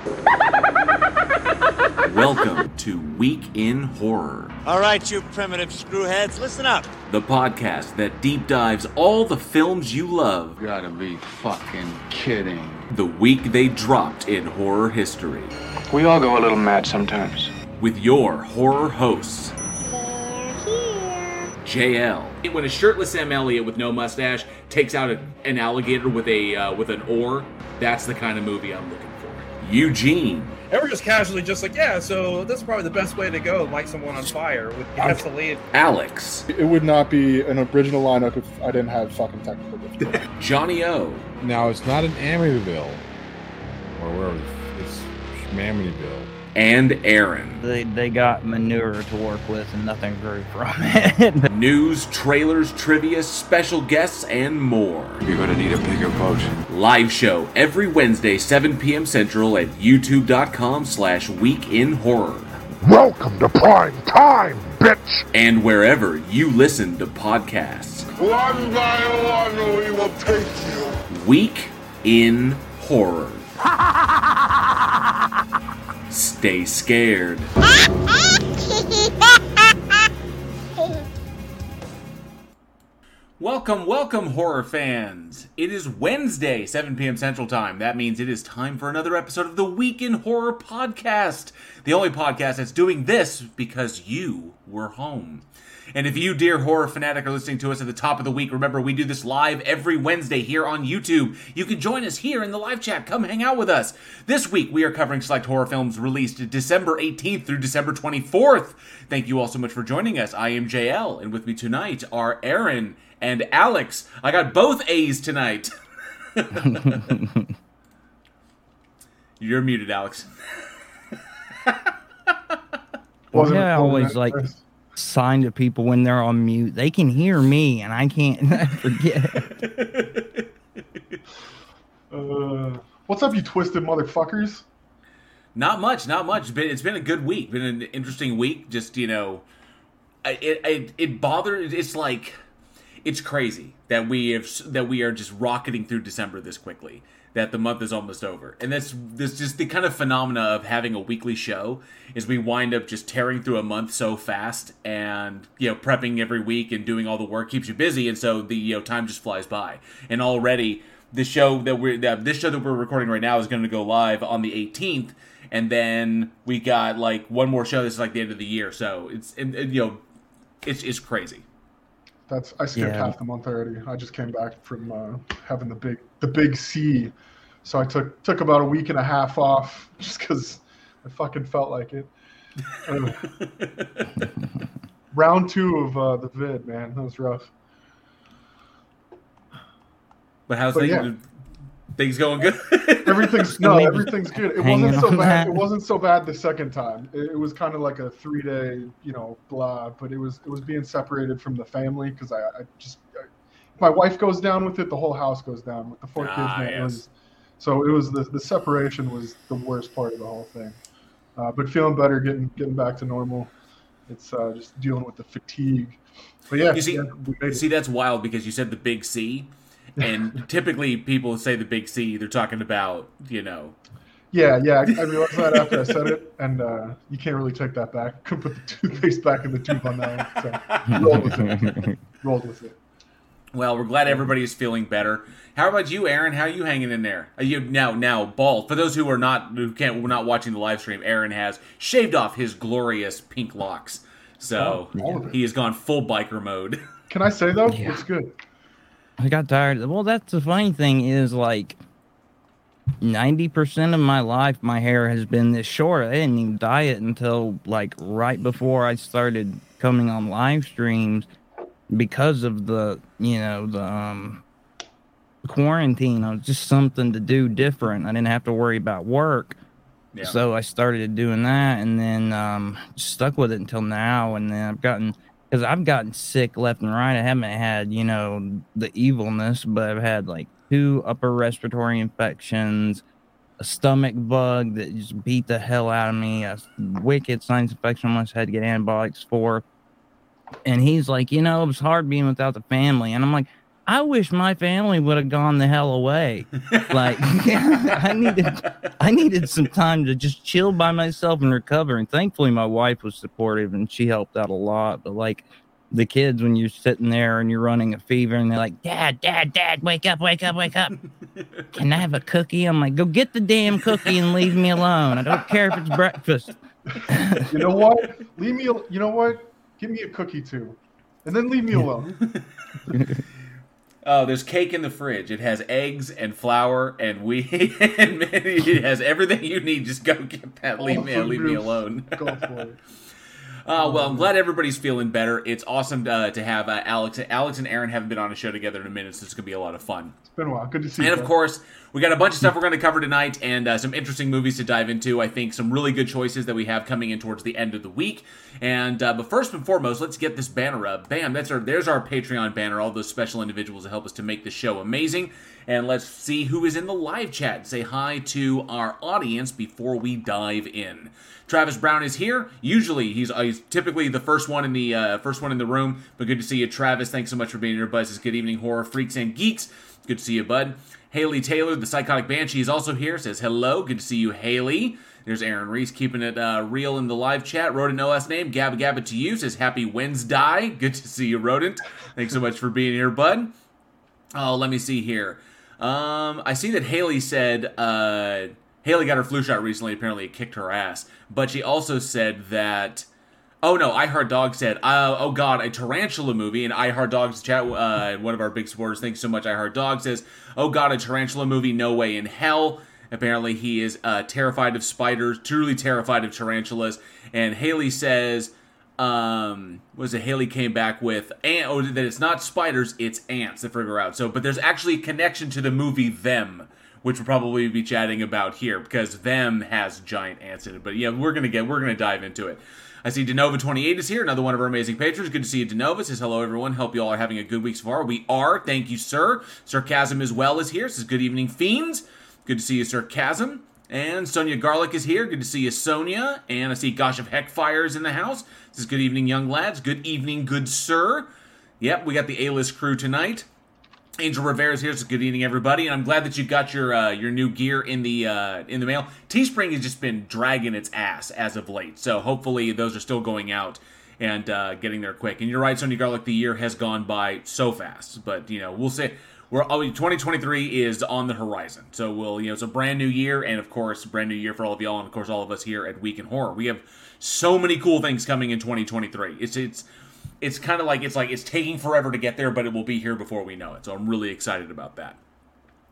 Welcome to Week in Horror, All right, you primitive screwheads, listen up. the podcast that deep dives all the films you love You gotta be fucking kidding. the week they dropped in horror history. We all go a little mad sometimes. With your horror hosts, JL, when a shirtless Sam Elliott with no mustache takes out a, an alligator with a uh, with an oar, that's the kind of movie I'm looking for. Eugene, And we're just casually just like, yeah, so that's probably the best way to go, light someone on fire with that's the lead. Alex, It would not be an original lineup if I didn't have fucking technical difficulty. Johnny O, Now it's not in Amityville, or where it's Amityville. And Aaron. They, they got manure to work with and nothing grew from it. News, trailers, trivia, special guests, and more. You're gonna need a bigger boat. Live show every Wednesday, 7 p.m. Central at youtube.com slash week in horror. Welcome to prime time, bitch! And wherever you listen to podcasts. One by one, we will take you. Week in Horror. Stay scared. Welcome, welcome, horror fans. It is Wednesday, 7 p.m. Central Time. That means it is time for another episode of the Week in Horror podcast. The only podcast that's doing this because you were home. And if you, dear horror fanatic, are listening to us at the top of the week, remember we do this live every Wednesday here on YouTube. You can join us here in the live chat. Come hang out with us. This week we are covering select horror films released December 18th through December 24th. Thank you all so much for joining us. I am JL, and with me tonight are Aaron and Alex. I got both A's tonight. You're muted, Alex. Wasn't yeah, I always like first? Sign to people when they're on mute. They can hear me and I can't forget. Uh, what's up, you twisted motherfuckers? Not much, not much. It's been, it's been a good week. Been an interesting week. Just you know, it it it bothered. It's like it's crazy that we have that we are just rocketing through December this quickly. That the month is almost over, and that's this just the kind of phenomena of having a weekly show is we wind up just tearing through a month so fast, and you know prepping every week and doing all the work keeps you busy, and so the you know time just flies by, and already the show that we're that this show that we're recording right now is going to go live on the 18th and then we got like one more show that's like the end of the year. So it's and, and, you know it's it's crazy That's I skipped Yeah. half the month already. I just came back from uh, having the big the big C, so I took took about a week and a half off just because I fucking felt like it. Uh, round two of uh, the vid, man, that was rough. but how's But things, yeah. Things going good Everything's no, everything's good. It wasn't so bad. that. It wasn't so bad the second time. It, it was kind of like a three day, you know, blah. But it was it was being separated from the family because I, I just I, my wife goes down with it, the whole house goes down with the four kids. Ah, man, it yes. was- so it was the the separation was the worst part of the whole thing. Uh, but feeling better, getting getting back to normal. It's uh, just dealing with the fatigue. But yeah, You see- yeah, we made it. see that's wild because you said the big c and typically people say the big c they're talking about you know Yeah, yeah, I, I realized that after I said it, and uh, you can't really take that back. Couldn't put the toothpaste back in the tube on that one. So rolled with it. Rolled with it. well we're glad everybody is feeling better how about you aaron how are you hanging in there are you now now bald for those who are not who can't were not watching the live stream aaron has shaved off his glorious pink locks so Oh, all of it. he has gone full biker mode Can I say though? Yeah. It's good. I got tired. Well, that's the funny thing is like 90% of my life, my hair has been this short. I didn't even dye it until like right before I started coming on live streams because of the, you know, the, um, quarantine. It was just something to do different. I didn't have to worry about work. yeah So I started doing that and then um, stuck with it until now. And then I've gotten, because I've gotten sick left and right. I haven't had, you know, the evilness, but I've had like two upper respiratory infections, a stomach bug that just beat the hell out of me, a wicked sinus infection I almost had to get antibiotics for. And he's like, you know, it was hard being without the family. And I'm like, I wish my family would have gone the hell away. Like I needed I needed some time to just chill by myself and recover. And thankfully my wife was supportive and she helped out a lot. But like the kids when you're sitting there and you're running a fever and they're like, Dad, Dad, Dad, wake up, wake up, wake up. Can I have a cookie? I'm like, go get the damn cookie and leave me alone. I don't care if it's breakfast. You know what? Leave me. You know what? Give me a cookie too, and then leave me alone. Oh, there's cake in the fridge. It has eggs and flour and wheat, and it has everything you need. Just go get that. Leave me, leave me alone. Go for it. Uh, well, I'm glad everybody's feeling better. It's awesome to, to have uh, Alex. Alex and Aaron haven't been on a show together in a minute, so it's gonna be a lot of fun. It's been a while. Good to see And you. of bro. course, we got a bunch of stuff we're going to cover tonight and uh, some interesting movies to dive into. I think some really good choices that we have coming in towards the end of the week. And uh, but first and foremost, let's get this banner up. Bam! That's our there's our Patreon banner. All those special individuals that help us to make the show amazing. And let's see who is in the live chat. Say hi to our audience before we dive in. Travis Brown is here. Usually, he's, uh, he's typically the first one in the uh, first one in the room. But good to see you, Travis. Thanks so much for being here. This Good Evening Horror Freaks and Geeks. Good to see you, bud. Haley Taylor, the Psychotic Banshee, is also here. Says hello. Good to see you, Haley. There's Aaron Reese keeping it uh, real in the live chat. Rodent last name. Gabba Gabba to you. Says happy Wednesday. Good to see you, Rodent. Thanks so much for being here, bud. Oh, let me see here. Um, I see that Haley said uh, Haley got her flu shot recently. Apparently, it kicked her ass. But she also said that. Oh no, I Heart Dog said, uh, "Oh God, a tarantula movie." And I Heart Dog's chat, uh, one of our big supporters, thanks so much. I Heart Dog says, "Oh God, a tarantula movie? No way in hell." Apparently, he is uh, terrified of spiders, truly terrified of tarantulas. And Haley says, um, was it Haley came back with ant, oh, that it's not spiders, it's ants that figure out. So, but there's actually a connection to the movie Them, which we'll probably be chatting about here because Them has giant ants in it. But yeah, we're gonna get we're gonna dive into it. I see Denova28 is here, another one of our amazing patrons. Good to see you, Denova. Says hello, everyone. Hope you all are having a good week so far. We are. Thank you, sir. Sarcasm as well is here. Says good evening, fiends. Good to see you, Sarcasm. And Sonia Garlic is here. Good to see you, Sonia. And I see Gosh of Heckfire is in the house. Says good evening, young lads. Good evening, good sir. Yep, we got the A-list crew tonight. Angel Rivera is here. So good evening, everybody. And I'm glad that you got your uh, your new gear in the uh, in the mail. Teespring has just been dragging its ass as of late. So hopefully those are still going out and uh, getting there quick. And you're right, Sonia Garlic. The year has gone by so fast. But you know, we'll say we're oh, 2023 is on the horizon. So we'll you know it's a brand new year, and of course, brand new year for all of y'all, and of course all of us here at Week in Horror. We have so many cool things coming in 2023. It's it's it's kind of like it's like it's taking forever to get there, but it will be here before we know it. So I'm really excited about that.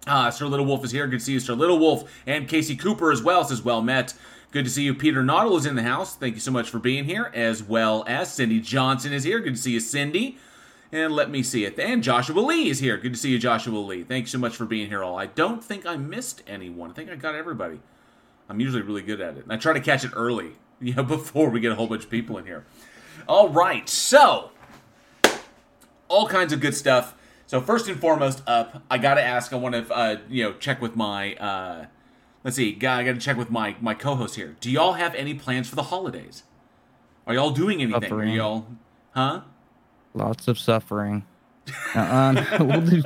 Uh, Sir Little Wolf is here. Good to see you, Sir Little Wolf, and Casey Cooper as well. Says well met. Good to see you. Peter Noddle is in the house. Thank you so much for being here, as well as Cindy Johnson is here. Good to see you, Cindy. And let me see it. And Joshua Lee is here. Good to see you, Joshua Lee. Thanks so much for being here, all. I don't think I missed anyone. I think I got everybody. I'm usually really good at it. And I try to catch it early, you know, before we get a whole bunch of people in here. All right, so all kinds of good stuff. So first and foremost, up, I gotta ask. I want to, uh, you know, check with my. Uh, let's see, I gotta check with my my co-host here. Do y'all have any plans for the holidays? Are y'all doing anything? Are y'all, huh? Lots of suffering. Uh-uh. we'll do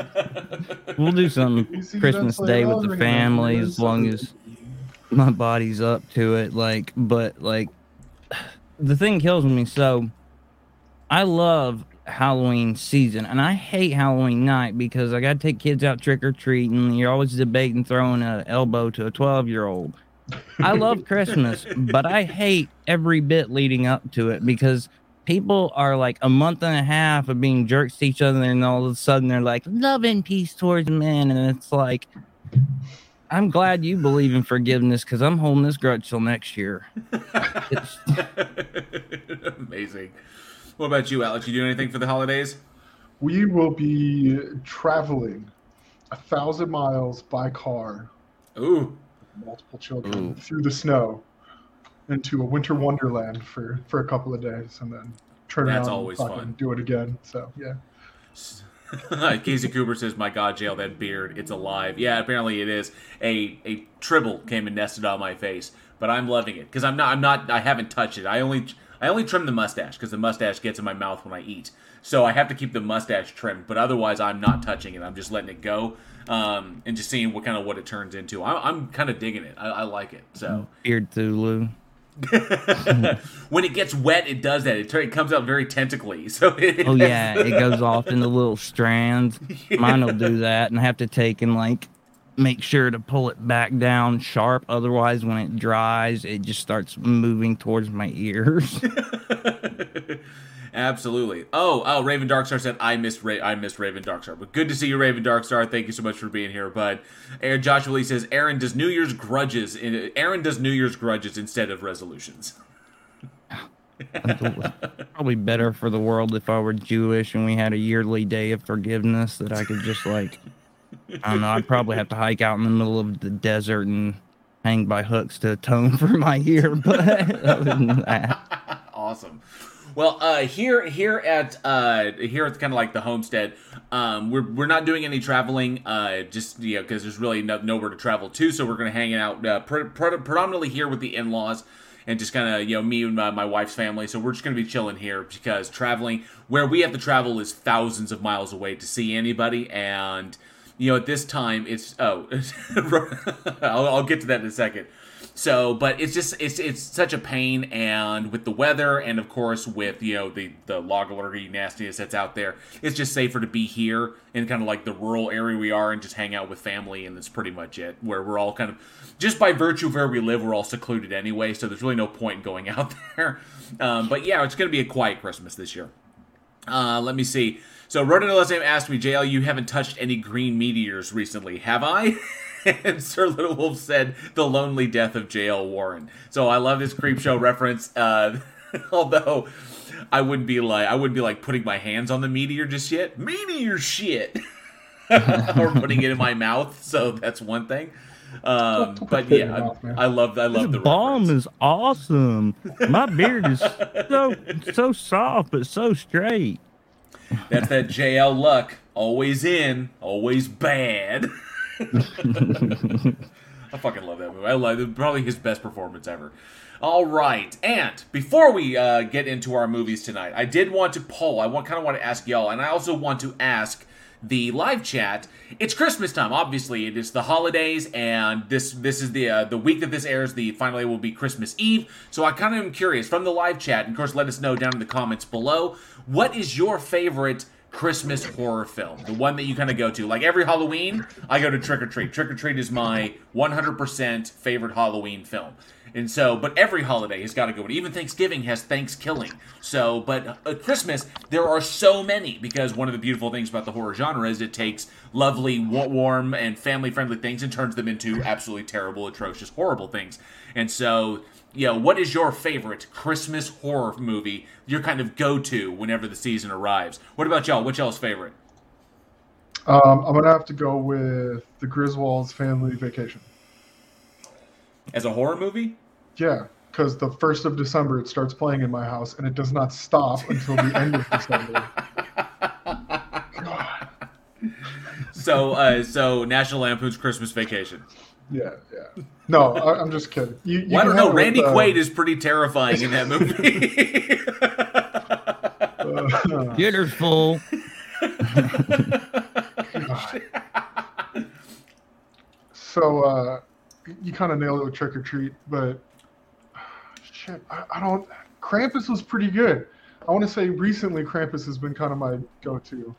we'll do some Christmas Day with the family as long as my body's up to it. Like, but like the thing kills me. So I love Halloween season, and I hate Halloween night because I got to take kids out trick or treating. You're always debating throwing an elbow to a 12 year old. I love Christmas, but I hate every bit leading up to it because people are like a month and a half of being jerks to each other, and all of a sudden they're like love and peace towards men, and it's like. I'm glad you believe in forgiveness because I'm holding this grudge till next year. Amazing. What about you, Alex? You do anything for the holidays? We will be traveling a thousand miles by car, Ooh, multiple children, Ooh. through the snow into a winter wonderland for, for a couple of days and then turn That's around always and fucking fun. do it again. So, yeah. Casey Cooper says, "My God, jail that beard. It's alive." Yeah, apparently it is. A a tribble came and nested on my face, but I'm loving it because I'm not. I'm not. I haven't touched it. I only. I only trim the mustache because the mustache gets in my mouth when I eat. So I have to keep the mustache trimmed, but otherwise I'm not touching it. I'm just letting it go um, and just seeing what kind of what it turns into. I, I'm kind of digging it. I, I like it. So Beard Thulu. when it gets wet, it does that. It, tur- it comes out very tentacly. So it Oh yeah, it goes off into little strands. Mine will do that, and I have to take and like make sure to pull it back down sharp. Otherwise, when it dries, it just starts moving towards my ears. Absolutely. Oh, oh, Raven Darkstar said I missed Ra- I missed Raven Darkstar, but good to see you, Raven Darkstar. Thank you so much for being here. But Aaron Joshua Lee says Aaron does New Year's grudges. In, Aaron does New Year's grudges instead of resolutions. Probably better for the world if I were Jewish and we had a yearly day of forgiveness that I could just like. I don't know. I'd probably have to hike out in the middle of the desert and hang by hooks to atone for my year. But other than that, awesome. Well, uh, here here at uh, here at kind of like the homestead, um, we're we're not doing any traveling, uh, just you know, because there's really no, nowhere to travel to. So we're gonna hang out uh, pre- pre- predominantly here with the in-laws, and just kind of you know me and my, my wife's family. So we're just gonna be chilling here because traveling where we have to travel is thousands of miles away to see anybody, and you know at this time it's oh, I'll, I'll get to that in a second. So, but it's just it's it's such a pain, and with the weather, and of course with you know the the log allergy nastiness that's out there, it's just safer to be here in kind of like the rural area we are, and just hang out with family, and that's pretty much it. Where we're all kind of just by virtue of where we live, we're all secluded anyway, so there's really no point in going out there. Um, but yeah, it's gonna be a quiet Christmas this year. Uh, let me see. So Rodent asked me, JL, you haven't touched any green meteors recently, have I? and Sir Little Wolf said, "The lonely death of J.L. Warren." So I love this Creepshow reference. Uh, although I wouldn't be like I wouldn't be like putting my hands on the meteor just yet. Meteor shit, or putting it in my mouth. So that's one thing. Um, but yeah, I, I love I love the bomb is awesome. My beard is so so soft but so straight. That's that JL luck. Always in, always bad. I fucking love that movie. I love it. Probably his best performance ever. All right, and before we uh, get into our movies tonight, I did want to poll. I want kind of want to ask y'all, and I also want to ask the live chat. It's Christmas time. Obviously, it is the holidays, and this this is the uh, the week that this airs. The finally will be Christmas Eve. So I kind of am curious from the live chat, and of course, let us know down in the comments below. What is your favorite? Christmas horror film, the one that you kind of go to. Like every Halloween, I go to Trick or Treat. Trick or Treat is my 100% favorite Halloween film. And so, but every holiday has got to go. Even Thanksgiving has Thanksgiving. So, but uh, Christmas, there are so many because one of the beautiful things about the horror genre is it takes lovely, warm, and family friendly things and turns them into absolutely terrible, atrocious, horrible things. And so, you know, what is your favorite Christmas horror movie? Your kind of go-to whenever the season arrives. What about y'all? What's y'all's favorite? Um, I'm gonna have to go with the Griswolds Family Vacation. As a horror movie? Yeah, because the first of December it starts playing in my house, and it does not stop until the end of December. So, uh, so National Lampoon's Christmas Vacation. Yeah, yeah. No, I, I'm just kidding. You, you Well, I don't know. have it with, Randy uh, Quaid is pretty terrifying in that movie. uh, Jitter's full. So uh, you kind of nailed it with Trick or Treat, but shit, I, I don't. Krampus was pretty good. I want to say recently Krampus has been kind of my go-to.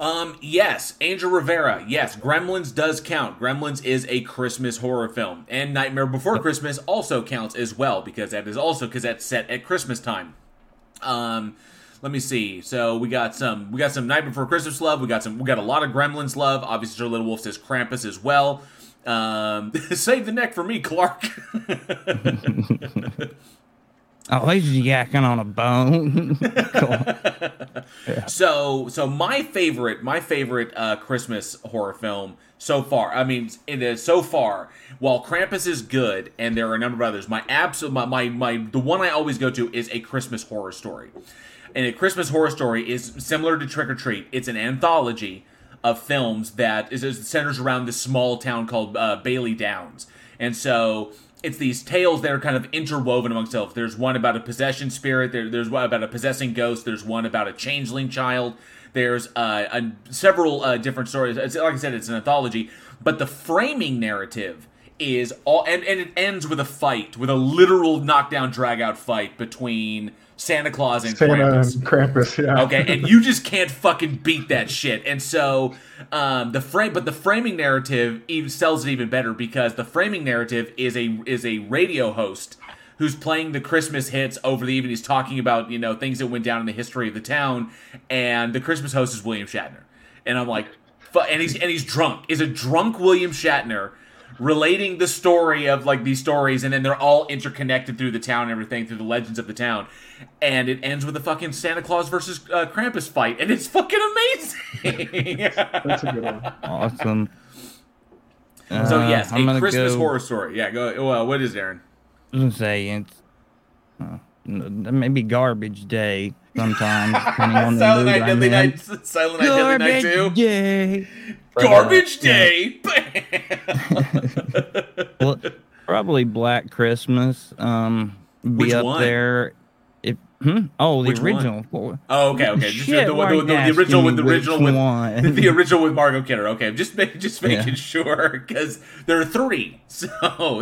Um, yes, Angel Rivera. Yes, Gremlins does count. Gremlins is a Christmas horror film, and Nightmare Before Christmas also counts as well because that is also because that's set at Christmas time. Um, let me see. So we got some we got some Night Before Christmas love. We got some we got a lot of Gremlins love. Obviously, Sir Little Wolf says Krampus as well. Um, save the neck for me, Clark. Oh, he's yakking on a bone. So, so my favorite, my favorite uh, Christmas horror film so far. I mean, it is so far. While Krampus is good, and there are a number of others, my absolute, my, my, my, the one I always go to is a Christmas horror story. And a Christmas horror story is similar to Trick or Treat. It's an anthology of films that is, is centers around this small town called uh, Bailey Downs. And so it's these tales that are kind of interwoven amongst themselves. There's one about a possession spirit. There, there's one about a possessing ghost. There's one about a changeling child. There's uh, a, several uh, different stories. It's, like I said, it's an anthology, but the framing narrative is all, and, and it ends with a fight, with a literal knockdown, drag out fight between Santa Claus and Santa Krampus. and Krampus, yeah. Okay, and you just can't fucking beat that shit. And so um, the frame, but the framing narrative even sells it even better because the framing narrative is a is a radio host who's playing the Christmas hits over the evening. He's talking about you know things that went down in the history of the town, and the Christmas host is William Shatner. And I'm like, and he's and he's drunk. Is a drunk William Shatner relating the story of like these stories, and then they're all interconnected through the town and everything through the legends of the town. And it ends with a fucking Santa Claus versus uh, Krampus fight, and it's fucking amazing. That's a good one. Awesome. so Uh, yes, I'm a Christmas go- horror story. Yeah, go. Well, what is Aaron? I was gonna say it's uh, maybe garbage day sometimes, depending on the Silent mood Night, I'm Deadly in. Night, Silent Night, Deadly Night Garbage Two. day. But, uh, Garbage yeah. Day. well, probably Black Christmas. Um, be Which up one? there. If hmm? oh, the Which original. Well, Oh, okay, okay. Just Shit, the, the, the, the, the original with the which original with one? the original with Margot Kidder. Okay, just make, just making Yeah. sure because there are three, so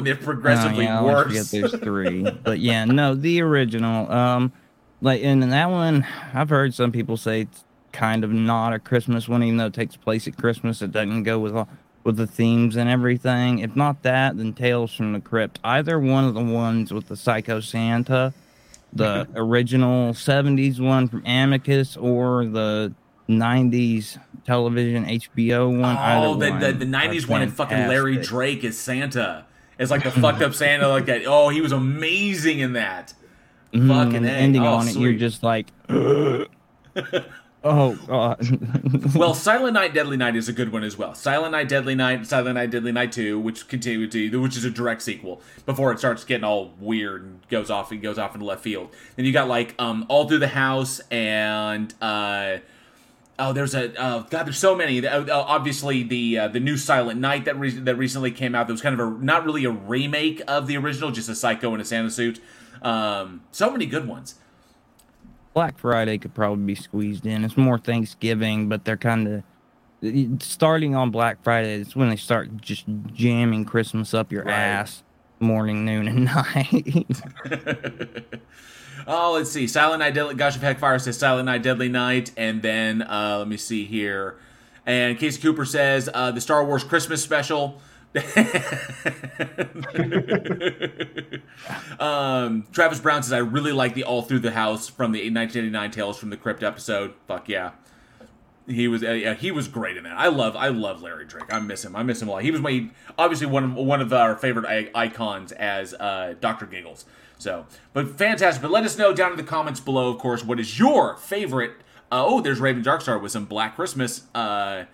they're Oh, progressively yeah, I worse. forget there's three. but yeah, no, the original. Um, like and in that one, I've heard some people say it's kind of not a Christmas one, even though it takes place at Christmas. It doesn't go with all, with the themes and everything. If not that, then Tales from the Crypt. Either one of the ones with the Psycho Santa, the original '70s one from Amicus, or the '90s television HBO one. Oh, the, the, one the are 90s one and fucking Larry. Drake is Santa. It's like the fucked up Santa like that. Oh, he was amazing in that. Mhm, Fucking ending Oh, on it, you're just like, oh god. well, Silent Night, Deadly Night is a good one as well. Silent Night, Deadly Night, Silent Night, Deadly Night Two, which continue to, which is a direct sequel before it starts getting all weird and goes off and goes off into left field. Then you got like um All Through the House and uh oh there's a uh, God there's so many. Uh, obviously the uh, the new Silent Night that re- that recently came out that was kind of a not really a remake of the original, just a Psycho in a Santa suit. Um, so many good ones. Black Friday could probably be squeezed in. It's more Thanksgiving, but they're kind of starting on Black Friday. It's when they start just jamming Christmas up your Right. ass, morning, noon, and night. Oh, let's see. Silent Night, Deadly. Gosh of Heckfire says Silent Night, Deadly Night, and then uh, let me see here. And Casey Cooper says uh, the Star Wars Christmas special. um, Travis Brown says I really like the All Through the House from the 1989 Tales from the Crypt episode. Fuck yeah. He was uh, yeah, he was great in that. I love I love Larry Drake. I miss him. I miss him a lot. He was my obviously one of one of our favorite icons as uh, Doctor Giggles. So, but fantastic. But let us know down in the comments below, of course, what is your favorite? Uh, oh, there's Raven Darkstar with some Black Christmas, uh,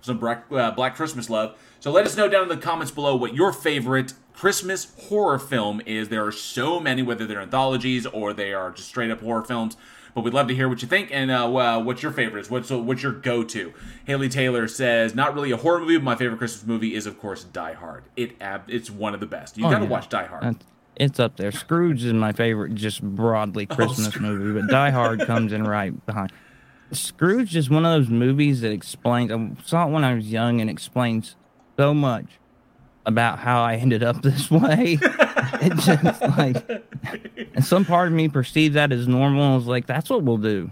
some Black uh, Black Christmas love. So let us know down in the comments below what your favorite Christmas horror film is. There are so many, whether they're anthologies or they are just straight up horror films. But we'd love to hear what you think and uh, well, what's your favorites. What's what's your go-to? Haley Taylor says, not really a horror movie, but my favorite Christmas movie is of course Die Hard. It ab- it's one of the best. You Oh, got to yeah. watch Die Hard. It's up there. Scrooge is my favorite, just broadly Christmas movie, but Die Hard comes in right behind. Scrooge is one of those movies that explains. I saw it when I was young and explains so much about how I ended up this way. it just like, and some part of me perceived that as normal. and was like, that's what we'll do.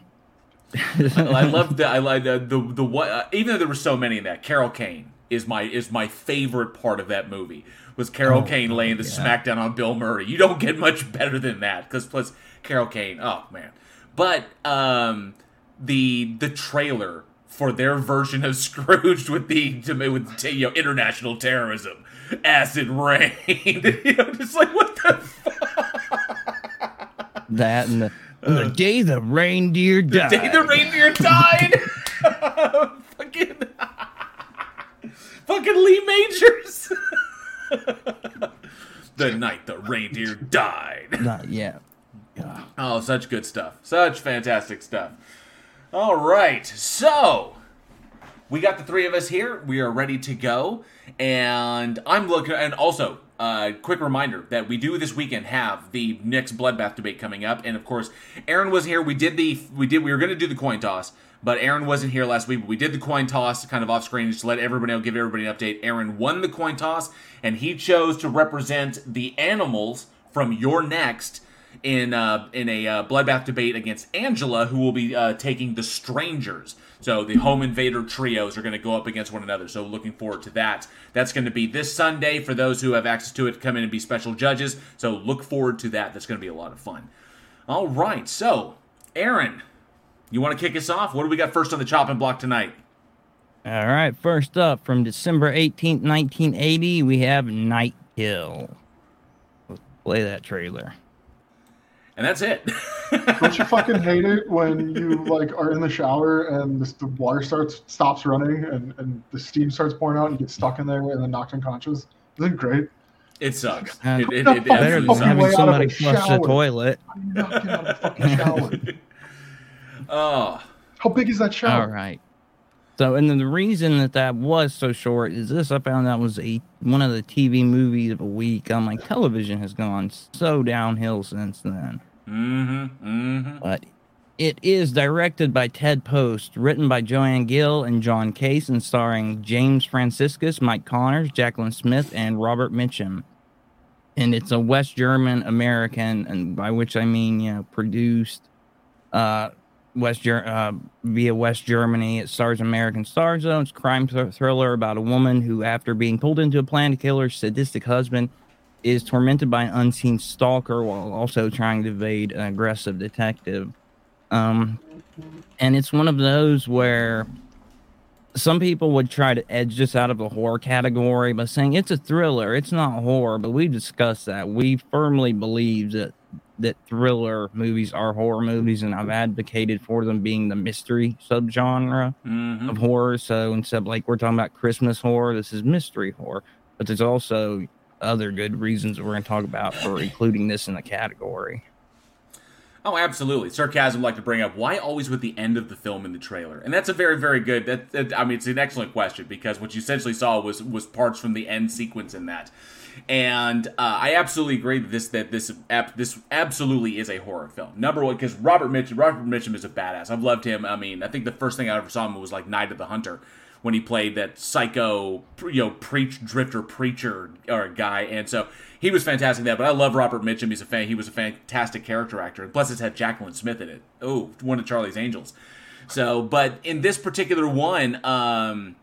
I love that. I like the the, the what uh, even though there were so many in that Carol Kane is my is my favorite part of that movie was Carol Oh, Kane laying the smackdown on Bill Murray. You don't get much better than that because plus Carol Kane, oh man. But um the the trailer for their version of Scrooge with the with you know international terrorism, acid rain, you know, just like what the fuck? That and the, and the day the reindeer died. day the reindeer died. fucking, fucking Lee Majors. the night the reindeer died. Not yet. Oh, such good stuff. Such fantastic stuff. All right, so we got the three of us here. We are ready to go, and I'm looking. And also, uh, quick reminder that we do this weekend have the next bloodbath debate coming up, and of course, Aaron was here. We did the we did we were going to do the coin toss, but Aaron wasn't here last week. But we did the coin toss kind of off screen just to let everybody know, give everybody an update. Aaron won the coin toss, and he chose to represent the animals from You're Next in uh, in a uh, bloodbath debate against Angela, who will be uh, taking the strangers. So the home invader trios are going to go up against one another. So looking forward to that. That's going to be this Sunday for those who have access to it. To come in and be special judges. So look forward to that. That's going to be a lot of fun. All right. So Aaron, you want to kick us off? What do we got first on the chopping block tonight? All right, first up from December 18th, 1980, we have Night Kill. Let's play that trailer. And that's it. Don't you fucking hate it when you like are in the shower and this, the water starts stops running and, and the steam starts pouring out and you get stuck in there and then knocked unconscious? Isn't it great? It sucks. It, it, the it Better than fucking absolutely way sucks. having somebody flush the toilet. I'm not getting out of fucking shower. Oh, How big is that shower? All right. So, and then the reason that that was so short is this: I found out was a one of the TV movies of a week. I'm like, television has gone so downhill since then. Mm-hmm, mm-hmm. But it is directed by Ted Post, written by Joanne Gill and John Case, and starring James Franciscus, Mike Connors, Jaclyn Smith, and Robert Mitchum. And it's a West German American, and by which I mean, you know, produced uh, West Ger- uh, via West Germany. It stars American though. It's crime thr- thriller about a woman who, after being pulled into a plan to kill her sadistic husband, is tormented by an unseen stalker while also trying to evade an aggressive detective. Um, and it's one of those where some people would try to edge this out of the horror category by saying it's a thriller, it's not horror. But we discussed that. We firmly believe that that thriller movies are horror movies, and I've advocated for them being the mystery subgenre Mm-hmm. of horror. So instead of like we're talking about Christmas horror, this is mystery horror. But there's also other good reasons we're going to talk about for including this in the category. Oh, absolutely. Sarcasm like to bring up why always with the end of the film in the trailer, and that's a very, very good. That, that I mean, it's an excellent question because what you essentially saw was was parts from the end sequence in that, and uh, I absolutely agree that this that this ab- this absolutely is a horror film. Number one, because Robert Mitchum Robert Mitchum is a badass. I've loved him. I mean, I think the first thing I ever saw him was like Night of the Hunter when he played that psycho, you know, preach drifter preacher or guy, and so he was fantastic that. But I love Robert Mitchum. He's a fan. He was a fantastic character actor. Plus, it's had Jaclyn Smith in it. Oh, one of Charlie's Angels. So, but in this particular one, um,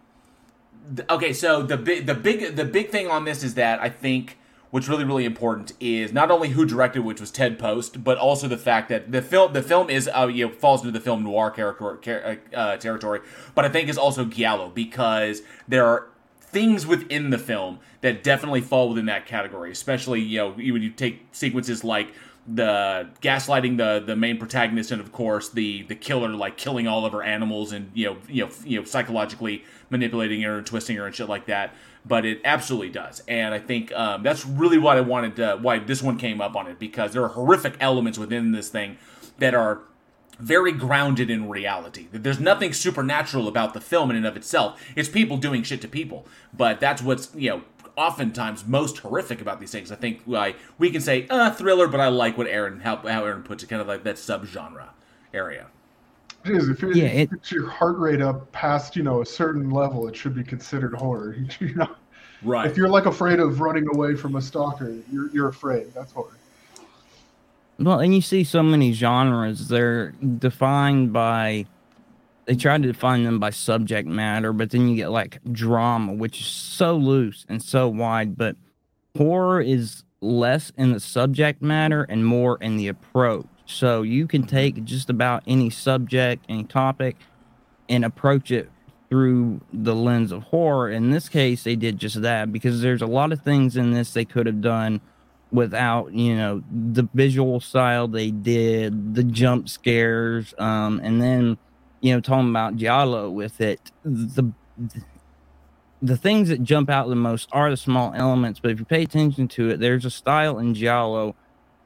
okay. So the big, the big, the big thing on this is that I think what's really, really important is not only who directed, which was Ted Post, but also the fact that the film, the film is, uh, you know, falls into the film noir character, uh, territory. But I think is also giallo because there are things within the film that definitely fall within that category. Especially, you know, when you take sequences like the gaslighting the the main protagonist and of course the the killer like killing all of her animals and you know you know you know psychologically manipulating her and twisting her and shit like that but it absolutely does and i think um, that's really what i wanted to why this one came up on it because there are horrific elements within this thing that are very grounded in reality. There's nothing supernatural about the film in and of itself. It's people doing shit to people. But that's what's, you know, oftentimes most horrific about these things. I think like we can say uh thriller, but I like what Aaron how, how Aaron puts it, kind of like that subgenre area. It is. If it, Yeah, if it- it's your heart rate up past, you know, a certain level, it should be considered horror. You know, Right. if you're like afraid of running away from a stalker, you're you're afraid. That's horror. Well, and you see so many genres, they're defined by they try to define them by subject matter, but then you get like drama, which is so loose and so wide, but horror is less in the subject matter and more in the approach. So you can take just about any subject, any topic, and approach it through the lens of horror. In this case, they did just that because there's a lot of things in this they could have done without, you know, the visual style they did, the jump scares, um, and then, you know, talking about Giallo with it, the the things that jump out the most are the small elements, but if you pay attention to it, there's a style in Giallo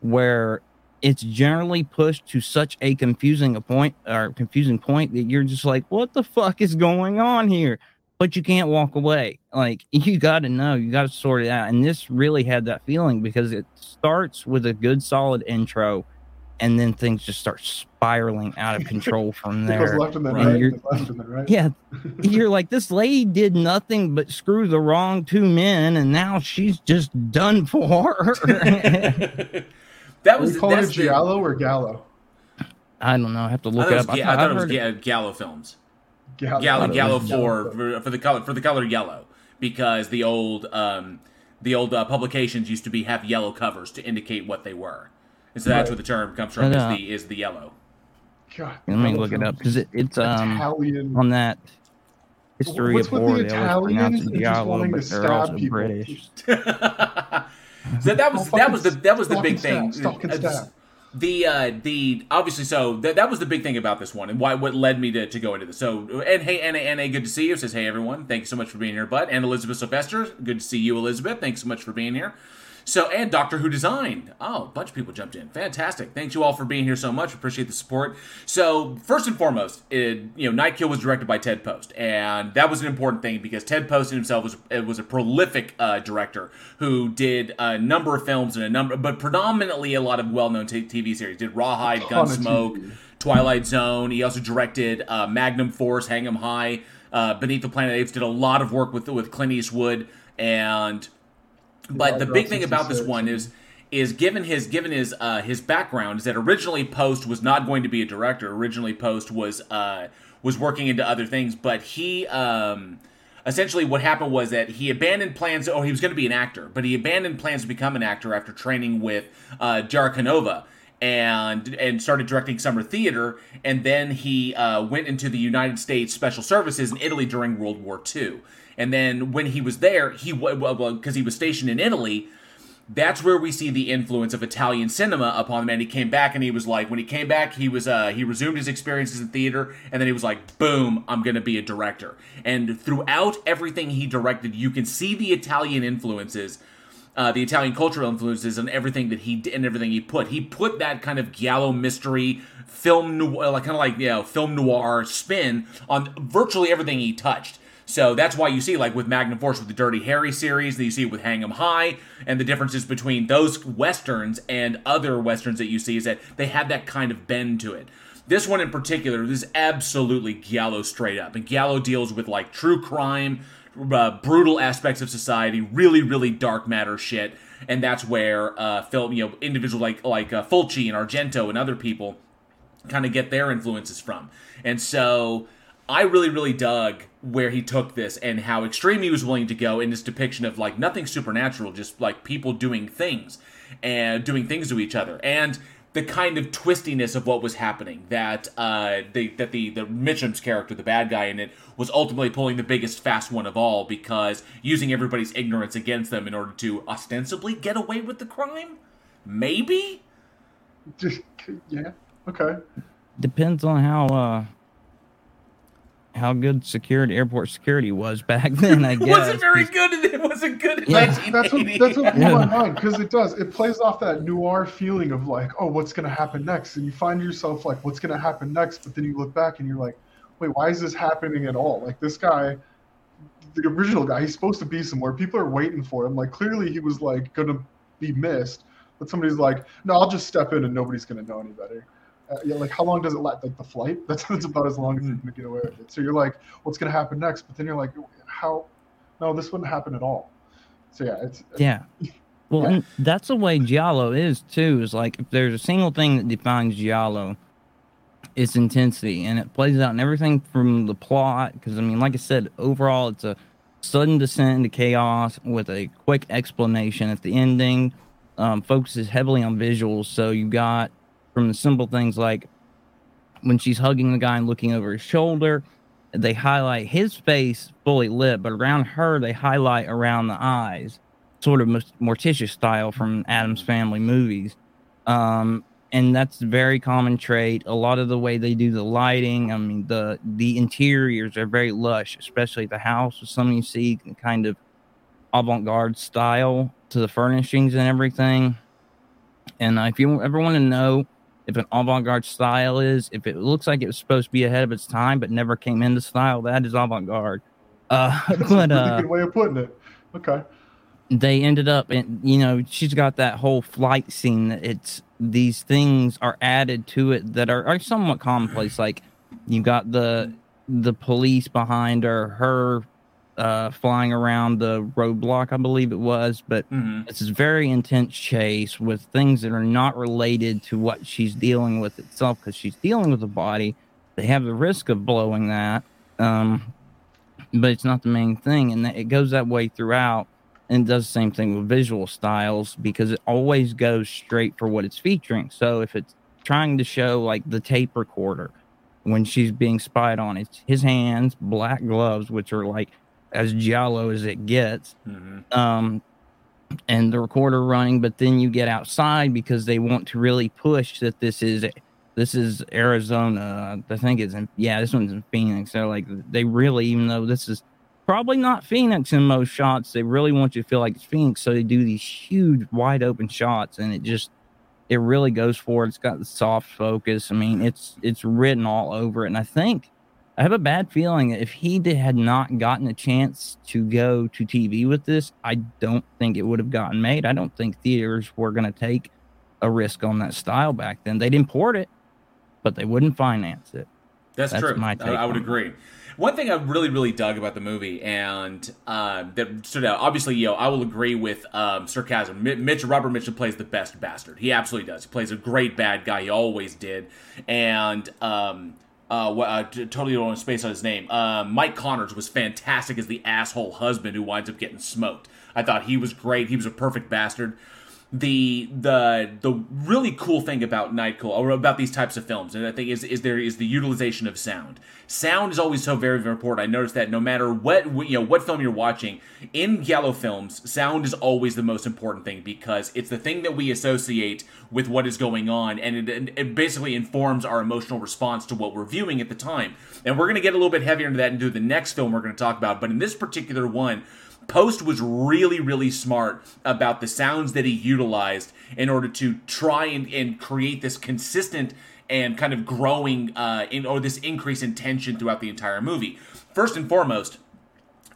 where it's generally pushed to such a confusing a point or confusing point that you're just like, what the fuck is going on here? But you can't walk away. Like you got to know, you got to sort it out. And this really had that feeling because it starts with a good, solid intro, and then things just start spiraling out of control from there. left and then right, you're- left and then right. yeah, you're like this lady did nothing but screw the wrong two men, and now she's just done for. That Are was we calling it that's the- Giallo or Gallo? I don't know. I have to look it it up. was, Ga- I I've thought it was heard Gallo films. Gallo. Gallo, Gallo for, for for the color for the color yellow because the old um the old uh, publications used to be have yellow covers to indicate what they were, and so that's where the term comes from. But, Is the is the yellow. God, Let me Gallo look it up because it, it's um Italian. on that history What's of with the They always Italians pronounce it and Giallo, but they're also people? British. so that was that was the that was the big thing. Uh. The uh the obviously so that that was the big thing about this one and why what led me to, to go into this. So and hey Anna Anna good to see you. Says hey everyone. Thank you so much for being here, But And Elizabeth Sylvester, good to see you, Elizabeth. Thanks so much for being here. So and Doctor Who Design. Oh, a bunch of people jumped in. Fantastic. Thanks you all for being here so much. Appreciate the support. So first and foremost, it, you know, Nightkill was directed by Ted Post, and that was an important thing because Ted Post himself was it was a prolific uh, director who did a number of films and a number, but predominantly a lot of well-known t- TV series. Did Rawhide, Gunsmoke, Twilight Zone. He also directed uh, Magnum Force, Hang 'Em High, uh, Beneath the Planet Apes. Did a lot of work with with Clint Eastwood and but the big thing about this one is is given his given his uh, his background is that originally Post was not going to be a director. Originally Post was uh, was working into other things, but he um, essentially what happened was that he abandoned plans. Oh, he was going to be an actor, but he abandoned plans to become an actor after training with uh, and and started directing summer theater. And then he uh, went into the United States Special Services in Italy during World War II. And then when he was there, he well, because he was stationed in Italy, that's where we see the influence of Italian cinema upon him. And he came back, and he was like, when he came back, he was uh, he resumed his experiences in theater, and then he was like, boom, I'm gonna be a director. And throughout everything he directed, you can see the Italian influences. Uh, the Italian cultural influences and everything that he did and everything he put. He put that kind of giallo mystery, film noir, like kind of like you know, film noir spin on virtually everything he touched. So that's why you see, like with Magnum Force with the Dirty Harry series, that you see with Hang 'Em High, and the differences between those westerns and other westerns that you see is that they have that kind of bend to it. This one in particular, this is absolutely Giallo straight up, and Giallo deals with like true crime, uh, brutal aspects of society, really, really dark matter shit, and that's where uh, film, you know, individuals like like uh, Fulci and Argento and other people kind of get their influences from. And so I really, really dug where he took this and how extreme he was willing to go in this depiction of like nothing supernatural, just like people doing things and doing things to each other. And the kind of twistiness of what was happening that uh they, that the the Mitchum's character the bad guy in it was ultimately pulling the biggest fast one of all because using everybody's ignorance against them in order to ostensibly get away with the crime maybe Just yeah. Okay. Depends on how uh how good security airport security was back then. I it guess. wasn't very good and it wasn't good in Yeah. That's, that's what that's what blew my mind because it does. It plays off that noir feeling of like, oh, what's gonna happen next, and you find yourself like, what's gonna happen next? But then you look back and you're like, wait, why is this happening at all? Like this guy, the original guy, he's supposed to be somewhere. People are waiting for him. Like clearly he was like gonna be missed, but somebody's like, no, I'll just step in and nobody's gonna know any better. Uh, yeah, like how long does it last? Like the flight? That's, that's about as long as you're gonna get away with it. So you're like, what's gonna happen next? But then you're like, how? No, this wouldn't happen at all. So yeah, it's Yeah. Well, Yeah. and that's the way Giallo is too. Is like if there's a single thing that defines Giallo, it's intensity, and it plays out in everything from the plot. Because I mean, like I said, overall, it's a sudden descent into chaos with a quick explanation at the ending. Um, focuses heavily on visuals, so you got from the simple things like when she's hugging the guy and looking over his shoulder, they highlight his face fully lit, but around her they highlight around the eyes, sort of Mort- Morticia style from Addams Family movies. Um, and that's a very common trait. A lot of the way they do the lighting, I mean, the the interiors are very lush, especially the house. With some you see kind of avant-garde style to the furnishings and everything. And uh, if you ever want to know if an avant-garde style is, if it looks like it was supposed to be ahead of its time but never came into style, that is avant-garde. Uh, That's but a uh, good way of putting it. Okay. they ended up and you know she's got that whole flight scene that it's these things are added to it that are, are somewhat commonplace like you got the the police behind her her uh flying around the roadblock i believe it was but Mhm. it's this very intense chase with things that are not related to what she's dealing with itself because she's dealing with a body they have the risk of blowing that um but it's not the main thing and it goes that way throughout and does the same thing with visual styles because it always goes straight for what it's featuring so if it's trying to show like the tape recorder when she's being spied on it's his hands black gloves which are like as giallo as it gets. Mhm. um and the recorder running but then you get outside because they want to really push that this is this is arizona. I think it's in yeah this one's in phoenix. So like they really even though this is probably not phoenix in most shots they really want you to feel like it's phoenix. So they do these huge wide open shots and it just it really goes for it. It's got the soft focus. I mean it's it's written all over it. And i think I have a bad feeling that if he did, had not gotten a chance to go to TV with this, I don't think it would have gotten made. I don't think theaters were going to take a risk on that style back then. They'd import it, but they wouldn't finance it. That's, That's true. my I, take I would on agree. One thing I really, really dug about the movie and uh, that stood out, obviously, yo, I will agree with um, sarcasm. Mi- Mitch Robert Mitchum plays the best bastard. He absolutely does. He plays a great bad guy. He always did. And um, uh, wha- uh, totally don't want to space on his name. Uh, Mike Connors was fantastic as the asshole husband who winds up getting smoked. I thought he was great. He was a perfect bastard the the the really cool thing about Nightkill or about these types of films, and I think is is there is the utilization of sound. Sound is always so very very important. I noticed that no matter what you know what film you're watching in giallo films, sound is always the most important thing because it's the thing that we associate with what is going on, and it, it basically informs our emotional response to what we're viewing at the time. And we're gonna get a little bit heavier into that into the next film we're gonna talk about, but in this particular one. Post was really, really smart about the sounds that he utilized in order to try and, and create this consistent and kind of growing uh, in or this increase in tension throughout the entire movie. First and foremost,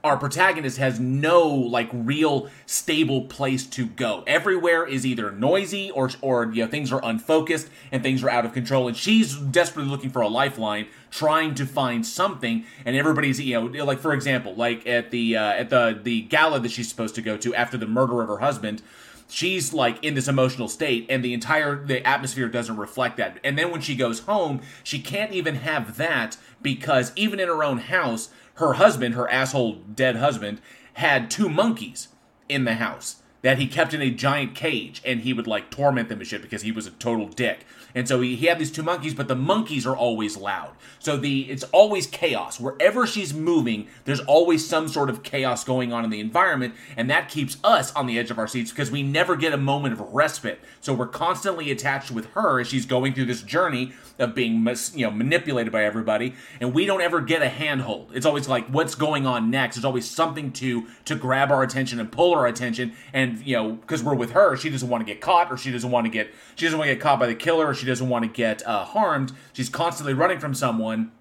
our protagonist has no like real stable place to go. Everywhere is either noisy or or you know things are unfocused and things are out of control and she's desperately looking for a lifeline trying to find something and everybody's you know like for example like at the uh, at the the gala that she's supposed to go to after the murder of her husband she's like in this emotional state and the entire the atmosphere doesn't reflect that and then when she goes home she can't even have that because even in her own house her husband her asshole dead husband had two monkeys in the house that he kept in a giant cage and he would like torment them and shit because he was a total dick and so he, he had these two monkeys but the monkeys are always loud. So the it's always chaos. Wherever she's moving there's always some sort of chaos going on in the environment and that keeps us on the edge of our seats because we never get a moment of respite. So we're constantly attached with her as she's going through this journey of being mis- you know manipulated by everybody and we don't ever get a handhold. It's always like what's going on next? There's always something to to grab our attention and pull our attention and you know because we're with her she doesn't want to get caught or she doesn't want to get she doesn't want to get caught by the killer she doesn't want to get uh, harmed she's constantly running from someone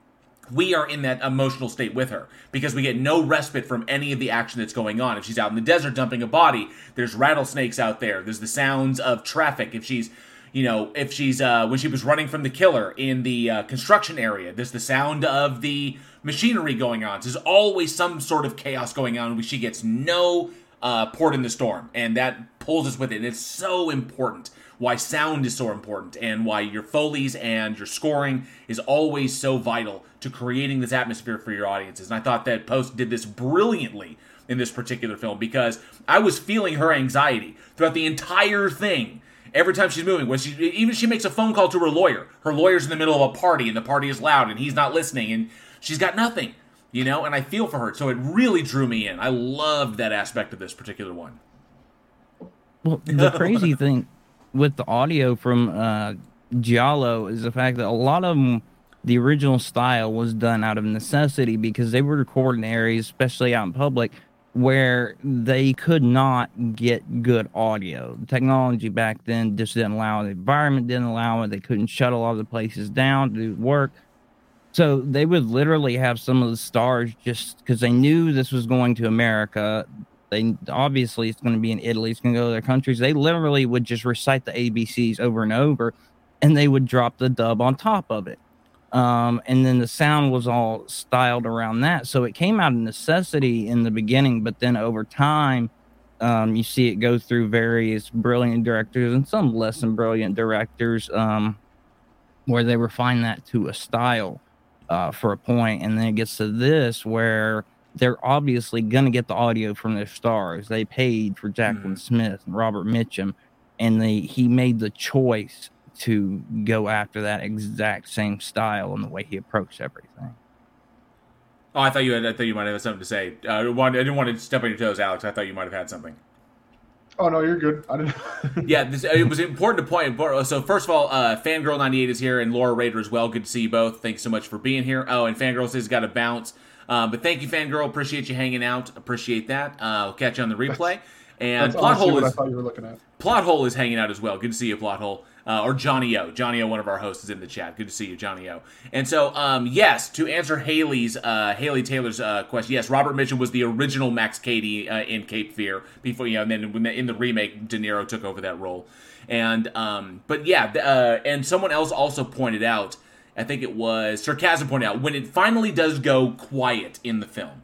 we are in that emotional state with her because we get no respite from any of the action that's going on. If she's out in the desert dumping a body, there's rattlesnakes out there. There's the sounds of traffic. If she's, you know, if she's uh, when she was running from the killer in the uh, construction area, there's the sound of the machinery going on. There's always some sort of chaos going on. She gets no uh, port in the storm, and that pulls us with it. And it's so important why sound is so important and why your foley's and your scoring is always so vital to creating this atmosphere for your audiences. And I thought that Post did this brilliantly in this particular film because I was feeling her anxiety throughout the entire thing. Every time she's moving, when she even she makes a phone call to her lawyer. Her lawyer's in the middle of a party and the party is loud and he's not listening and she's got nothing, you know. And I feel for her, so it really drew me in. I loved that aspect of this particular one. Well, the crazy thing with the audio from uh, Giallo is the fact that a lot of them, the original style was done out of necessity because they were recording areas, especially out in public, where they could not get good audio. The technology back then just didn't allow it. The environment didn't allow it. They couldn't shut a lot of the places down to do work. So they would literally have some of the stars just because they knew this was going to America. They obviously it's going to be in Italy. It's going to go to their countries. They literally would just recite the ABCs over and over, and they would drop the dub on top of it. Um, and then the sound was all styled around that. So it came out of necessity in the beginning, but then over time, um, you see it go through various brilliant directors and some less than brilliant directors, um, where they refine that to a style uh, for a point, and then it gets to this where they're obviously gonna get the audio from their stars. They paid for Jaclyn Smith and Robert Mitchum, and they he made the choice to go after that exact same style and the way he approached everything. Oh, I thought you had. I thought you might have something to say. Uh, I didn't want to step on your toes, Alex. I thought you might have had something. Oh no, you're good. I didn't. yeah, this, it was important to point. So first of all, uh, Fangirl ninety eight is here, and Laura Raider as well. Good to see you both. Thanks so much for being here. Oh, and Fangirl says got to bounce, um, but thank you, Fangirl. Appreciate you hanging out. Appreciate that. Uh, I'll catch you on the replay. And plot hole is thought you were looking at. plot hole is hanging out as well. Good to see you, plot hole. Uh, or Johnny O. Johnny O, one of our hosts, is in the chat. Good to see you, Johnny O. And so, um, yes, to answer Haley's uh, Haley Taylor's uh, question, yes, Robert Mitchum was the original Max Cady uh, in Cape Fear before you know, and then when the- in the remake, De Niro took over that role. And um, but yeah, uh, and someone else also pointed out, I think it was sarcasm pointed out when it finally does go quiet in the film,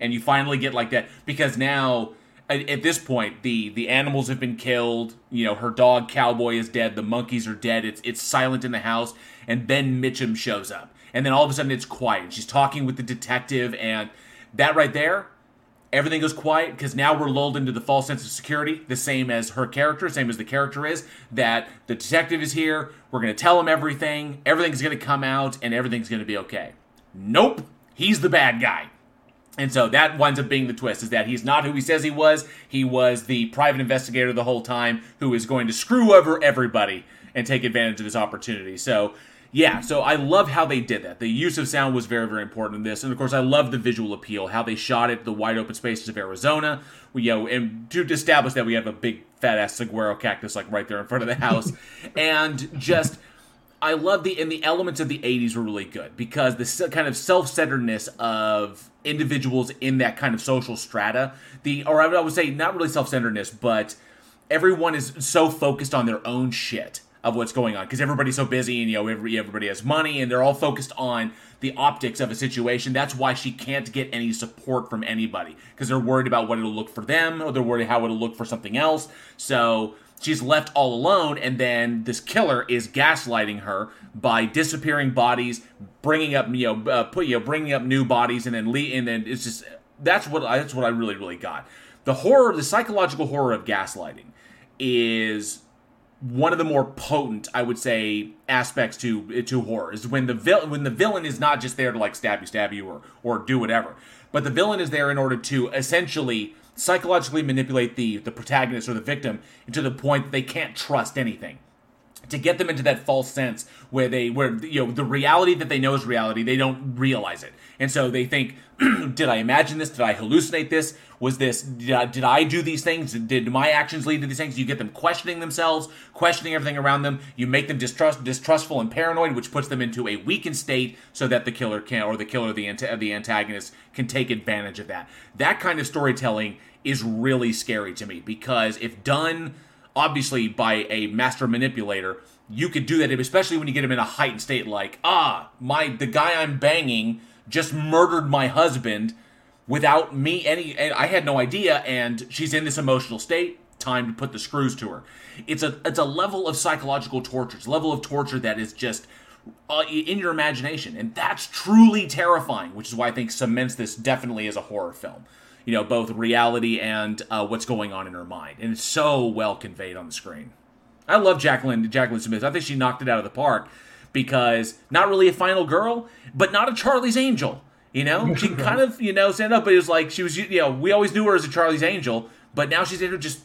and you finally get like that because now at, at this point the the animals have been killed you know her dog cowboy is dead the monkeys are dead it's it's silent in the house and ben mitchum shows up. And then all of a sudden it's quiet. She's talking with the detective and that right there everything goes quiet because now we're lulled into the false sense of security the same as her character same as the character is that the detective is here we're going to tell him everything everything's going to come out and everything's going to be okay nope he's the bad guy and so that winds up being the twist is that he's not who he says he was. He was the private investigator the whole time who is going to screw over everybody and take advantage of this opportunity. So, yeah, so I love how they did that. The use of sound was very, very important in this. And of course, I love the visual appeal, how they shot it, the wide open spaces of Arizona. We, you know, and to establish that we have a big fat ass saguaro cactus like right there in front of the house. and just I love the and the elements of the '80s were really good because the kind of self-centeredness of individuals in that kind of social strata. The or I would say not really self-centeredness, but everyone is so focused on their own shit of what's going on because everybody's so busy and you know every, everybody has money and they're all focused on the optics of a situation. That's why she can't get any support from anybody because they're worried about what it'll look for them or they're worried how it'll look for something else. So she's left all alone and then this killer is gaslighting her by disappearing bodies bringing up you know uh, put you know bringing up new bodies and then le- and then it's just that's what I, that's what I really really got. The horror the psychological horror of gaslighting is one of the more potent, I would say, aspects to to horror is when the when the villain is not just there to like stab you, stab you, or or do whatever, but the villain is there in order to essentially psychologically manipulate the the protagonist or the victim to the point that they can't trust anything. To get them into that false sense where they where you know the reality that they know is reality they don't realize it. And so they think did i imagine this? Did i hallucinate this? Was this did I, did I do these things? Did my actions lead to these things? You get them questioning themselves questioning everything around them. You make them distrust distrustful and paranoid which puts them into a weakened state so that the killer can or the killer the the antagonist can take advantage of that. That kind of storytelling is really scary to me because if done obviously by a master manipulator you could do that especially when you get him in a heightened state like ah my the guy i'm banging just murdered my husband without me any i had no idea and she's in this emotional state time to put the screws to her. It's a it's a level of psychological torture. It's a level of torture that is just uh, in your imagination and that's truly terrifying which is why i think cements this definitely as a horror film. You know both reality and uh, what's going on in her mind and it's so well conveyed on the screen. I love jaclyn jaclyn smith. I think she knocked it out of the park because not really a final girl but not a charlie's angel you know she kind of you know stand up but it was like she was you know we always knew her as a charlie's angel but now she's able to just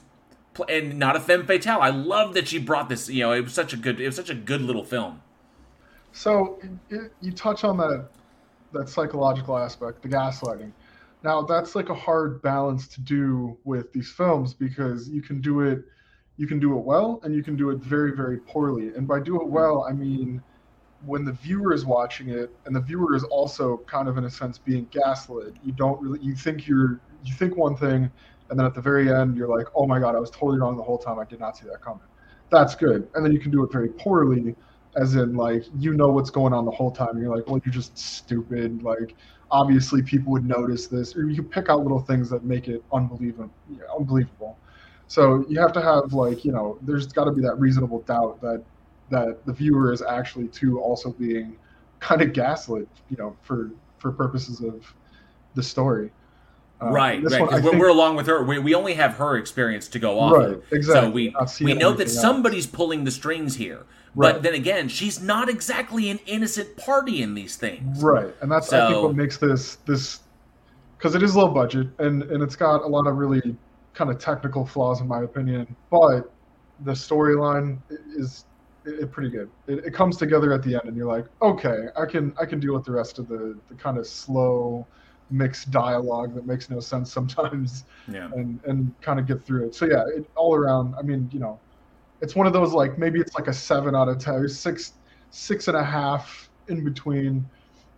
pl- and not a femme fatale i love that she brought this you know it was such a good it was such a good little film So it, you touch on that that psychological aspect, the gaslighting. Now that's like a hard balance to do with these films because you can do it you can do it well and you can do it very very poorly. And by do it well, I mean when the viewer is watching it and the viewer is also kind of in a sense being gaslit. You don't really you think you're you think one thing and then at the very end you're like, "Oh my god, I was totally wrong the whole time. I did not see that coming." That's good. And then you can do it very poorly as in like you know what's going on the whole time you're like, "Well, you're just stupid." Like obviously people would notice this or you can pick out little things that make it unbelievable yeah, unbelievable so you have to have like you know there's got to be that reasonable doubt that that the viewer is actually too also being kind of gaslit you know for for purposes of the story uh, right right because we're, think, we're along with her we, we only have her experience to go off right of. exactly so we we know that somebody's else. pulling the strings here Right. But then again, she's not exactly an innocent party in these things. Right, and that's so, I think what makes this this because it is low budget and and it's got a lot of really kind of technical flaws in my opinion, but the storyline is it, pretty good. It, it, comes together at the end, and you're like, okay, I can I can deal with the rest of the the kind of slow mixed dialogue that makes no sense sometimes, yeah. and and kind of get through it. So yeah, it, all around. I mean, you know, it's one of those like maybe it's like a seven out of ten, six six and a half in between,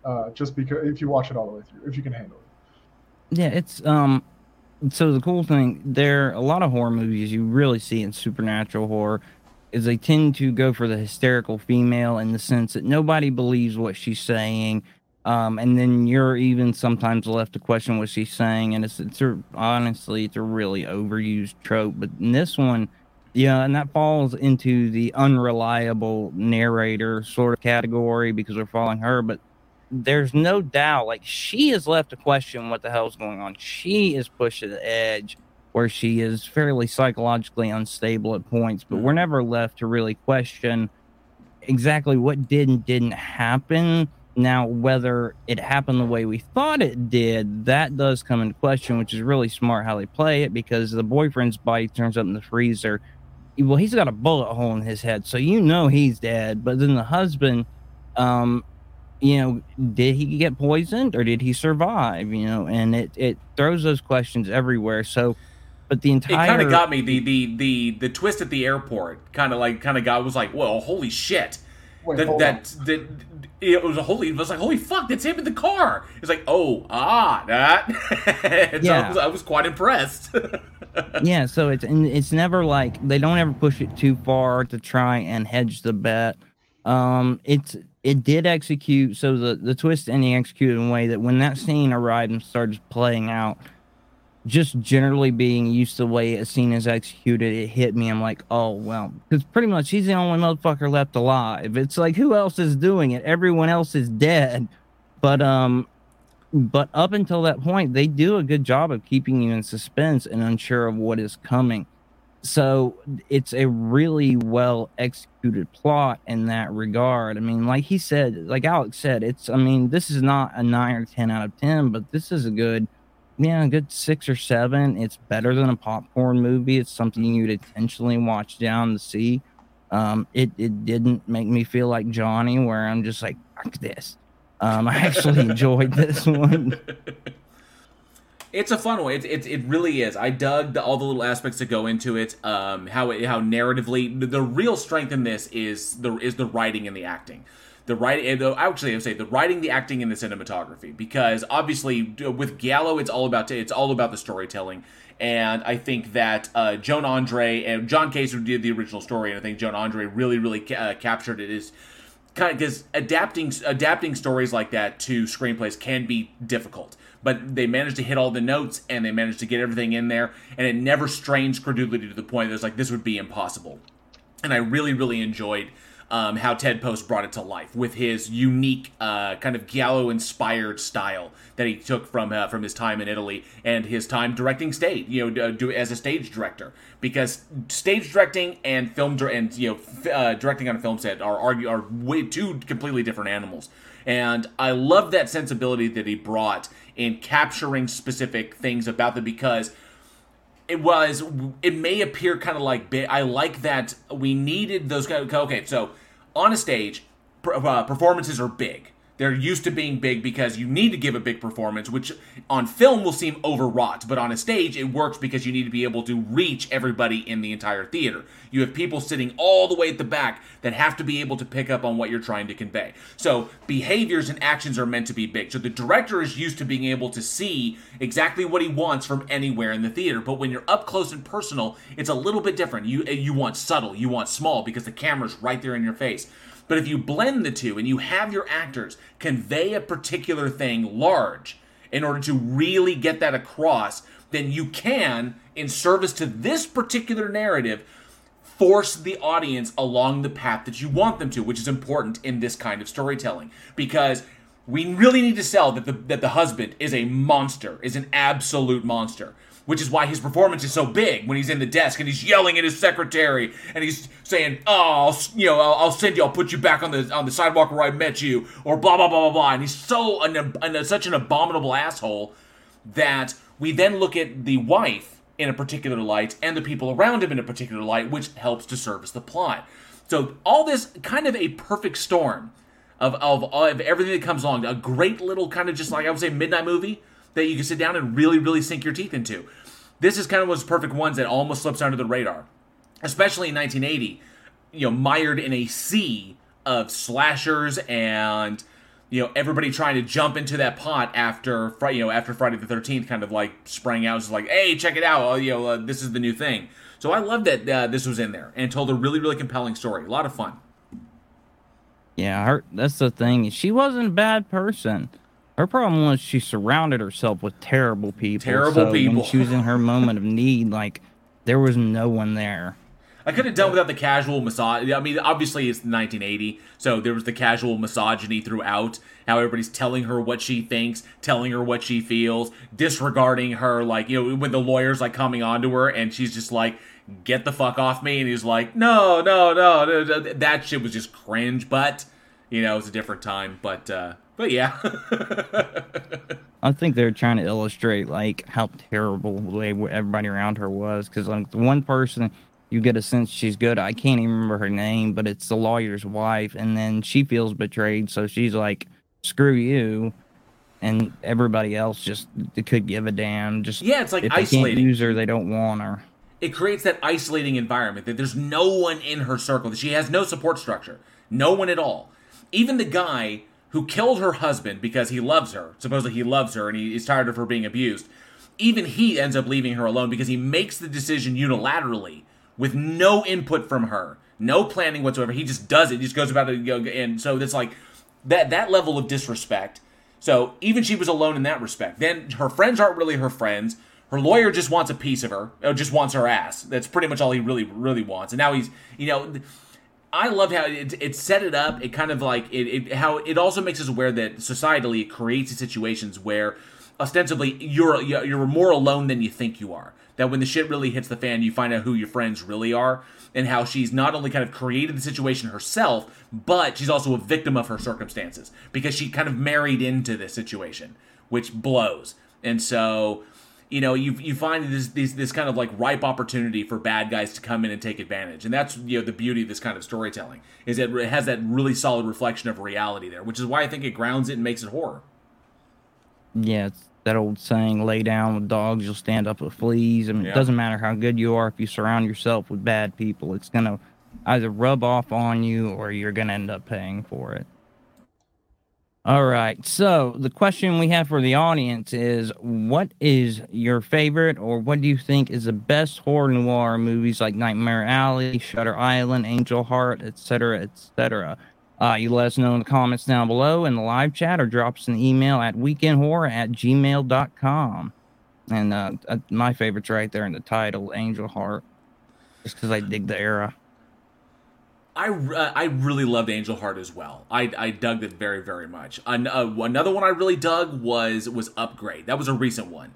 uh, just because if you watch it all the way through, if you can handle it. Yeah, it's um. So the cool thing there, a lot of horror movies you really see in supernatural horror is they tend to go for the hysterical female in the sense that nobody believes what she's saying. Um, and then you're even sometimes left to question what she's saying, and it's it's a, honestly it's a really overused trope. But in this one, yeah, and that falls into the unreliable narrator sort of category because we're following her. But there's no doubt, like, she is left to question what the hell's going on. She is pushed to the edge where she is fairly psychologically unstable at points, but we're never left to really question exactly what did and didn't happen. Now, whether it happened the way we thought it did, that does come into question, which is really smart how they play it because the boyfriend's body turns up in the freezer well, he's got a bullet hole in his head, so you know he's dead. But then the husband, um, you know, did he get poisoned or did he survive? You know, and it it throws those questions everywhere. So, but the entire it kind of got me the the the the twist at the airport kind of like kind of got was like, well, holy shit. Wait, that that, that it was a holy. It was like holy fuck, that's him in the car. It's like oh ah that. yeah, so I was, I was quite impressed. yeah, so it's and it's never like they don't ever push it too far to try and hedge the bet. Um, it's it did execute so the the twist ending executed in a way that when that scene arrived and started playing out, just generally being used to the way a scene is executed, it hit me. I'm like, oh well, because pretty much he's the only motherfucker left alive. It's like who else is doing it? Everyone else is dead. But um, but up until that point, they do a good job of keeping you in suspense and unsure of what is coming. So it's a really well executed plot in that regard. I mean, like he said, like Alex said, it's, I mean, this is not a nine or 10 out of 10, but this is a good, yeah, a good six or seven. It's better than a popcorn movie. It's something you'd intentionally watch down to see. Um, it, it didn't make me feel like Johnny, where I'm just like, fuck this. Um, I actually enjoyed this one. It's a fun one. It, it, it really is. I dug the, all the little aspects that go into it. Um, how it, how narratively the, the, real strength in this is the is the writing and the acting. The writing, though actually, I would say the writing, the acting, and the cinematography. Because obviously, with Giallo, it's all about it's all about the storytelling. And I think that uh, Joan Andre and John Case who did the original story, and I think Joan Andre really, really ca- uh, captured it. Is kind of because adapting adapting stories like that to screenplays can be difficult but they managed to hit all the notes and they managed to get everything in there and it never strains credulity to the point that it's like this would be impossible and i really really enjoyed um, how Ted Post brought it to life with his unique uh, kind of Giallo inspired style that he took from uh, from his time in Italy and his time directing stage, you know, do, as a stage director. Because stage directing and film and you know f- uh, directing on a film set are are, are way two completely different animals. And I love that sensibility that he brought in capturing specific things about them because it was it may appear kind of like big i like that we needed those kind of okay so on a stage uh, performances are big They're used to being big because you need to give a big performance, which on film will seem overwrought, but on a stage it works because you need to be able to reach everybody in the entire theater. You have people sitting all the way at the back that have to be able to pick up on what you're trying to convey. So behaviors and actions are meant to be big. So the director is used to being able to see exactly what he wants from anywhere in the theater. But when you're up close and personal, it's a little bit different. You you want subtle, you want small because the camera's right there in your face. But if you blend the two and you have your actors convey a particular thing large in order to really get that across, then you can, in service to this particular narrative, force the audience along the path that you want them to, which is important in this kind of storytelling. Because we really need to sell that the that the husband is a monster, is an absolute monster which is why his performance is so big when he's in the desk and he's yelling at his secretary and he's saying, "Oh, I'll, you know, I'll, I'll, send you. I'll put you back on the on the sidewalk where I met you," or blah blah blah blah blah. And he's so an, an, such an abominable asshole that we then look at the wife in a particular light and the people around him in a particular light, which helps to service the plot. So all this kind of a perfect storm of of, of everything that comes along. A great little kind of just like I would say midnight movie that you can sit down and really, really sink your teeth into. This is kind of one of those perfect ones that almost slips under the radar, especially in 1980. You know, mired in a sea of slashers and you know everybody trying to jump into that pot after you know after Friday the 13th kind of like sprang out was like hey check it out. Oh, you know uh, this is the new thing. So I love that uh, this was in there and told a really really compelling story. A lot of fun. Yeah her that's the thing. She wasn't a bad person her problem was she surrounded herself with terrible people. Terrible so people. When she was in her moment of need, like there was no one there. I could have done without the casual massage. I mean, obviously it's 1980, so there was the casual misogyny throughout. How everybody's telling her what she thinks, telling her what she feels, disregarding her. Like you know, when the lawyers like coming onto her, and she's just like, "Get the fuck off me!" And he's like, "No, no, no." That shit was just cringe. But you know, it's a different time. But uh, but yeah. I think they're trying to illustrate like how terrible the way everybody around her was. Because like the one person you get a sense she's good. I can't even remember her name, but it's the lawyer's wife, and then she feels betrayed, so she's like, "Screw you." And everybody else just could give a damn. Just yeah, it's like if isolating. They can't use her, they don't want her. It creates that isolating environment that there's no one in her circle. She has no support structure, no one at all. Even the guy who killed her husband because he loves her. Supposedly he loves her and he is tired of her being abused. Even he ends up leaving her alone because he makes the decision unilaterally with no input from her, no planning whatsoever. He just does it. He just goes about it, and so it's like that that level of disrespect. So even she was alone in that respect. Then her friends aren't really her friends. Her lawyer just wants a piece of her, just wants her ass. That's pretty much all he really, really wants. And now he's, you know, I love how it, it set it up. It kind of like it, it how it also makes us aware that societally it creates situations where ostensibly you're you're more alone than you think you are. That when the shit really hits the fan, you find out who your friends really are, and how she's not only kind of created the situation herself, but she's also a victim of her circumstances because she kind of married into this situation, which blows. And so you know, you you find this, this this kind of like ripe opportunity for bad guys to come in and take advantage, and that's you know the beauty of this kind of storytelling is that it has that really solid reflection of reality there, which is why I think it grounds it and makes it horror. Yeah, it's that old saying: "Lay down with dogs, you'll stand up with fleas." I mean, yeah. it doesn't matter how good you are if you surround yourself with bad people, it's gonna either rub off on you or you're gonna end up paying for it. All right. So the question we have for the audience is what is your favorite or what do you think is the best horror noir movies like Nightmare Alley, Shutter Island, Angel Heart, etc., etc.? Uh, you let us know in the comments down below in the live chat or drop us an email at weekinhorror at gmail.com. And uh, uh, my favorite's right there in the title, Angel Heart, just because I dig the era. I, uh, I really loved Angel Heart as well. I, I dug it very very much. An, uh, another one I really dug was was Upgrade. That was a recent one.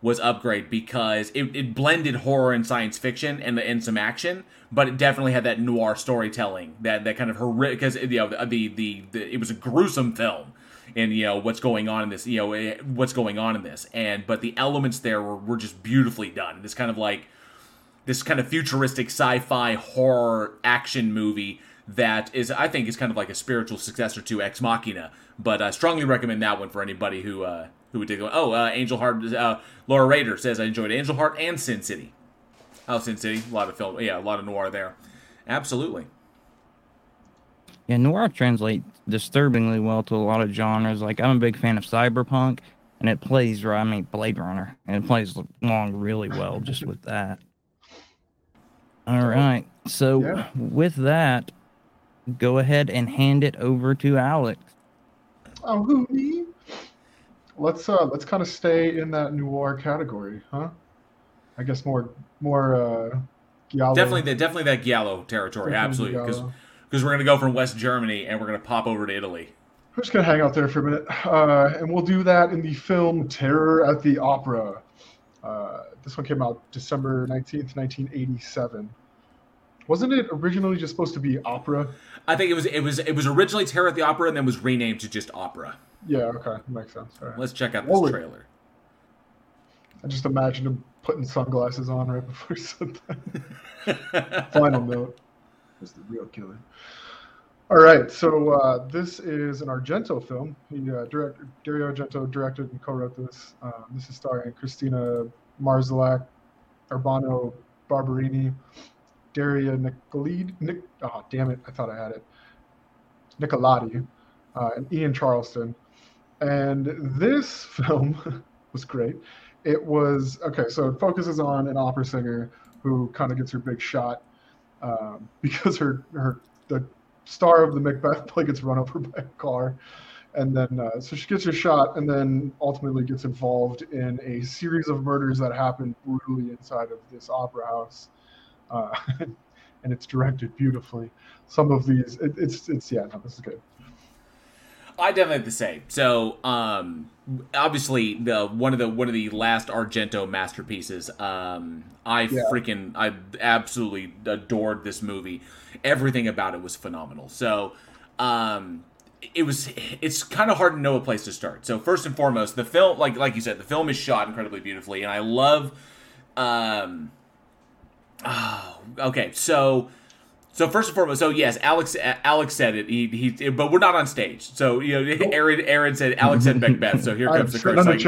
Was Upgrade because it, it blended horror and science fiction and and some action, but it definitely had that noir storytelling that that kind of horrific because you know the, the the it was a gruesome film and you know what's going on in this you know eh, what's going on in this and but the elements there were, were just beautifully done. This kind of like this kind of futuristic sci-fi horror action movie that is I think is kind of like a spiritual successor to Ex Machina. But I strongly recommend that one for anybody who uh, who would take. Oh, uh, Angel Heart. Uh, Laura Rader says I enjoyed Angel Heart and Sin City. Oh, Sin City, a lot of film, yeah, a lot of noir there. Absolutely. Yeah, noir translates disturbingly well to a lot of genres. Like I'm a big fan of cyberpunk, and it plays. I mean, Blade Runner, and it plays along really well just with that. All right, so Yeah. with that, go ahead and hand it over to Alex. Oh, who me? Let's uh let's kind of stay in that noir category, huh? I guess more more uh giallo. Definitely, the, definitely that Giallo territory. Definitely Absolutely, because because we're gonna go from West Germany and we're gonna pop over to Italy. I'm just gonna hang out there for a minute, uh, and we'll do that in the film Terror at the Opera. Uh, this one came out December nineteenth, nineteen eighty-seven. Wasn't it originally just supposed to be opera? I think it was it was it was originally Terror at the Opera and then was renamed to just Opera. Yeah, okay, makes sense. All right. Let's check out this Holy- trailer. I just imagined him putting sunglasses on right before he said that. Final note. Is the real killer. All right, so uh, this is an Argento film. He uh, direct, Dario Argento directed and co-wrote this. Um, this is starring Cristina Marsillach, Urbano Barberini, Daria Nicolidi. Nic, oh, damn it! I thought I had it. Nicolati, uh, and Ian Charleston. And this film was great. It was okay. So it focuses on an opera singer who kind of gets her big shot um, because her her the star of the Macbeth play gets run over by a car, and then uh, so she gets her shot, and then ultimately gets involved in a series of murders that happen brutally inside of this opera house, uh, and it's directed beautifully. Some of these, it, it's it's yeah, no, this is good. I definitely have to say. So, um, obviously, the one of the one of the last Argento masterpieces. Um, I Yeah. freaking I absolutely adored this movie. Everything about it was phenomenal. So, um, it was it's kind of hard to know a place to start. So, first and foremost, the film, like like you said, the film is shot incredibly beautifully, and I love. Um, oh, okay, so. So first and foremost, so yes, Alex Alex said it. He, he but we're not on stage. So you know, Aaron Aaron said Alex said Macbeth. So here comes the curse. Like.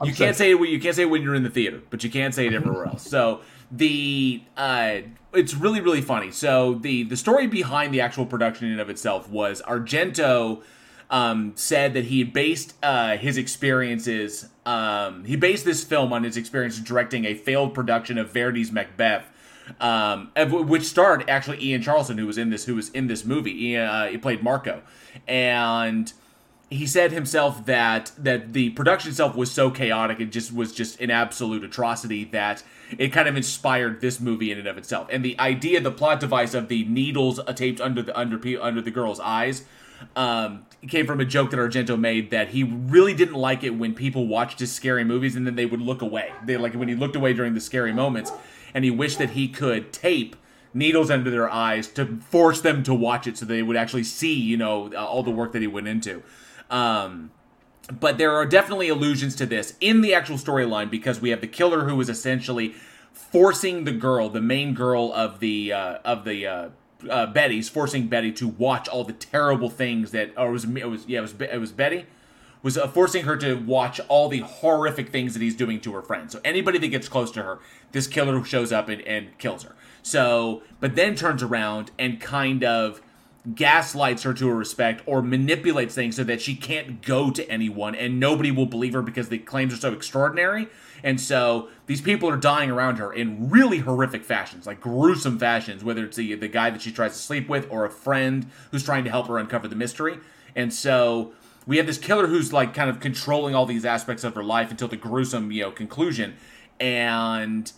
I'm you can't say it when you can't say it when you're in the theater, but you can't say it everywhere else. So the uh, it's really really funny. So the the story behind the actual production in and of itself was Argento um, said that he based uh, his experiences. Um, he based this film on his experience directing a failed production of Verdi's Macbeth um, which starred actually Ian Charleston, who was in this, who was in this movie. Ian, uh, he played Marco, and he said himself that that the production itself was so chaotic, it just was just an absolute atrocity that it kind of inspired this movie in and of itself. And the idea, the plot device of the needles taped under the under under the girl's eyes. Um, came from a joke that Argento made that he really didn't like it when people watched his scary movies and then they would look away. They like when he looked away during the scary moments, and he wished that he could tape needles under their eyes to force them to watch it so they would actually see, you know, uh, all the work that he went into. Um, but there are definitely allusions to this in the actual storyline because we have the killer who is essentially forcing the girl, the main girl of the uh, of the uh, uh, Betty's, forcing Betty to watch all the terrible things that, or it was it was yeah it was it was Betty was uh, forcing her to watch all the horrific things that he's doing to her friends. So anybody that gets close to her, this killer shows up and, and kills her. So, but then turns around and kind of gaslights her to a respect or manipulates things so that she can't go to anyone and nobody will believe her because the claims are so extraordinary. And so these people are dying around her in really horrific fashions, like gruesome fashions, whether it's the, the guy that she tries to sleep with or a friend who's trying to help her uncover the mystery. And so we have this killer who's like kind of controlling all these aspects of her life until the gruesome, you know, conclusion. And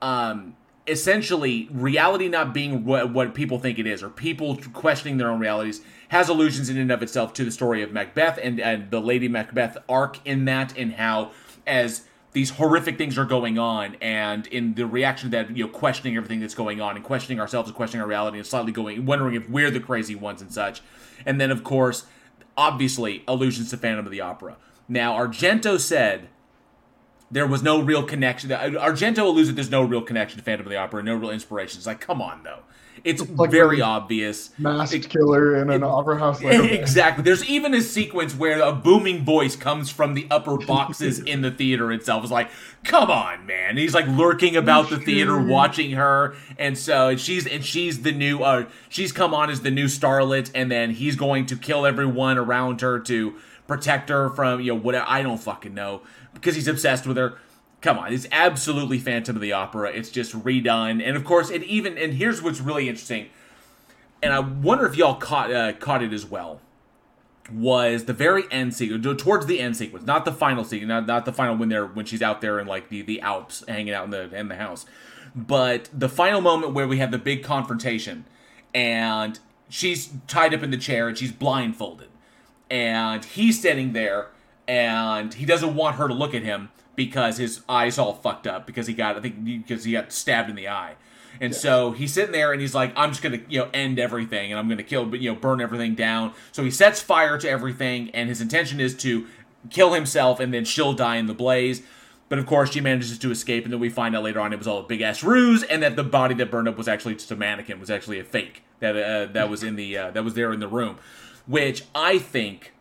um essentially reality not being what, what people think it is or people questioning their own realities has allusions in and of itself to the story of macbeth and, and the lady macbeth arc in that and how as these horrific things are going on and in the reaction that you know questioning everything that's going on and questioning ourselves and questioning our reality and slightly going wondering if we're the crazy ones and such. And then of course obviously allusions to phantom of the opera. Now argento said there was no real connection. Argento alludes that there's no real connection to Phantom of the Opera, no real inspiration. It's like, come on, though. It's like very obvious. Masked killer in an opera house. Like exactly. There's even a sequence where a booming voice comes from the upper boxes in the theater itself. It's like, come on, man. And he's like lurking about the theater, watching her, and so and she's and she's the new. Uh, she's come on as the new starlet, and then he's going to kill everyone around her to protect her from you know whatever. I don't fucking know because he's obsessed with her. Come on, it's absolutely Phantom of the Opera. It's just redone, and of course, it even and here's what's really interesting, and I wonder if y'all caught uh, caught it as well. Was the very end sequence towards the end sequence, not the final sequence, not, not the final when they're when she's out there in like the, the Alps hanging out in the in the house, but the final moment where we have the big confrontation, and she's tied up in the chair and she's blindfolded, and he's standing there and he doesn't want her to look at him because his eyes all fucked up because he got I think because he got stabbed in the eye. And so he's sitting there and he's like, I'm just gonna, you know, end everything and I'm gonna kill, but you know, burn everything down. So he sets fire to everything, and his intention is to kill himself and then she'll die in the blaze. But of course, she manages to escape, and then we find out later on it was all a big ass ruse, and that the body that burned up was actually just a mannequin, was actually a fake that uh, that was in the uh, that was there in the room, which I think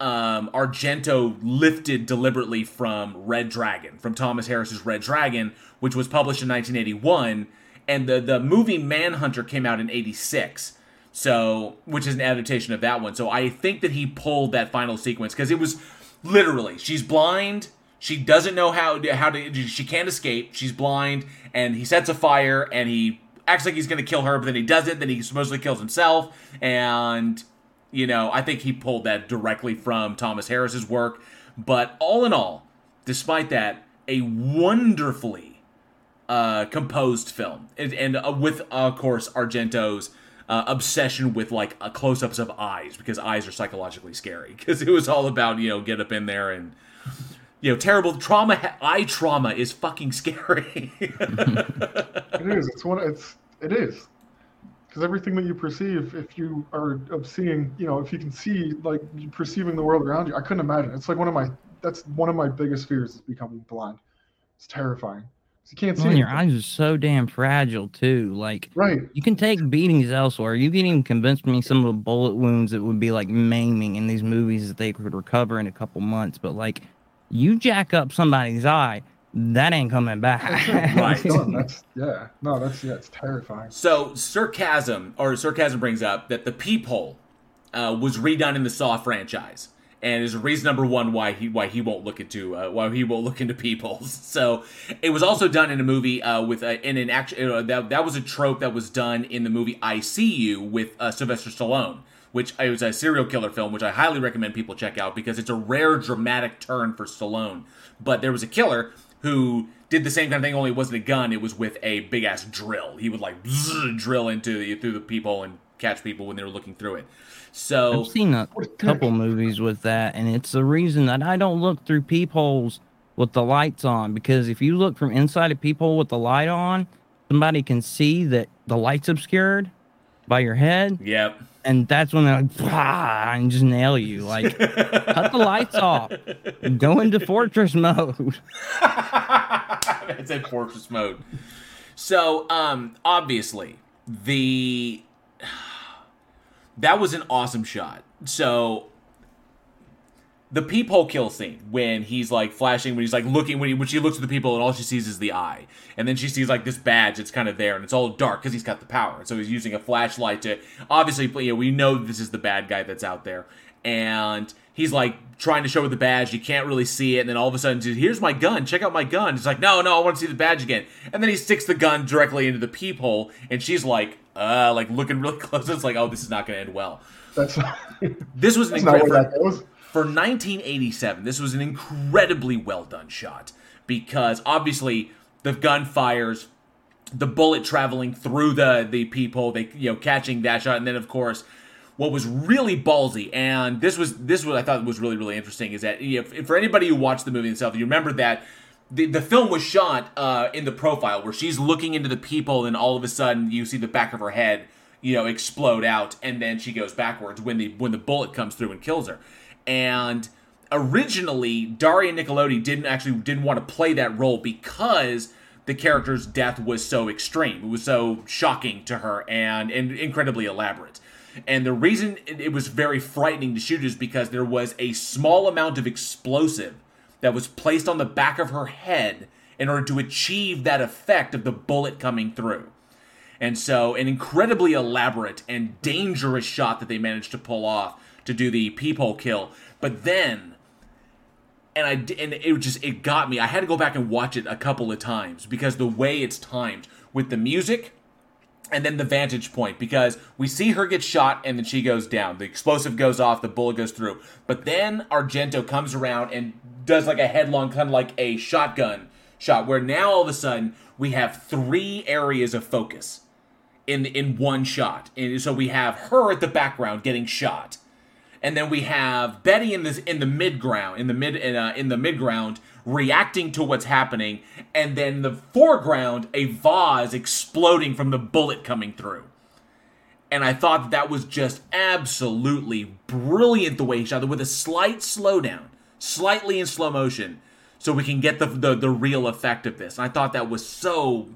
um, Argento lifted deliberately from Red Dragon, from Thomas Harris's Red Dragon, which was published in 1981, and the the movie Manhunter came out in 86. So, which is an adaptation of that one. So I think that he pulled that final sequence because it was literally she's blind, she doesn't know how how to she can't escape, she's blind, and he sets a fire and he acts like he's to kill her, but then he doesn't. Then he supposedly kills himself, and you know, I think he pulled that directly from Thomas Harris's work. But all in all, despite that, a wonderfully uh, composed film, and, and uh, with, uh, of course, Argento's uh, obsession with like uh, close-ups of eyes because eyes are psychologically scary. Because it was all about you know get up in there and you know terrible trauma. Eye trauma is fucking scary. it is. It's one. It's it is because everything that you perceive, if you are of seeing, you know, if you can see, like perceiving the world around you, I couldn't imagine. It's like one of my that's one of my biggest fears is becoming blind. It's terrifying. You can't see. Well, your eyes are so damn fragile too. Like, right? You can take beatings elsewhere. You can even convince me some of the bullet wounds that would be like maiming in these movies that they could recover in a couple months. But like, you jack up somebody's eye, that ain't coming back. right. That's yeah. No, that's yeah. It's terrifying. So Sarcasm or Sarcasm brings up that the Peephole uh, was redone in the Saw franchise, and is reason number one why he why he won't look into uh, why he won't look into peepholes. So it was also done in a movie uh, with uh, in an action uh, that that was a trope that was done in the movie I See You with uh, Sylvester Stallone. Which it was a serial killer film, which I highly recommend people check out because it's a rare dramatic turn for Stallone. But there was a killer who did the same kind of thing, only it wasn't a gun; it was with a big ass drill. He would like bzz, drill into the, through the people and catch people when they were looking through it. So I've seen a couple movies with that, and it's the reason that I don't look through peepholes with the lights on because if you look from inside a peephole with the light on, somebody can see that the light's obscured by your head. Yep. And that's when they're like, Pah, and just nail you. Like, cut the lights off. Go into fortress mode. it's in fortress mode. So, um, obviously, the that was an awesome shot. So the peephole kill scene when he's like flashing when he's like looking when, he, when she looks at the people and all she sees is the eye. And then she sees like this badge that's kind of there and it's all dark because he's got the power. So he's using a flashlight to obviously you know we know this is the bad guy that's out there. And he's like trying to show her the badge. You can't really see it. And then all of a sudden says, here's my gun. Check out my gun. It's like no no i want to see the badge again. And then he sticks the gun directly into the peephole and she's like uh like looking really close. It's like oh this is not going to end well. That's this was an that's not where incredible. For 1987, this was an incredibly well done shot because obviously the gun fires, the bullet traveling through the the peephole, they you know catching that shot, and then of course what was really ballsy, and this was this was I thought was really really interesting is that if, if for anybody who watched the movie itself, you remember that. The, the film was shot uh, in the profile where she's looking into the people, and all of a sudden you see the back of her head you know explode out and then she goes backwards when the when the bullet comes through and kills her and originally Daria Nicolodi didn't actually didn't want to play that role because the character's death was so extreme. It was so shocking to her and, and incredibly elaborate. And the reason it, was very frightening to shoot is because there was a small amount of explosive that was placed on the back of her head in order to achieve that effect of the bullet coming through. And so, an incredibly elaborate and dangerous shot that they managed to pull off to do the peephole kill. But then, and I and it just it got me. I had to go back and watch it a couple of times because the way it's timed with the music and then the vantage point because we see her get shot and then she goes down. The explosive goes off, the bullet goes through. But then Argento comes around and does like a headlong kind of like a shotgun shot where now all of a sudden we have three areas of focus in in one shot. And so we have her at the background getting shot. And then we have Betty in this in the mid ground, in the mid in, uh, in the mid ground, reacting to what's happening, and then the foreground, a vase exploding from the bullet coming through. And I thought that, that was just absolutely brilliant the way he shot it with a slight slowdown, slightly in slow motion, so we can get the, the the real effect of this. And I thought that was so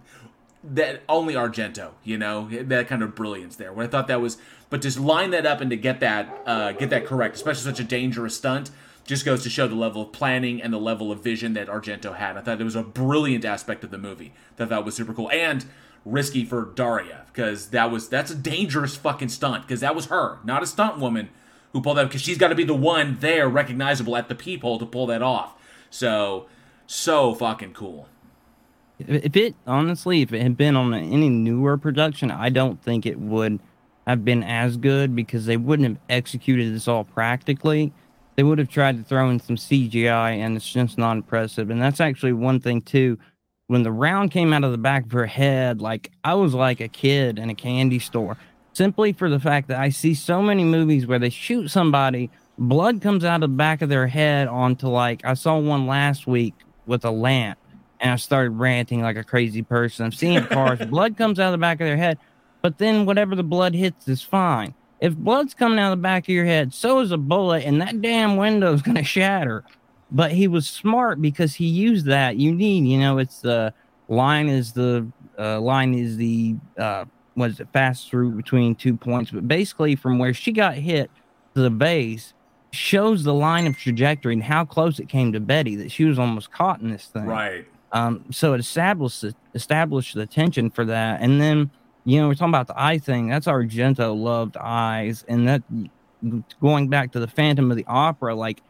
that only Argento, you know, that kind of brilliance there. When I thought that was, but just line that up and to get that uh, get that correct, especially such a dangerous stunt, just goes to show the level of planning and the level of vision that Argento had. I thought it was a brilliant aspect of the movie that I thought was super cool and risky for Daria because that was that's a dangerous fucking stunt because that was her, not a stunt woman who pulled that because she's got to be the one there recognizable at the peephole to pull that off. So so fucking cool. If it honestly, if it had been on any newer production, I don't think it would have been as good because they wouldn't have executed this all practically. They would have tried to throw in some CGI, and it's just not impressive. And that's actually one thing too. When the round came out of the back of her head, like I was like a kid in a candy store, simply for the fact that I see so many movies where they shoot somebody, blood comes out of the back of their head onto like I saw one last week with a lamp and I started ranting like a crazy person. I'm seeing cars, blood comes out of the back of their head, but then whatever the blood hits is fine. If blood's coming out of the back of your head, so is a bullet, and that damn window's gonna shatter. But he was smart because he used that. You need, you know, it's the line is the uh, line is the uh, was it fast through between two points, but basically from where she got hit to the base shows the line of trajectory and how close it came to Betty that she was almost caught in this thing. Right. Um, so it established established the tension for that, and then you know we're talking about the eye thing. That's Argento loved eyes, and that going back to the Phantom of the Opera, like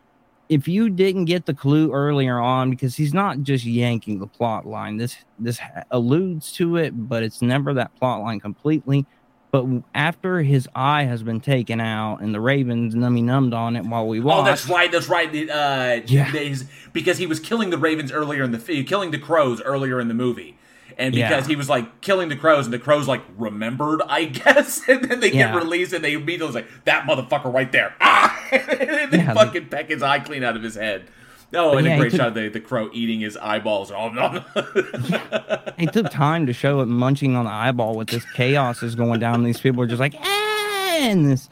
if you didn't get the clue earlier on, because he's not just yanking the plot line. This this alludes to it, but it's never that plot line completely. But after his eye has been taken out and the Ravens nummy numbed on it while we watch. Oh, that's right. That's right. Uh, Yeah. there's- because he was killing the Ravens earlier in the killing the crows earlier in the movie, and Yeah. because he was like killing the crows, and the crows like remembered, I guess, and then they Yeah. get released, and they immediately was like that motherfucker right there, ah, and they Yeah, fucking peck his eye clean out of his head. Oh, and yeah, a great took- shot of the, the crow eating his eyeballs. Oh no! He took time to show it munching on the eyeball with this chaos is going down. These people are just like, ah, in this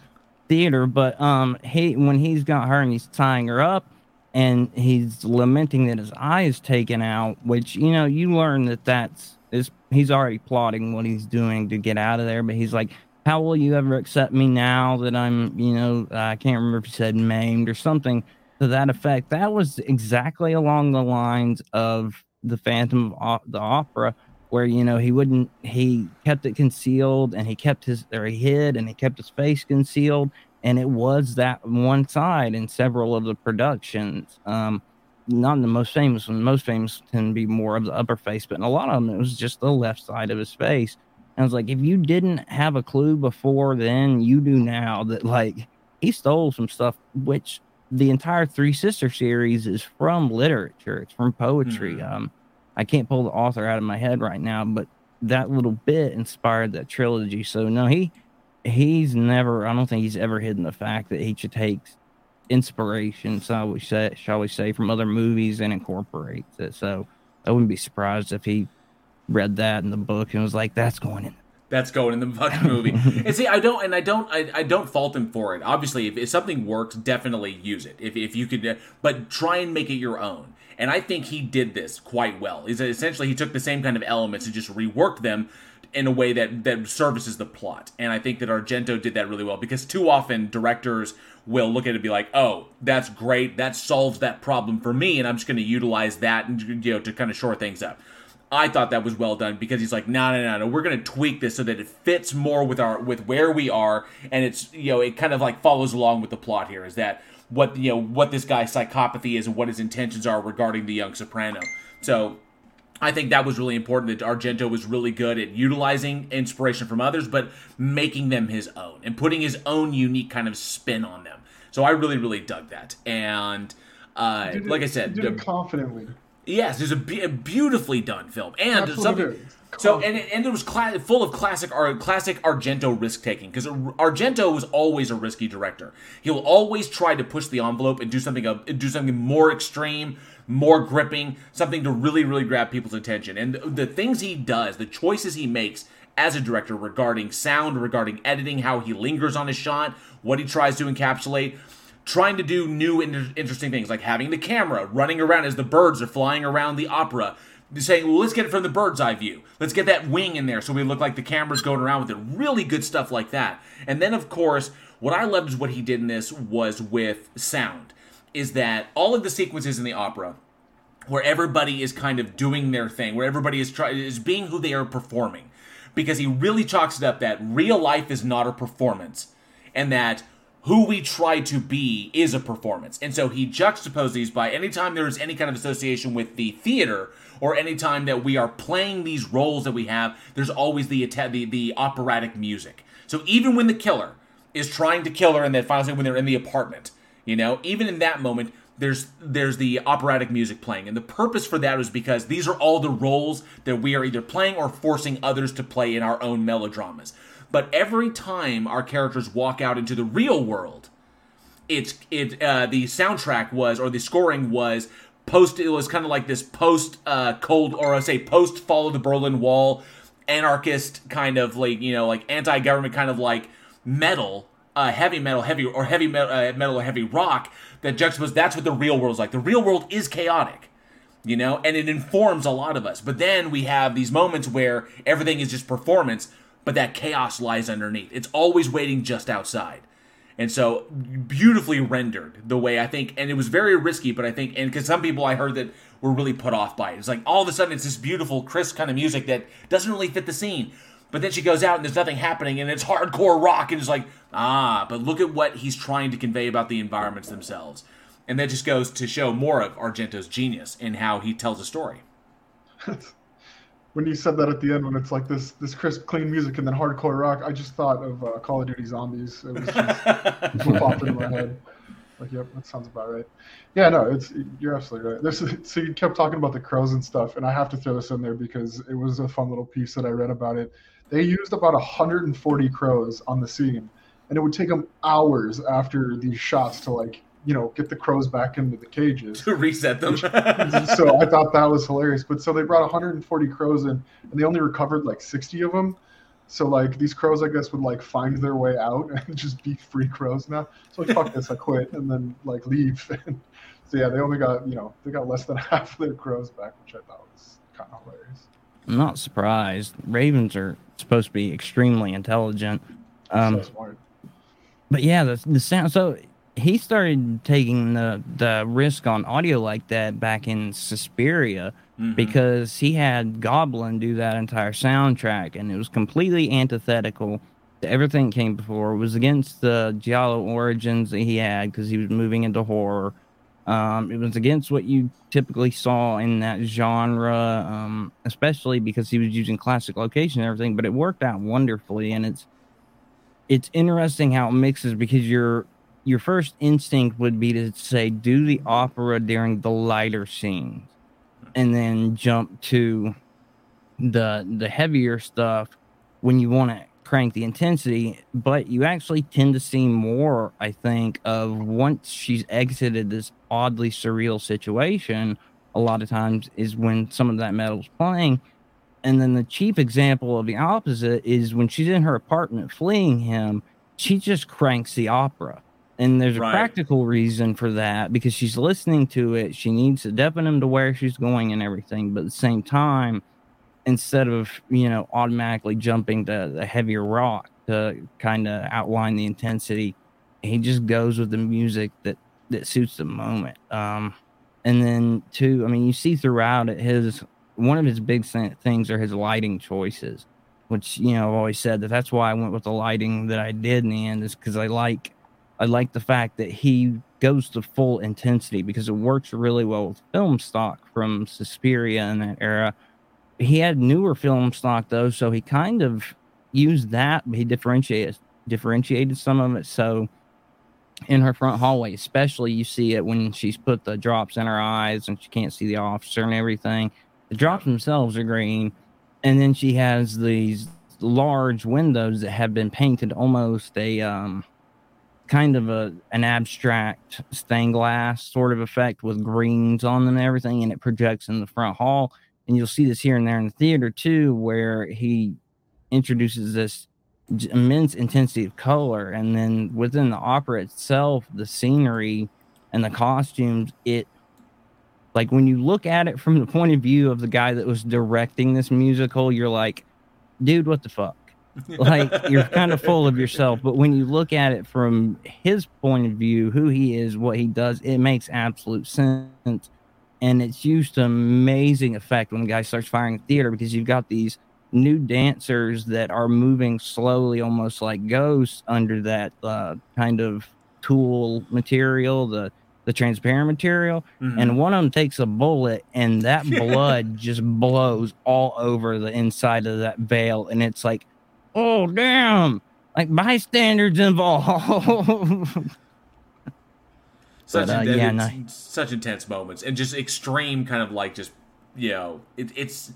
theater. But um, he when he's got her and he's tying her up, and he's lamenting that his eye is taken out, which you know you learn that that's is he's already plotting what he's doing to get out of there. But he's like, how will you ever accept me now that I'm, you know, I can't remember if he said maimed or something to that effect. That was exactly along the lines of the Phantom of the Opera, where you know he wouldn't, he kept it concealed and he kept his, or he hid and he kept his face concealed, and it was that one side in several of the productions. Um, not in the most famous one. Most famous to be more of the upper face, but in a lot of them, it was just the left side of his face. And I was like, if you didn't have a clue before then, you do now that like he stole some stuff, which the entire Three Sister series is from literature. It's from poetry. Um, I can't pull the author out of my head right now, but that little bit inspired that trilogy. So no, he he's never. I don't think he's ever hidden the fact that he should takes inspiration, shall we say, shall we say, from other movies and incorporates it. So I wouldn't be surprised if he read that in the book and was like, "That's going in." That's going in the fucking movie. and see, I don't, and I don't, I, I don't fault him for it. Obviously, if, if something works, definitely use it. If, if you could, uh, but try and make it your own. And I think he did this quite well. Is essentially he took the same kind of elements and just reworked them in a way that that services the plot. And I think that Argento did that really well because too often directors will look at it and be like, "Oh, that's great. That solves that problem for me, and I'm just going to utilize that and you know to kind of shore things up." I thought that was well done because he's like, no, no, no, no. We're going to tweak this so that it fits more with our with where we are, and it's you know it kind of like follows along with the plot here. Is that what you know what this guy's psychopathy is and what his intentions are regarding the young soprano. So I think that was really important that Argento was really good at utilizing inspiration from others, but making them his own and putting his own unique kind of spin on them. So I really, really dug that. And uh, like I said, did it confidently. Yes, it's a, be- a beautifully done film, and Absolutely something. So and it, and it was cla- full of classic classic Argento risk taking because Argento was always a risky director. He'll always try to push the envelope and do something uh, do something more extreme, more gripping, something to really really grab people's attention. And the, the things he does, the choices he makes as a director regarding sound, regarding editing, how he lingers on a shot, what he tries to encapsulate trying to do new inter- interesting things like having the camera running around as the birds are flying around the opera saying well, let's get it from the bird's eye view. Let's get that wing in there so we look like the camera's going around with it. Really good stuff like that. And then of course what i loved is what he did in this was with sound is that all of the sequences in the opera where everybody is kind of doing their thing, where everybody is try- is being who they are performing, because he really chalks it up that real life is not a performance, and that who we try to be is a performance. And so he juxtaposes these by anytime there is any kind of association with the theater, or anytime that we are playing these roles that we have, there's always the the, the operatic music. So even when the killer is trying to kill her and that final scene when they're in the apartment, you know, even in that moment, there's there's the operatic music playing, and the purpose for that is because these are all the roles that we are either playing or forcing others to play in our own melodramas. But every time our characters walk out into the real world, it's it uh, the soundtrack was or the scoring was post. It was kind of like this post uh, cold or I say post fall of the Berlin Wall, anarchist kind of like you know like anti government kind of like metal uh, heavy metal, heavy or heavy metal, uh, metal or heavy rock that juxtapose. That's what the real world's like. The real world is chaotic, you know, and it informs a lot of us. But then we have these moments where everything is just performance, but that chaos lies underneath. It's always waiting just outside. And so beautifully rendered the way I think, and it was very risky, but I think, and because some people I heard that were really put off by it. It's like all of a sudden it's this beautiful, crisp kind of music that doesn't really fit the scene. But then she goes out and there's nothing happening and it's hardcore rock and it's like, ah, but look at what he's trying to convey about the environments themselves. And that just goes to show more of Argento's genius in how he tells a story. when you said that at the end, when it's like this this crisp, clean music and then hardcore rock, I just thought of uh, Call of Duty Zombies. It was just what popped into my head. Like, yep, that sounds about right. Yeah, no, it's you're absolutely right. There's so you kept talking about the crows and stuff, and I have to throw this in there because it was a fun little piece that I read about it. They used about 140 crows on the scene, and it would take them hours after these shots to like you know get the crows back into the cages to reset them. so I thought that was hilarious. But so they brought 140 crows in, and they only recovered like 60 of them. So like these crows, I guess, would like find their way out and just be free crows now. So like fuck this, I quit, and then like leave. so yeah, they only got you know they got less than half of their crows back, which I thought was kind of hilarious. I'm not surprised. Ravens are supposed to be extremely intelligent. Um, so smart. but yeah, the, the sound. So he started taking the the risk on audio like that back in Suspiria Mhm. because he had Goblin do that entire soundtrack, and it was completely antithetical to everything came before. It was against the Giallo origins that he had because he was moving into horror. Um, it was against what you typically saw in that genre, um, especially because he was using classic location and everything. But it worked out wonderfully, and it's it's interesting how it mixes because your your first instinct would be to say do the opera during the lighter scenes and then jump to the the heavier stuff when you want to crank the intensity but you actually tend to see more i think of once she's exited this oddly surreal situation a lot of times is when some of that metal's playing And then the cheap example of the opposite is when she's in her apartment fleeing him, she just cranks the opera. And there's a Right. practical reason for that because she's listening to it. She needs to deafen him to where she's going and everything. But at the same time, instead of, you know, automatically jumping to the heavier rock to kind of outline the intensity, he just goes with the music that that suits the moment. Um, and then two, I mean, you see throughout it his one of his big things are his lighting choices, which you know I've always said that that's why I went with the lighting that I did in the end is because I like I like the fact that he goes to full intensity because it works really well with film stock from Suspiria in that era. He had newer film stock though, so he kind of used that, he differentiated differentiated some of it. So in her front hallway, especially you see it when she's put the drops in her eyes and she can't see the officer and everything. The drops themselves are green, and then she has these large windows that have been painted almost a um kind of a an abstract stained glass sort of effect with greens on them and everything, and it projects in the front hall. And you'll see this here and there in the theater too, where he introduces this immense intensity of color and then within the opera itself the scenery and the costumes it like when you look at it from the point of view of the guy that was directing this musical you're like dude what the fuck like you're kind of full of yourself but when you look at it from his point of view who he is what he does it makes absolute sense. And it's used to amazing effect when the guy starts firing the theater because you've got these new dancers that are moving slowly almost like ghosts under that uh, kind of tulle material the the transparent material. Mhm. and one of them takes a bullet and that blood just blows all over the inside of that veil. And it's like oh damn. Like bystanders involved. Such But, uh, in- yeah, no. such intense moments and just extreme kind of like just you know it, it's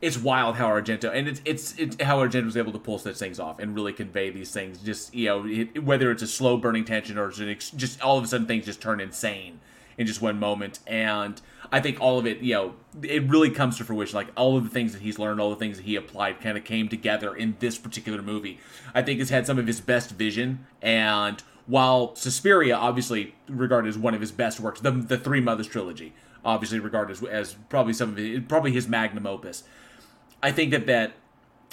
it's wild how Argento and it's it's it's how Argento was able to pull such things off and really convey these things. Just you know it, whether it's a slow burning tension or it's ex, just all of a sudden things just turn insane in just one moment. And I think all of it you know it really comes to fruition. Like all of the things that he's learned all the things that he applied kind of came together in this particular movie. I think has had some of his best vision and while Suspiria obviously regarded as one of his best works the the Three Mothers trilogy obviously regarded as, as probably some of his, probably his magnum opus. I think that that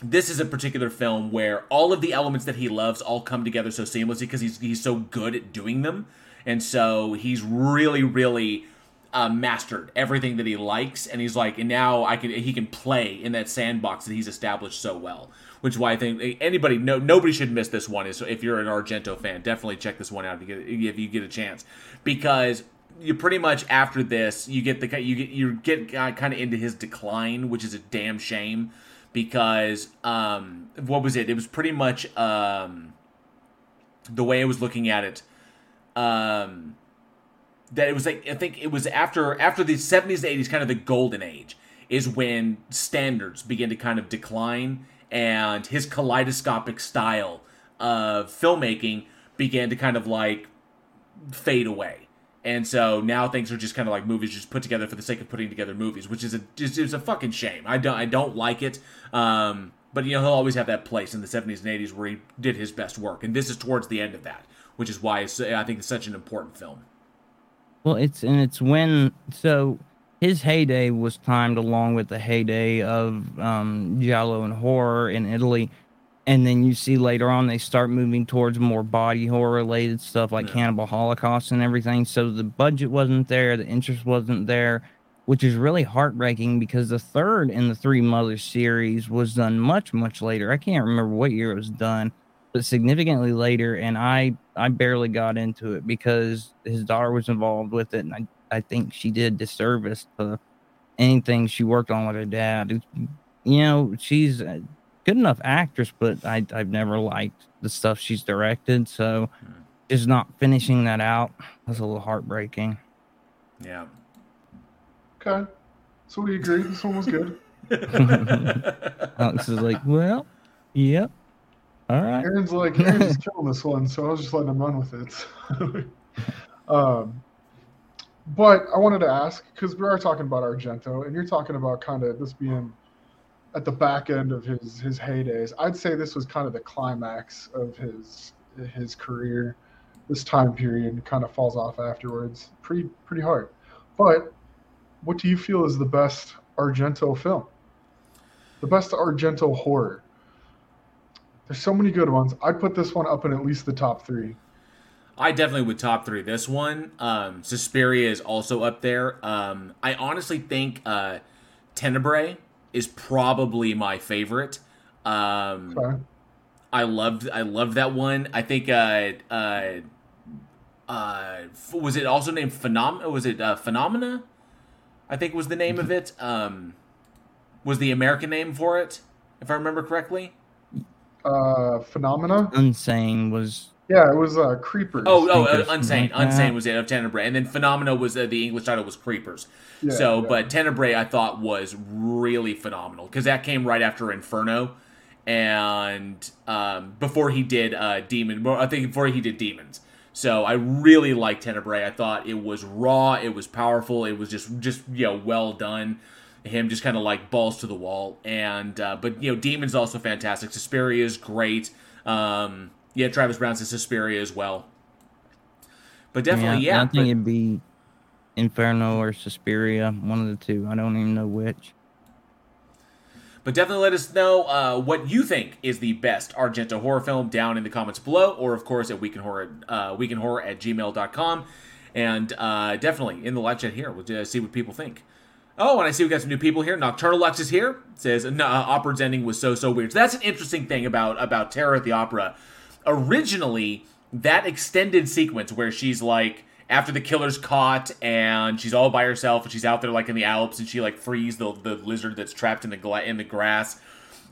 this is a particular film where all of the elements that he loves all come together so seamlessly because he's he's so good at doing them, and so he's really really uh, mastered everything that he likes, and he's like, and now I can he can play in that sandbox that he's established so well. Which is why I think anybody no nobody should miss this one. Is if you're an Argento fan, definitely check this one out if you get, if you get a chance because you pretty much after this you get the you get you get kind of into his decline, which is a damn shame because um what was it? It was pretty much um the way I was looking at it um that it was like I think it was after after the 70s 80s kind of the golden age is when standards begin to kind of decline and his kaleidoscopic style of filmmaking began to kind of like fade away. And so now things are just kind of like movies just put together for the sake of putting together movies, which is a just is a fucking shame. I don't I don't like it. Um, but you know he'll always have that place in the 70s and 80s where he did his best work, and this is towards the end of that, which is why I think it's such an important film. Well, it's and it's when so his heyday was timed along with the heyday of um, giallo and horror in Italy, and then you see later on they start moving towards more body horror related stuff like Cannibal Holocaust and everything. So the budget wasn't there, the interest wasn't there, which is really heartbreaking because the third in the Three Mothers series was done much much later. I can't remember what year it was done but significantly later and i i barely got into it because his daughter was involved with it and i, I think she did disservice to anything she worked on with her dad you know she's a good enough actress but I, i've never liked the stuff she's directed so hmm. just not finishing that out was a little heartbreaking Yeah. Okay. So we agree. This one was good. alex is like well yep all right Aaron's like, Aaron's killing this one, so I was just letting him run with it. um, but I wanted to ask because we are talking about Argento, and you're talking about kind of this being at the back end of his his heydays. I'd say this was kind of the climax of his his career. This time period kind of falls off afterwards. Pretty pretty hard. But what do you feel is the best Argento film? The best Argento horror. There's so many good ones. I'd put this one up in at least the top three. I definitely would top three this one. Um, Suspiria is also up there. Um, I honestly think uh, Tenebrae is probably my favorite. Um. I loved I loved that one. I think uh, uh, uh, was it also named Phenom? Was it uh, Phenomena? I think was the name of it. Um, was the American name for it, if I remember correctly. Uh, Phenomena. Unsane was Yeah, it was uh, Creepers. Oh, oh, Creepers, uh, Unsane. like Unsane that. was it of Tenebrae, and then Phenomena was uh, the English title was Creepers. Yeah, so, yeah. but Tenebrae I thought was really phenomenal because that came right after Inferno, and um, before he did uh, Demon. I think before he did Demons. So I really liked Tenebrae. I thought it was raw, it was powerful, it was just just you know well done. Him just kind of like balls to the wall, and uh, but you know Demons also fantastic. Suspiria is great. Um, yeah, Travis Brown says Suspiria as well. But definitely, yeah. I think but- it'd be Inferno or Suspiria, one of the two. I don't even know which. But definitely let us know uh, what you think is the best Argento horror film down in the comments below, or of course at Week in Horror, uh, weekinhorror at gmail.com. And uh, definitely in the live chat here, we'll uh, see what people think. Oh, and I see we got some new people here. Nocturnal Lux is here. Says uh, Opera's ending was so so weird. So that's an interesting thing about about Terror at the Opera. Originally, that extended sequence where she's like after the killer's caught and she's all by herself and she's out there like in the Alps and she like frees the the lizard that's trapped in the gla- in the grass.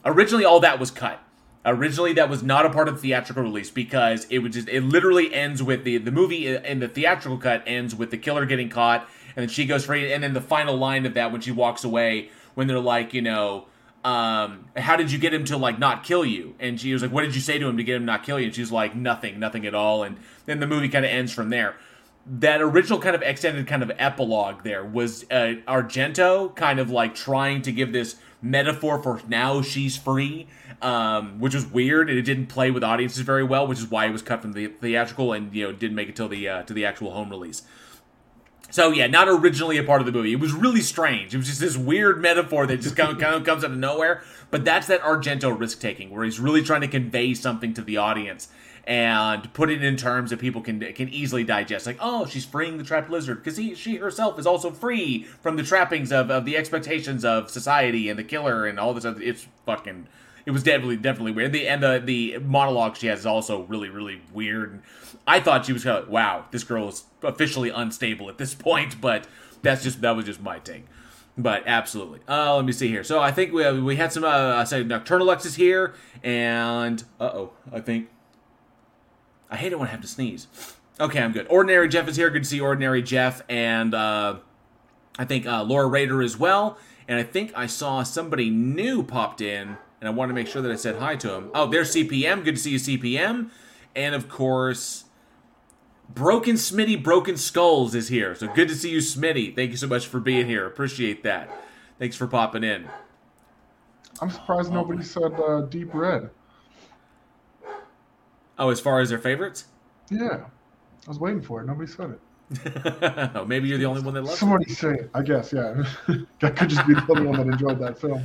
Originally, all that was cut. Originally, that was not a part of the theatrical release because it would just it literally ends with the the movie in the theatrical cut ends with the killer getting caught and then she goes free and then the final line of that when she walks away when they're like you know um how did you get him to like not kill you? And she was like what did you say to him to get him not kill you? And she's like nothing nothing at all. And then the movie kind of ends from there. That original kind of extended kind of epilogue there was uh, Argento kind of like trying to give this metaphor for now she's free, um, which was weird and it didn't play with audiences very well, which is why it was cut from the theatrical and you know didn't make it till the uh, to the actual home release. So yeah, not originally a part of the movie. It was really strange. It was just this weird metaphor that just kind of, kind of comes out of nowhere. But that's that Argento risk taking, where he's really trying to convey something to the audience and put it in terms that people can can easily digest. Like, oh, she's freeing the trapped lizard because he she herself is also free from the trappings of, of the expectations of society and the killer and all this other. It's fucking. It was definitely definitely weird. The and the the monologue she has is also really really weird. I thought she was kind of wow, this girl is officially unstable at this point, but that's just that was just my take. But absolutely. Uh, let me see here. So I think we we had some. Uh, I said Nocturnal Lux is here, and uh oh, I think I hate it when I have to sneeze. Okay, I'm good. Ordinary Jeff is here. Good to see Ordinary Jeff, and uh, I think uh, Laura Rader as well. And I think I saw somebody new popped in, and I wanted to make sure that I said hi to him. Oh, there's CPM. Good to see you, CPM. And of course, Broken Smitty Broken Skulls is here. So good to see you, Smitty. Thank you so much for being here. Appreciate that. Thanks for popping in. I'm surprised nobody said uh, Deep Red. Oh, as far as their favorites? Yeah, I was waiting for it. Nobody said it. oh, maybe you're the only one that loves it. Somebody say it. I guess, yeah. that could just be the only one that enjoyed that film.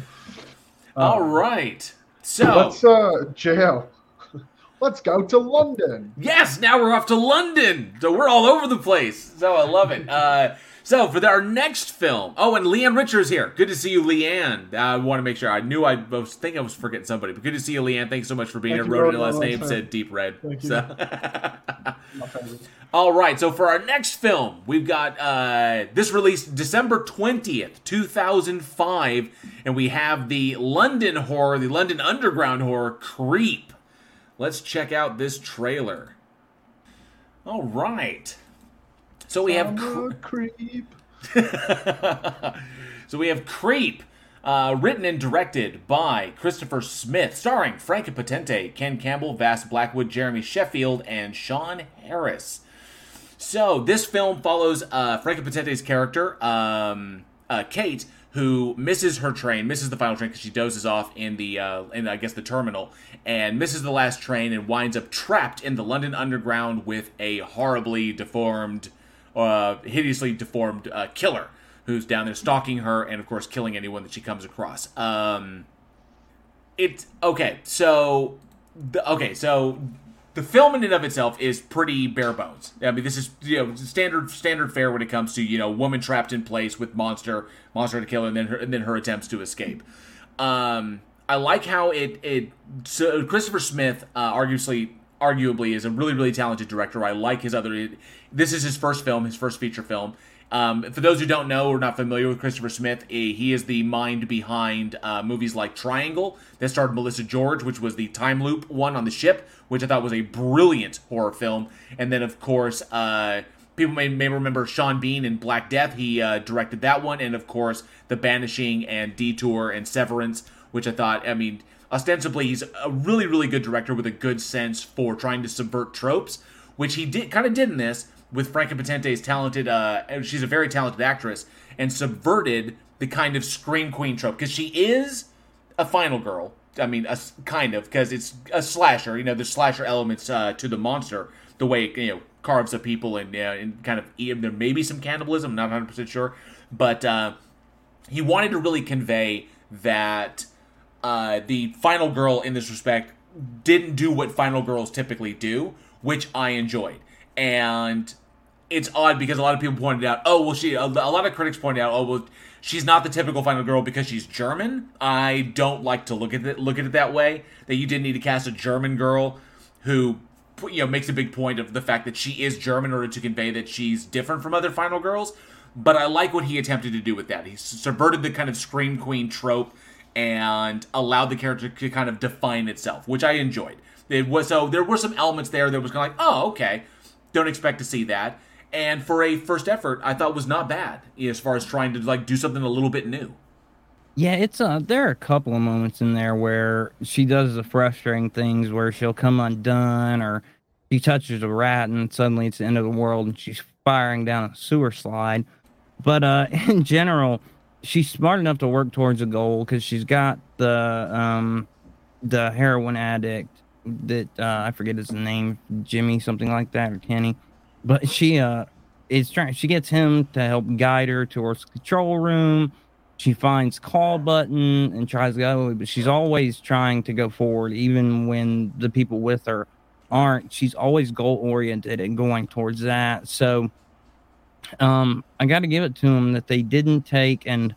All right. So Let's, uh, JL, let's go to London. Yes, now we're off to London. So we're all over the place. So I love it. Uh, so for our next film, oh, and Leanne Richards here. Good to see you, Leanne. I want to make sure. I knew I, was thinking I was forgetting somebody, but good to see you, Leanne. Thanks so much for being Thank here. you Wrote your last name, sir. said Deep Red. Thank you. So- My all right, so for our next film, we've got uh, this released December 20th, 2005, and we have the London horror, the London underground horror, Creep. Let's check out this trailer. All right. So we have. Cre- creep. so we have Creep, uh, written and directed by Christopher Smith, starring Franka Potente, Ken Campbell, Vas Blackwood, Jeremy Sheffield, and Sean Harris. So this film follows uh, Franka Potente's character, um, uh, Kate, who misses her train, misses the final train because she dozes off in the uh, in I guess the terminal, and misses the last train and winds up trapped in the London Underground with a horribly deformed, uh, hideously deformed uh, killer who's down there stalking her and of course killing anyone that she comes across. Um, it's okay. So, the, okay, so the film in and of itself is pretty bare bones. I mean, this is you know standard standard fare when it comes to you know woman trapped in place with monster monster to kill and then her and then her attempts to escape. Um, I like how it it so Christopher Smith uh, arguably arguably is a really really talented director. I like his other. This is his first film, his first feature film. Um, for those who don't know or not familiar with Christopher Smith, eh, he is the mind behind uh, movies like Triangle that starred Melissa George, which was the time loop one on the ship, which I thought was a brilliant horror film. And then, of course, uh, people may, may remember Sean Bean in Black Death. He uh, directed that one. And, of course, The Banishing and Detour and Severance, which I thought, I mean, ostensibly, he's a really, really good director with a good sense for trying to subvert tropes, which he did kind of did in this with Franca Potente's talented, uh, she's a very talented actress, and subverted the kind of scream queen trope because she is a final girl. I mean, a, kind of because it's a slasher. You know, there's slasher elements uh, to the monster, the way it, you know carves up people and, uh, and kind of there may be some cannibalism. I'm not 100 percent sure, but uh, he wanted to really convey that uh, the final girl in this respect didn't do what final girls typically do, which I enjoyed. And it's odd because a lot of people pointed out, oh well, she. A, a lot of critics pointed out, oh well, she's not the typical final girl because she's German. I don't like to look at it look at it that way. That you didn't need to cast a German girl who you know makes a big point of the fact that she is German in order to convey that she's different from other final girls. But I like what he attempted to do with that. He subverted the kind of scream queen trope and allowed the character to kind of define itself, which I enjoyed. It was so there were some elements there that was kind of like, oh okay, don't expect to see that and for a first effort, I thought was not bad as far as trying to like do something a little bit new. Yeah, it's uh there are a couple of moments in there where she does the frustrating things where she'll come undone or she touches a rat and suddenly it's the end of the world and she's firing down a sewer slide. But uh in general, she's smart enough to work towards a goal because she's got the um the heroin addict that uh, I forget his name, Jimmy, something like that, or Kenny. But she uh is trying she gets him to help guide her towards the control room. She finds call button and tries to go but she's always trying to go forward even when the people with her aren't. She's always goal oriented and going towards that. So um i got to give it to them that they didn't take and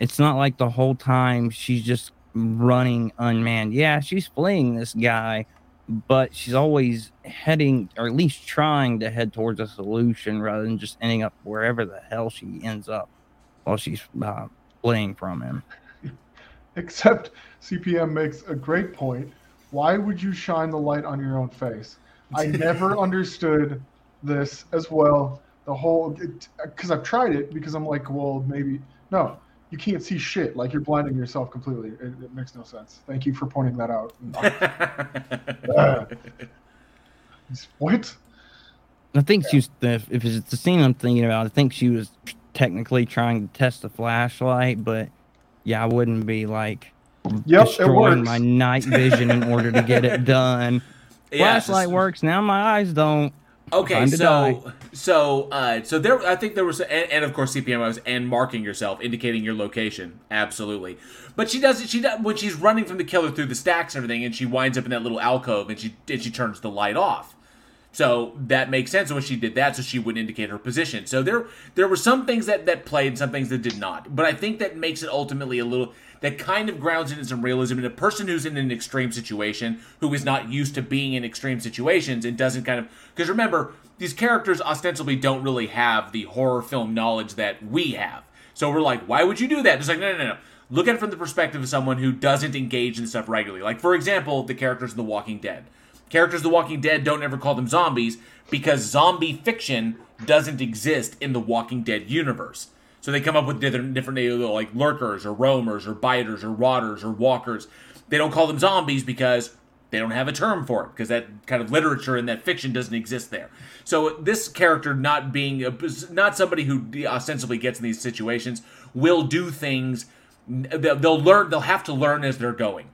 it's not like the whole time she's just running unmanned yeah she's fleeing this guy but she's always heading or at least trying to head towards a solution rather than just ending up wherever the hell she ends up while she's uh, fleeing from him. Except CPM makes a great point. Why would you shine the light on your own face? I never understood this as well. The whole because I've tried it because I'm like, well, maybe no you can't see shit. Like you're blinding yourself completely. It, it makes no sense. Thank you for pointing that out. uh, what? I think yeah. she was the, if it's the scene I'm thinking about. I think she was technically trying to test the flashlight, but yeah, I wouldn't be like yep, destroying my night vision in order to get it done. Yeah, flashlight works now. My eyes don't. Okay, so so uh, so there, I think there was, and, and, of course CPM and marking yourself, indicating your location, absolutely. But she does it. She does when she's running from the killer through the stacks and everything, and she winds up in that little alcove, and she and she turns the light off. So that makes sense when she did that, so she would indicate her position. So there there were some things that that played, some things that did not. But I think that makes it ultimately a little that kind of grounds it in some realism. And a person who's in an extreme situation, who is not used to being in extreme situations and doesn't kind of because remember these characters ostensibly don't really have the horror film knowledge that we have. So we're like, why would you do that? It's like, no, no, no, no. Look at it from the perspective of someone who doesn't engage in stuff regularly. Like, for example, the characters in The Walking Dead. Characters in The Walking Dead don't ever call them zombies because zombie fiction doesn't exist in the Walking Dead universe. So they come up with different, different like lurkers or roamers or biters or rotters or walkers. They don't call them zombies because they don't have a term for it because that kind of literature and that fiction doesn't exist there. So this character not being a, not somebody who ostensibly gets in these situations will do things. They'll, learn. They'll have to learn as they're going,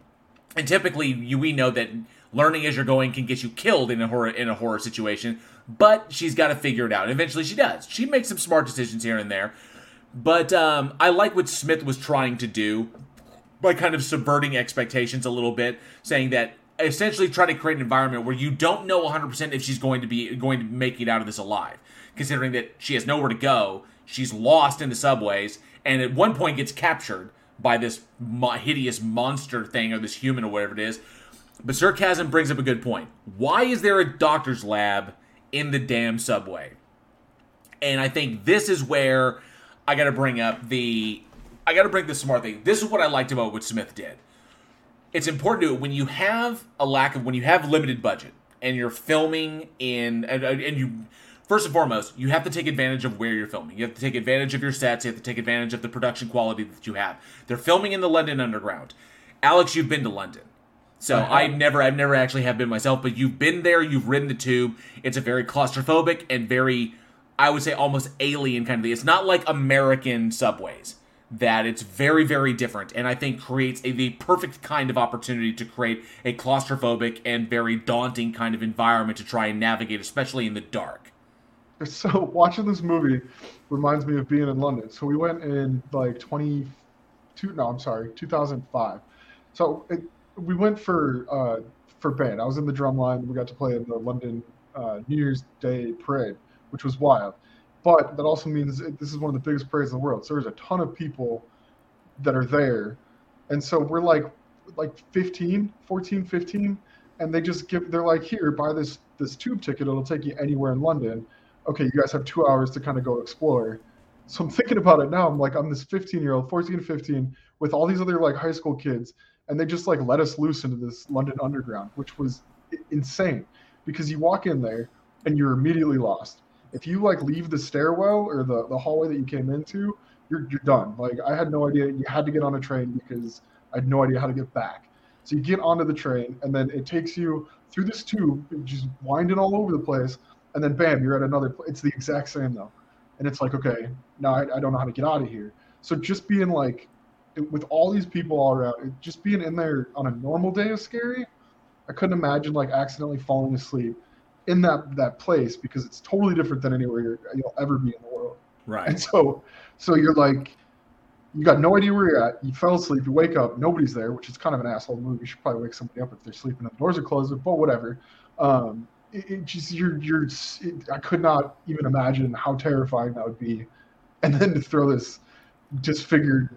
and typically you, we know that learning as you're going can get you killed in a horror in a horror situation. But she's got to figure it out. And eventually, she does. She makes some smart decisions here and there. But um, I like what Smith was trying to do by kind of subverting expectations a little bit, saying that essentially try to create an environment where you don't know 100% if she's going to be going to make it out of this alive, considering that she has nowhere to go, she's lost in the subways, and at one point gets captured by this hideous monster thing or this human or whatever it is. But Sarcasm brings up a good point. Why is there a doctor's lab in the damn subway? And I think this is where I got to bring up the I got to bring the smart thing. This is what I liked about what Smith did. It's important to when you have a lack of when you have limited budget and you're filming in and, and you first and foremost you have to take advantage of where you're filming. You have to take advantage of your sets. You have to take advantage of the production quality that you have. They're filming in the London Underground. Alex, you've been to London. So Uh-huh. I never, I've never actually have been myself, but you've been there, you've ridden the tube. It's a very claustrophobic and very, I would say, almost alien kind of thing. It's not like American subways. That it's very, very different, and I think creates a, the perfect kind of opportunity to create a claustrophobic and very daunting kind of environment to try and navigate, especially in the dark. So watching this movie reminds me of being in London. So we went in like 22, no, I'm sorry, 2005. So it, we went for uh, for band. I was in the drum line. We got to play in the London uh, New Year's Day parade, which was wild. But that also means it, this is one of the biggest parades in the world. So there's a ton of people that are there, and so we're like like 15, 14, 15, and they just give. They're like, here, buy this this tube ticket. It'll take you anywhere in London okay, you guys have two hours to kind of go explore. So I'm thinking about it now. I'm like, I'm this 15 year old, 14, 15, with all these other like high school kids, and they just like let us loose into this London Underground, which was insane because you walk in there and you're immediately lost. If you like leave the stairwell or the, the hallway that you came into, you're, you're done. Like I had no idea you had to get on a train because I had no idea how to get back. So you get onto the train and then it takes you through this tube, just winding all over the place and then bam, you're at another. pl- It's the exact same though, and it's like okay, now I, I don't know how to get out of here. So just being like, with all these people all around, just being in there on a normal day is scary. I couldn't imagine like accidentally falling asleep in that that place because it's totally different than anywhere you're, you'll ever be in the world. Right. And so, so you're like, you got no idea where you're at. You fell asleep. You wake up. Nobody's there, which is kind of an asshole move. You should probably wake somebody up if they're sleeping and the doors are closed. But whatever. Um, it, it just you're you're. It, I could not even imagine how terrifying that would be, and then to throw this disfigured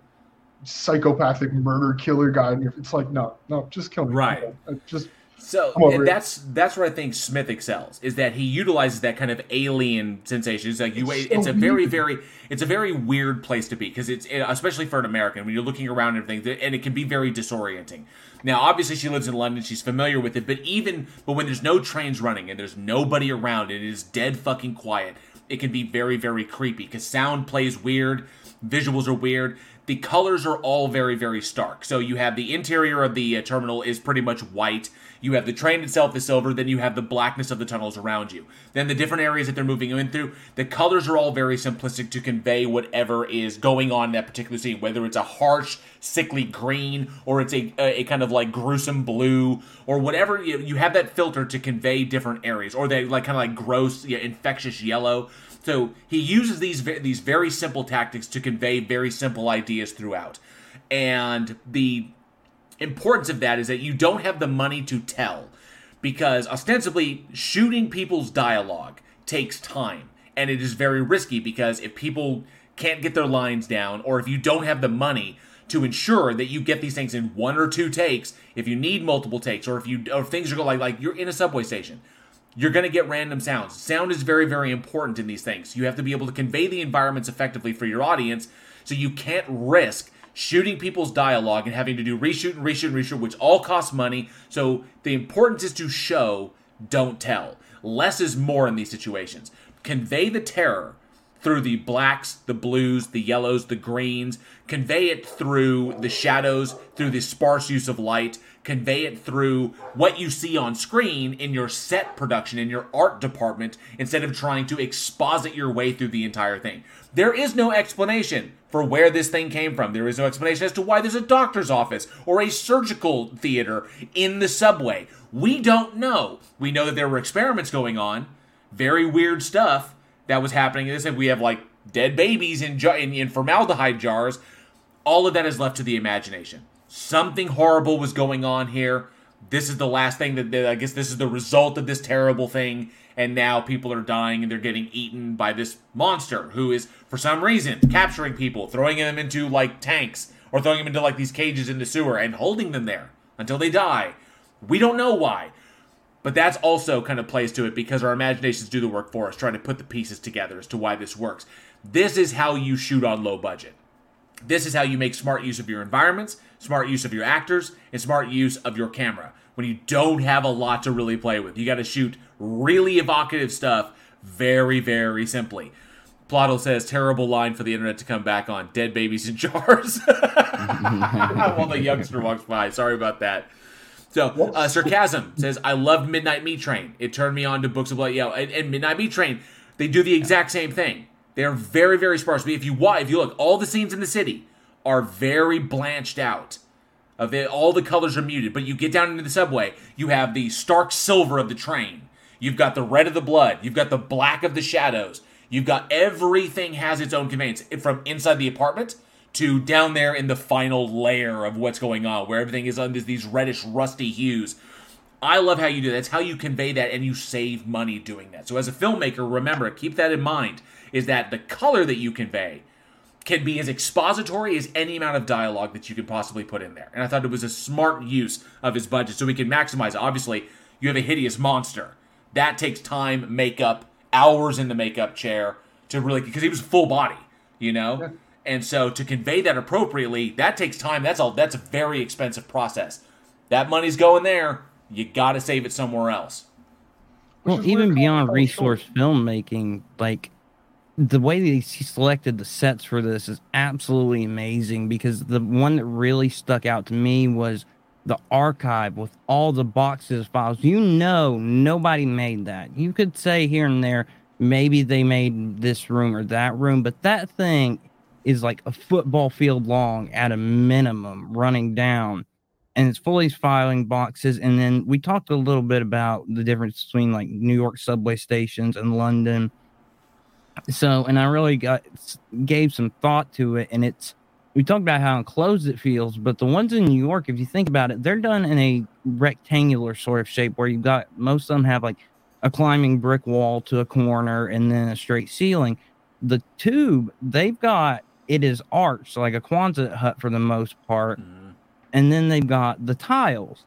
psychopathic murder killer guy in your. It's like no, no, just kill me. Right. Uh, Just So I'm over and it. that's that's where I think Smith excels is that he utilizes that kind of alien sensation. It's like you, It's it's, so a very weird. very it's a very weird place to be because it's especially for an American when you're looking around and everything, and it can be very disorienting. Now, obviously, she lives in London; she's familiar with it. But even but when there's no trains running and there's nobody around, and it is dead fucking quiet, it can be very very creepy because sound plays weird, visuals are weird. The colors are all very, very stark. So you have the interior of the uh, terminal is pretty much white. You have the train itself is silver. Then you have the blackness of the tunnels around you. Then the different areas that they're moving in through, the colors are all very simplistic to convey whatever is going on in that particular scene. Whether it's a harsh, sickly green or it's a a, kind of like gruesome blue or whatever. You, you have that filter to convey different areas, or they like kind of like gross, infectious yellow. So he uses these these very simple tactics to convey very simple ideas throughout. And the importance of that is that you don't have the money to tell because ostensibly shooting people's dialogue takes time and it is very risky because if people can't get their lines down or if you don't have the money to ensure that you get these things in one or two takes if you need multiple takes or if you or if things are going like like you're in a subway station you're going to get random sounds. Sound is very, very important in these things. You have to be able to convey the environments effectively for your audience, so you can't risk shooting people's dialogue and having to do reshoot and reshoot and reshoot, which all costs money. So the importance is to show, don't tell. Less is more in these situations. Convey the terror through the blacks, the blues, the yellows, the greens. Convey it through the shadows, through the sparse use of light. Convey it through what you see on screen in your set production, in your art department, instead of trying to exposit your way through the entire thing. There is no explanation for where this thing came from. There is no explanation as to why there's a doctor's office or a surgical theater in the subway. We don't know. We know that there were experiments going on, very weird stuff that was happening. This we have like dead babies in, in, in formaldehyde jars. All of that is left to the imagination. Something horrible was going on here. This is the last thing that, that I guess this is the result of this terrible thing. And now people are dying and they're getting eaten by this monster who is, for some reason, capturing people, throwing them into like tanks or throwing them into like these cages in the sewer and holding them there until they die. We don't know why. But that's also kind of plays to it because our imaginations do the work for us, trying to put the pieces together as to why this works. This is how you shoot on low budget. This is how you make smart use of your environments, smart use of your actors, and smart use of your camera. When you don't have a lot to really play with, you got to shoot really evocative stuff very, very simply. Plottle says, terrible line for the internet to come back on. Dead babies in jars. While the youngster walks by. Sorry about that. So, uh, Sarcasm says, I loved Midnight Meat Train. It turned me on to Books of Blood. Yeah, and, and Midnight Meat Train, they do the exact same thing. They're very, very sparse. But If you watch, if you look, all the scenes in the city are very blanched out. Of it, all the colors are muted. But you get down into the subway, you have the stark silver of the train. You've got the red of the blood. You've got the black of the shadows. You've got everything has its own conveyance from inside the apartment to down there in the final layer of what's going on, where everything is under these reddish, rusty hues. I love how you do that. That's how you convey that, and you save money doing that. So, as a filmmaker, remember, keep that in mind is that the color that you convey can be as expository as any amount of dialogue that you could possibly put in there. And I thought it was a smart use of his budget so we can maximize it. Obviously, you have a hideous monster. That takes time, makeup, hours in the makeup chair to really, because he was full body, you know? Yeah. And so to convey that appropriately, that takes time. That's all. That's a very expensive process. That money's going there. You got to save it somewhere else. Well, even beyond resource filmmaking, like the way they selected the sets for this is absolutely amazing because the one that really stuck out to me was the archive with all the boxes files. You know nobody made that. You could say here and there maybe they made this room or that room but that thing is like a football field long at a minimum running down and it's full fully filing boxes. And then we talked a little bit about the difference between like new york subway stations and london so, and I really got gave some thought to it, and it's we talked about how enclosed it feels, but the ones in New York, if you think about it, they're done in a rectangular sort of shape where you've got most of them have like a climbing brick wall to a corner and then a straight ceiling. The tube, they've got it is arched like a Quonset hut for the most part, mm-hmm. and then they've got the tiles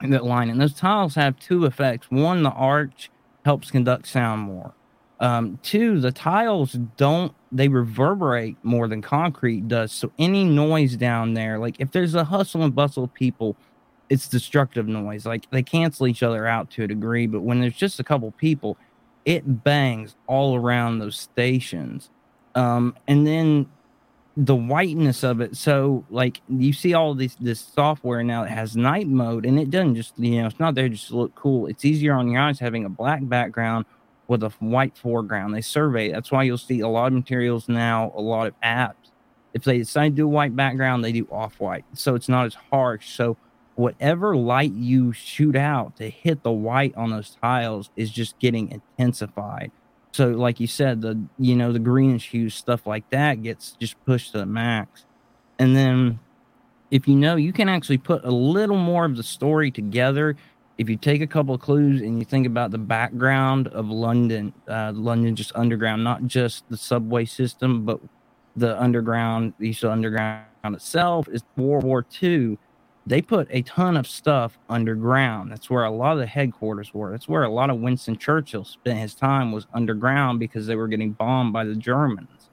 that line, and those tiles have two effects. One, the arch helps conduct sound more um, two, the tiles don't they reverberate more than concrete does. So any noise down there, like if there's a hustle and bustle of people, it's destructive noise. Like they cancel each other out to a degree, but when there's just a couple people, it bangs all around those stations. Um, and then the whiteness of it. So like you see all this this software now that has night mode, and it doesn't just you know it's not there just to look cool. It's easier on your eyes having a black background with a white foreground. They survey. That's why you'll see a lot of materials now, a lot of apps. If they decide to do white background, they do off white. So it's not as harsh. So whatever light you shoot out to hit the white on those tiles is just getting intensified. So like you said, the you know, the greenish hues, stuff like that gets just pushed to the max. And then if you know, you can actually put a little more of the story together if you take a couple of clues and you think about the background of London, uh, London just underground, not just the subway system, but the underground, the East Underground itself is World War II. They put a ton of stuff underground. That's where a lot of the headquarters were. That's where a lot of Winston Churchill spent his time was underground because they were getting bombed by the Germans.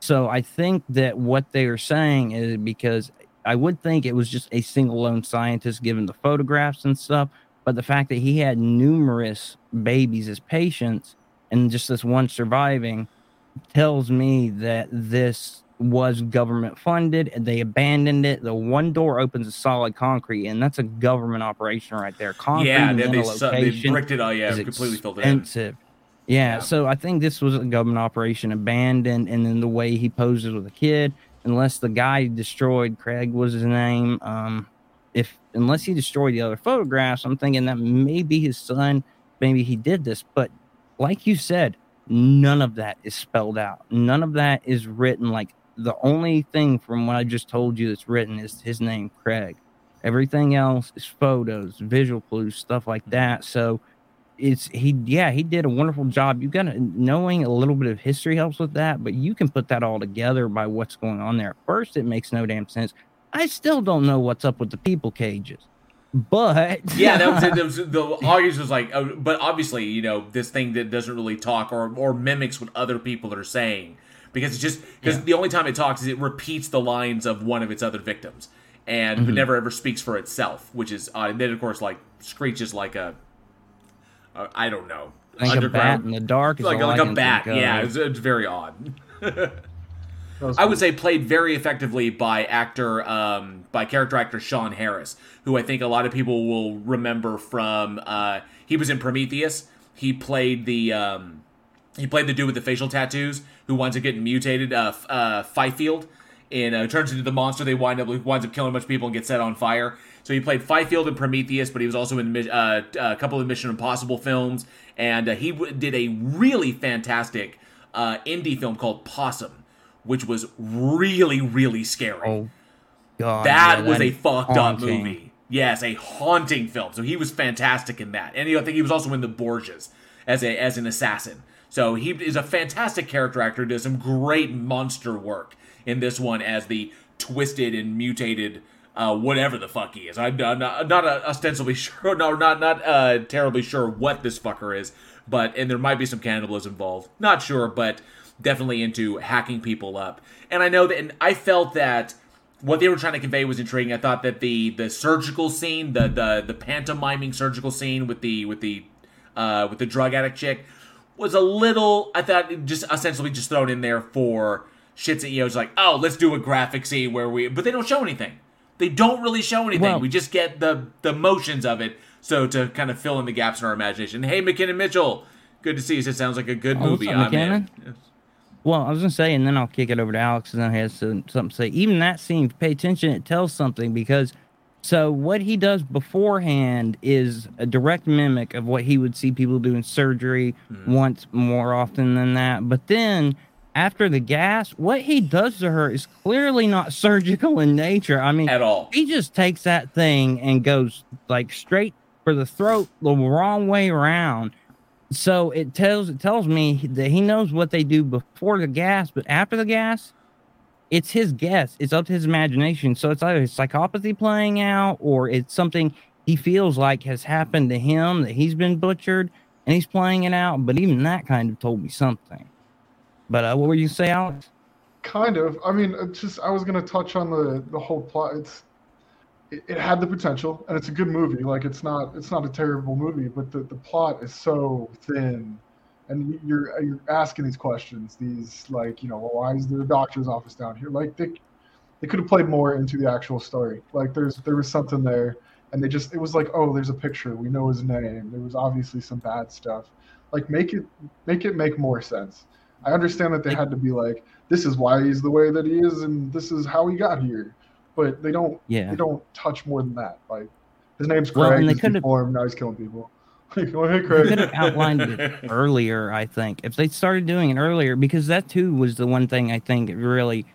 So I think that what they are saying is because I would think it was just a single lone scientist given the photographs and stuff, but the fact that he had numerous babies as patients and just this one surviving tells me that this was government funded and they abandoned it. The one door opens a solid concrete, and that's a government operation right there. Concrete Yeah, they, they, su- they bricked it all. Yeah, completely filled it in. expensive. Yeah, so I think this was a government operation abandoned, and then the way he poses with a kid, unless the guy destroyed Craig was his name. Um, if unless he destroyed the other photographs, I'm thinking that maybe his son, maybe he did this. But like you said, none of that is spelled out. None of that is written. Like the only thing from what I just told you that's written is his name, Craig. Everything else is photos, visual clues, stuff like that. So it's he yeah he did a wonderful job you gotta knowing a little bit of history helps with that but you can put that all together by what's going on there first it makes no damn sense i still don't know what's up with the people cages but yeah, that was. That was the audience was like, oh, but obviously, you know, this thing that doesn't really talk or or mimics what other people are saying because it's just because Yeah. the only time it talks is it repeats the lines of one of its other victims and Mhm. never ever speaks for itself, which is odd. And then of course, like Screech is like a, a I don't know, Like a bat in the dark is like like a bat. Yeah, it's, it's very odd. I would say played very effectively by actor, um, by character actor Sean Harris, who I think a lot of people will remember from. Uh, he was in Prometheus. He played the um, he played the dude with the facial tattoos who winds up getting mutated. Uh, uh, Fifield in uh, turns into the monster. They wind up winds up killing a bunch of people and gets set on fire. So he played Fifield in Prometheus, but he was also in uh, a couple of Mission Impossible films, and uh, he w- did a really fantastic uh, indie film called Possum, which was really really scary. Oh god that yeah, was that a fucked up movie. Yes, a haunting film. So he was fantastic in that, and you know, I think he was also in the Borgias as a as an assassin. So he is a fantastic character actor. Does some great monster work in this one as the twisted and mutated uh, whatever the fuck he is. I'm, I'm not, not uh, ostensibly sure, no, not not uh, terribly sure what this fucker is, but and there might be some cannibalism involved. Not sure, but definitely into hacking people up. And I know that, and I felt that what they were trying to convey was intriguing. I thought that the the surgical scene, the the the pantomiming surgical scene with the with the uh, with the drug addict chick was a little. I thought just essentially just thrown in there for shits and EOs. Like, oh, let's do a graphic scene where we, but they don't show anything. They don't really show anything. Well- we just get the the motions of it. So to kind of fill in the gaps in our imagination. Hey, McKinnon Mitchell, good to see you. It sounds like a good Oh, movie. I'm in. Well, I was gonna say, and then I'll kick it over to Alex, and then he has some, something to say. Even that scene, pay attention, it tells something because so what he does beforehand is a direct mimic of what he would see people do in surgery Hmm. once more often than that. But then after the gas, what he does to her is clearly not surgical in nature. I mean, At all. he just takes that thing and goes like straight for the throat the wrong way around. So it tells it tells me that he knows what they do before the gas, but after the gas, it's his guess. It's up to his imagination. So it's either his psychopathy playing out or it's something he feels like has happened to him that he's been butchered and he's playing it out. But even that kind of told me something. But uh, what were you say, Alex? Kind of. I mean, just I was gonna touch on the the whole plot. It's it, it had the potential, and it's a good movie. Like it's not it's not a terrible movie, but the, the plot is so thin, and you're you're asking these questions. These like you know, well, why is there a doctor's office down here? Like they they could have played more into the actual story. Like there's there was something there, and they just it was like oh, there's a picture. We know his name. There was obviously some bad stuff. Like make it make it make more sense. I understand that they had to be like, this is why he's the way that he is, and this is how he got here. But they don't. Yeah. They don't touch more than that. Like his name's Well, and they could've- deformed, Now he's killing people. Like, oh, hey, They could have outlined it earlier, I think. If they started doing it earlier, because that too was the one thing I think it really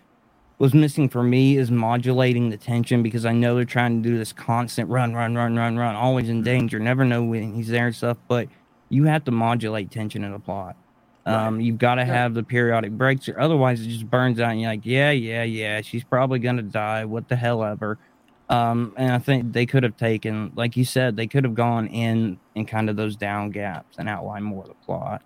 was missing for me is modulating the tension because I know they're trying to do this constant run, run, run, run, run, always in danger, never know when he's there and stuff, but you have to modulate tension in a plot. Um, you've got to have the periodic breaks, or otherwise it just burns out. And you're like, yeah, yeah, yeah, she's probably gonna die. What the hell ever. Um, and I think they could have taken, like you said, they could have gone in in kind of those down gaps and outlined more of the plot.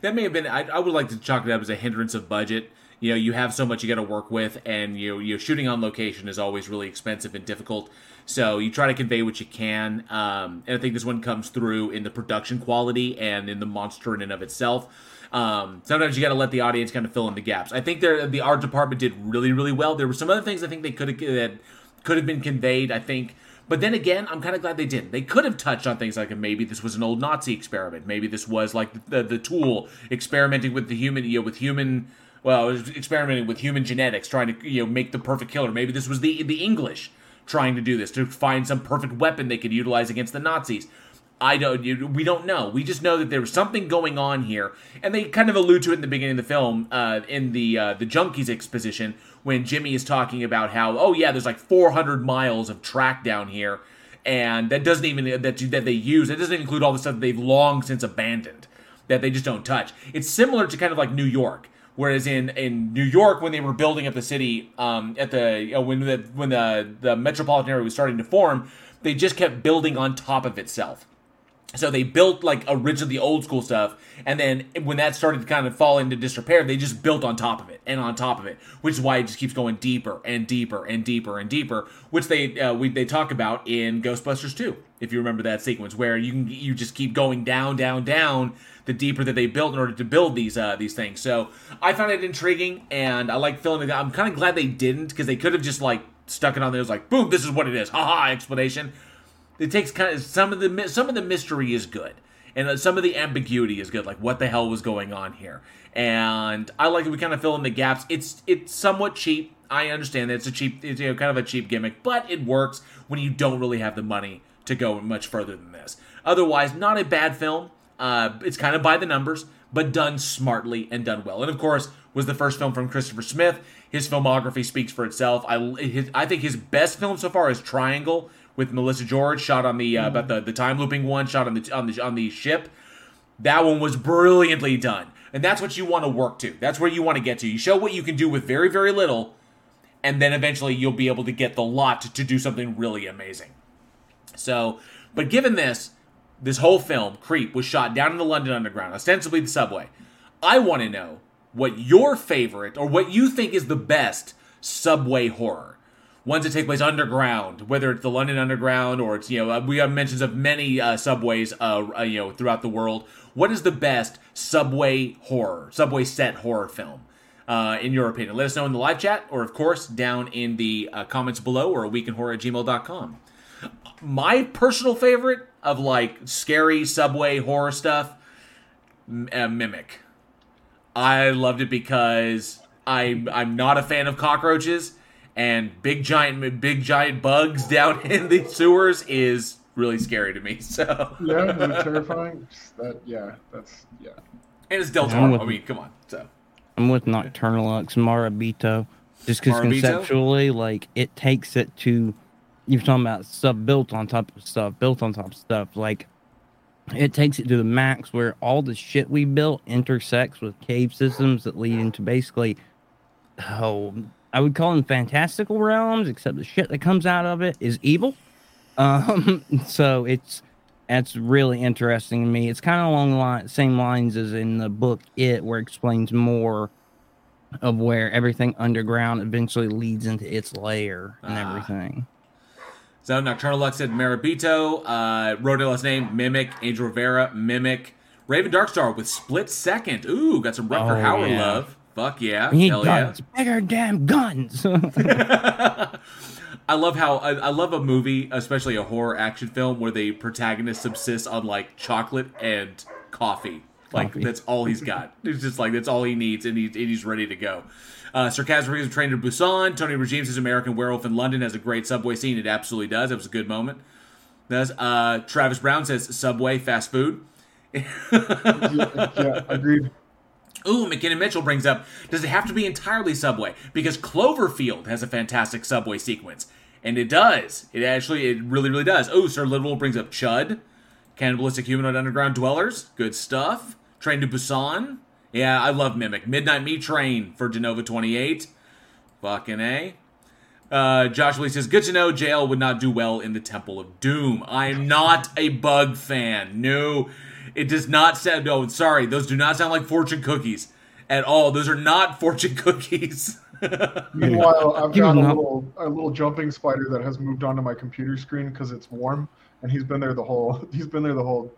That may have been. I, I would like to chalk it up as a hindrance of budget. You know, you have so much you got to work with, and you you shooting on location is always really expensive and difficult. So you try to convey what you can, um, and I think this one comes through in the production quality and in the monster in and of itself. Um, sometimes you got to let the audience kind of fill in the gaps. I think there, the art department did really, really well. There were some other things I think they could have that could have been conveyed. I think, but then again, I'm kind of glad they didn't. They could have touched on things like maybe this was an old Nazi experiment. Maybe this was like the the tool experimenting with the human, you know, with human. Well, experimenting with human genetics, trying to you know make the perfect killer. Maybe this was the the English trying to do this to find some perfect weapon they could utilize against the Nazis. I don't. We don't know. We just know that there was something going on here, and they kind of allude to it in the beginning of the film, uh, in the uh, the junkies exposition, when Jimmy is talking about how, oh yeah, there's like 400 miles of track down here, and that doesn't even that that they use. It doesn't include all the stuff that they've long since abandoned, that they just don't touch. It's similar to kind of like New York. Whereas in, in New York, when they were building up the city, um, at the you know, when the when the the metropolitan area was starting to form, they just kept building on top of itself. So they built like originally old school stuff, and then when that started to kind of fall into disrepair, they just built on top of it and on top of it, which is why it just keeps going deeper and deeper and deeper and deeper. Which they uh, we they talk about in Ghostbusters 2, if you remember that sequence where you can you just keep going down, down, down the deeper that they built in order to build these uh, these things. So I found it intriguing, and I like filling it. I'm kind of glad they didn't because they could have just like stuck it on there. It was like, boom, this is what it is, haha, explanation it takes kind of some of the some of the mystery is good and uh, some of the ambiguity is good like what the hell was going on here and i like that we kind of fill in the gaps it's it's somewhat cheap i understand that it's a cheap it's you know kind of a cheap gimmick but it works when you don't really have the money to go much further than this otherwise not a bad film uh, it's kind of by the numbers but done smartly and done well and of course was the first film from christopher smith his filmography speaks for itself i, his, I think his best film so far is triangle with Melissa George, shot on the uh, about the, the time looping one, shot on the on the on the ship. That one was brilliantly done, and that's what you want to work to. That's where you want to get to. You show what you can do with very very little, and then eventually you'll be able to get the lot to do something really amazing. So, but given this, this whole film, Creep, was shot down in the London Underground, ostensibly the subway. I want to know what your favorite or what you think is the best subway horror ones that take place underground, whether it's the London Underground or it's you know uh, we have mentions of many uh, subways uh, uh, you know throughout the world. What is the best subway horror, subway set horror film? Uh, in your opinion, let us know in the live chat, or of course down in the uh, comments below, or weekinhorror at gmail.com. My personal favorite of like scary subway horror stuff, uh, Mimic. I loved it because I'm I'm not a fan of cockroaches, and big giant big giant bugs down in the sewers is really scary to me. So yeah, terrifying. That yeah, that's yeah. And it's Del Toro. I mean, come on. So I'm with Nocturnalux Morabito, just because conceptually, like it takes it to. You're talking about stuff built on top of stuff, built on top of stuff. Like it takes it to the max where all the shit we built intersects with cave systems that lead into basically oh I would call them fantastical realms, except the shit that comes out of it is evil. Um, so it's that's really interesting to me. It's kind of along the line, same lines as in the book It, where it explains more of where everything underground eventually leads into its layer and ah. everything. So Nocturnal Lux said Marabito, uh, Rodell's name, Mimic, Angel Rivera, Mimic, Raven Darkstar with split second. Ooh, got some Rutger oh, Hauer yeah. love. Fuck yeah. We need Hell guns. Yeah. Bigger damn guns. I love how I, I, love a movie, especially a horror action film, where the protagonist subsists on like chocolate and coffee. Like coffee. that's all he's got. It's just like that's all he needs, and, he, and he's ready to go. Uh, Sarcasm is trained in Busan. Tony Regimes is American Werewolf in London has a great subway scene. It absolutely does. It was a good moment. Does uh, Travis Brown says Subway fast food. yeah, yeah, agreed. Ooh, McKinnon Mitchell brings up, does it have to be entirely Subway? Because Cloverfield has a fantastic Subway sequence. And it does. It actually, it really, really does. Oh, Sir Little brings up Chud. Cannibalistic Humanoid Underground Dwellers. Good stuff. Train to Busan. Yeah, I love Mimic. Midnight Meat Train for Genova 28. Fucking A. Uh, Josh Lee says, good to know jail would not do well in the Temple of Doom. I am not a bug fan. No, it does not sound. No, sorry, those do not sound like fortune cookies. at all. Those are not fortune cookies. Meanwhile, I've got a little a little jumping spider that has moved onto my computer screen because it's warm, and he's been there the whole he's been there the whole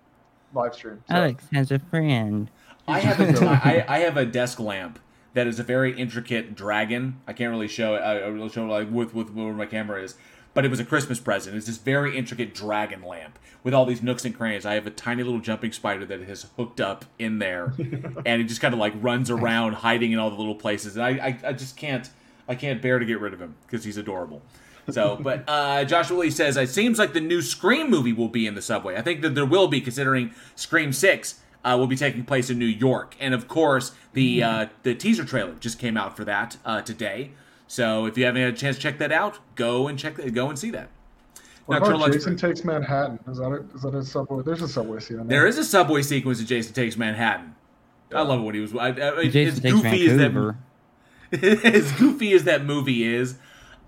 live stream. So, Alex has a friend. I have a I, I have a desk lamp that is a very intricate dragon. I can't really show it. I I will show it like with with where my camera is, but it was a Christmas present. It's this very intricate dragon lamp with all these nooks and crannies. I have a tiny little jumping spider that has hooked up in there, and it just kind of like runs around hiding in all the little places. And I I, I just can't I can't bear to get rid of him because he's adorable. So, but uh, Joshua Lee says it seems like the new Scream movie will be in the subway. I think that there will be, considering Scream Six uh, will be taking place in New York, and of course the uh, the teaser trailer just came out for that uh, today. So, if you haven't had a chance to check that out, go and check that. Go and see that. what Now, about Jason Expert- takes Manhattan? Is that a, is that a subway? There's a subway scene. in there is a subway sequence in Jason Takes Manhattan. I love what he was. I, I, Jason as takes goofy as that Vancouver. as goofy as that movie is,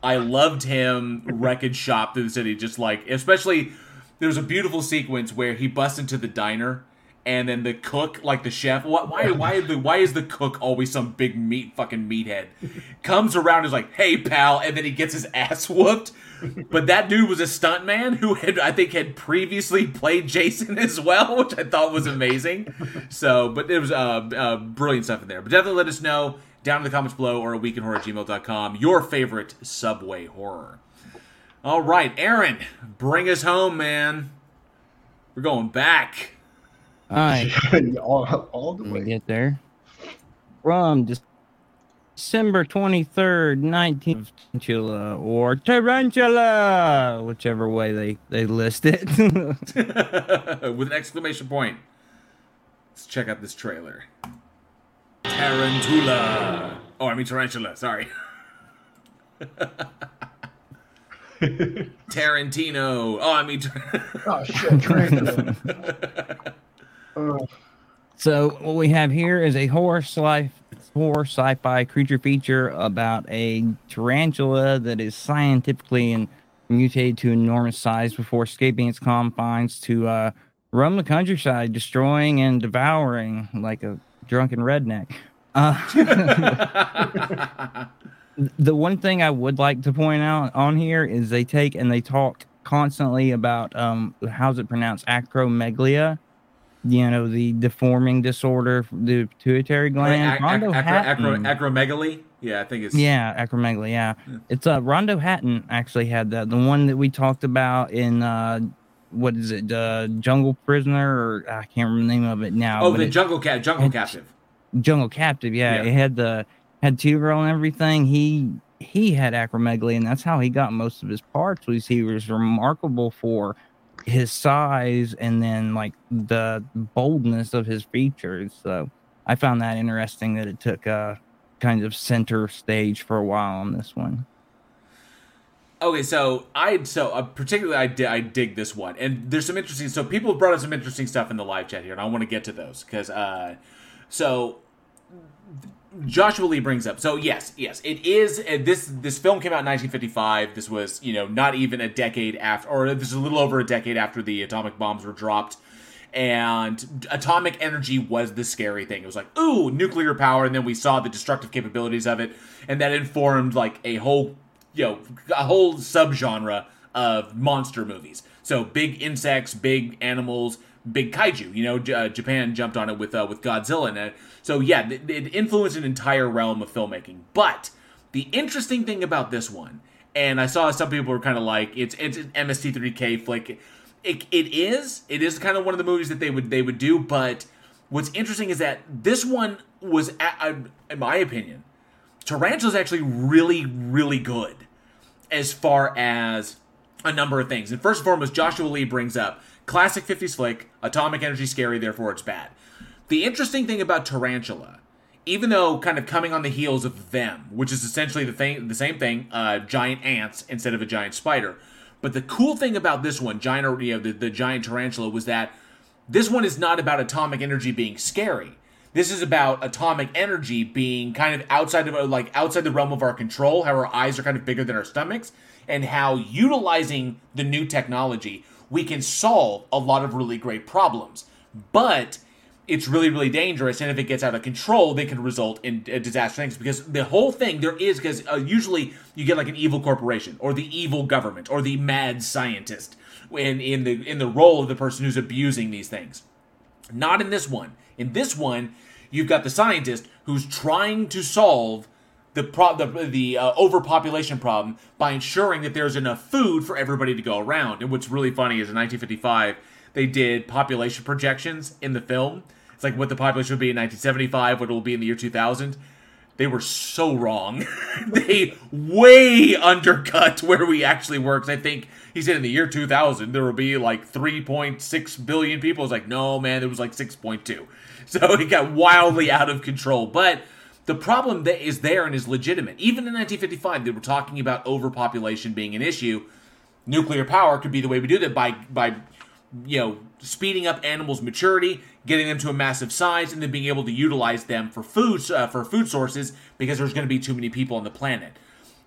I loved him wrecking shop through the city. Just like, especially, there's a beautiful sequence where he busts into the diner, and then the cook, like the chef, why, why, why, is the, why is the cook always some big meat fucking meathead? Comes around and is like, "Hey, pal," and then he gets his ass whooped. But that dude was a stuntman who had, I think, had previously played Jason as well, which I thought was amazing. So, but it was uh, uh, brilliant stuff in there. But definitely let us know down in the comments below or at weekinhorror@gmail.com your favorite subway horror. All right, Aaron, bring us home, man. We're going back. All right. all, all the Let me way. get there. From December 23rd, 19th, Tarantula or Tarantula, whichever way they, they list it. with an exclamation point. Let's check out this trailer. Tarantula. Oh, I mean tarantula. Sorry. Tarantino. Oh, I mean. Oh shit, Tarantula. So what we have here is a horror sci horror sci-fi creature feature about a tarantula that is scientifically and mutated to enormous size before escaping its confines to uh, roam the countryside, destroying and devouring like a drunken redneck. Uh, the one thing I would like to point out on here is they take and they talk constantly about um how's it pronounced acromegalia you know the deforming disorder the pituitary gland Ac- Rondo ac- acro- acromegaly. Yeah, I think it's. yeah acromegaly yeah it's uh rondo hatton actually had that the one that we talked about in uh what is it uh jungle prisoner or i can't remember the name of it now Oh, the it- jungle cat, jungle captive. Jungle Captive, yeah, Yeah. it had the had two girl and everything. He he had acromegaly, and that's how he got most of his parts. Was he was remarkable for his size and then like the boldness of his features. So I found that interesting that it took a kind of center stage for a while on this one. Okay, so I so uh, particularly I di- I dig this one, and there's some interesting. So people brought up some interesting stuff in the live chat here, and I want to get to those because uh, so Joshua Lee brings up. So yes, yes, it is. Uh, this this film came out in 1955. This was you know not even a decade after, or this is a little over a decade after the atomic bombs were dropped. And atomic energy was the scary thing. It was like, ooh, nuclear power, and then we saw the destructive capabilities of it, and that informed like a whole you know a whole subgenre of monster movies. So big insects, big animals, big kaiju. You know, J- uh, Japan jumped on it with uh, with Godzilla, and so yeah, it, it influenced an entire realm of filmmaking. But the interesting thing about this one, and I saw some people were kind of like, it's it's an MST3K flick. It, it is it is kind of one of the movies that they would they would do, but what's interesting is that this one was, a- uh, in my opinion, Tarantula's actually really, really good as far as a number of things. And first and foremost, Joshua Lee brings up classic 50s flick, atomic energy scary, therefore it's bad. The interesting thing about Tarantula, even though kind of coming on the heels of them, which is essentially the thing, the same thing, uh, giant ants instead of a giant spider. But the cool thing about this one, giant, you know, the, the giant tarantula, was that this one is not about atomic energy being scary. This is about atomic energy being kind of outside of like outside the realm of our control. How our eyes are kind of bigger than our stomachs, and how utilizing the new technology, we can solve a lot of really great problems. But it's really really dangerous and if it gets out of control they can result in disaster things because the whole thing there is because uh, usually you get like an evil corporation or the evil government or the mad scientist in in the in the role of the person who's abusing these things not in this one in this one you've got the scientist who's trying to solve the pro- the, the uh, overpopulation problem by ensuring that there's enough food for everybody to go around and what's really funny is in 1955 they did population projections in the film it's like what the population would be in 1975, what it will be in the year 2000. They were so wrong. they way undercut where we actually were. Because I think he said in the year 2000 there will be like 3.6 billion people. It's like no man, there was like 6.2. So it got wildly out of control. But the problem that is there and is legitimate. Even in 1955, they were talking about overpopulation being an issue. Nuclear power could be the way we do that by by you know speeding up animals' maturity, getting them to a massive size, and then being able to utilize them for food uh, for food sources because there's going to be too many people on the planet.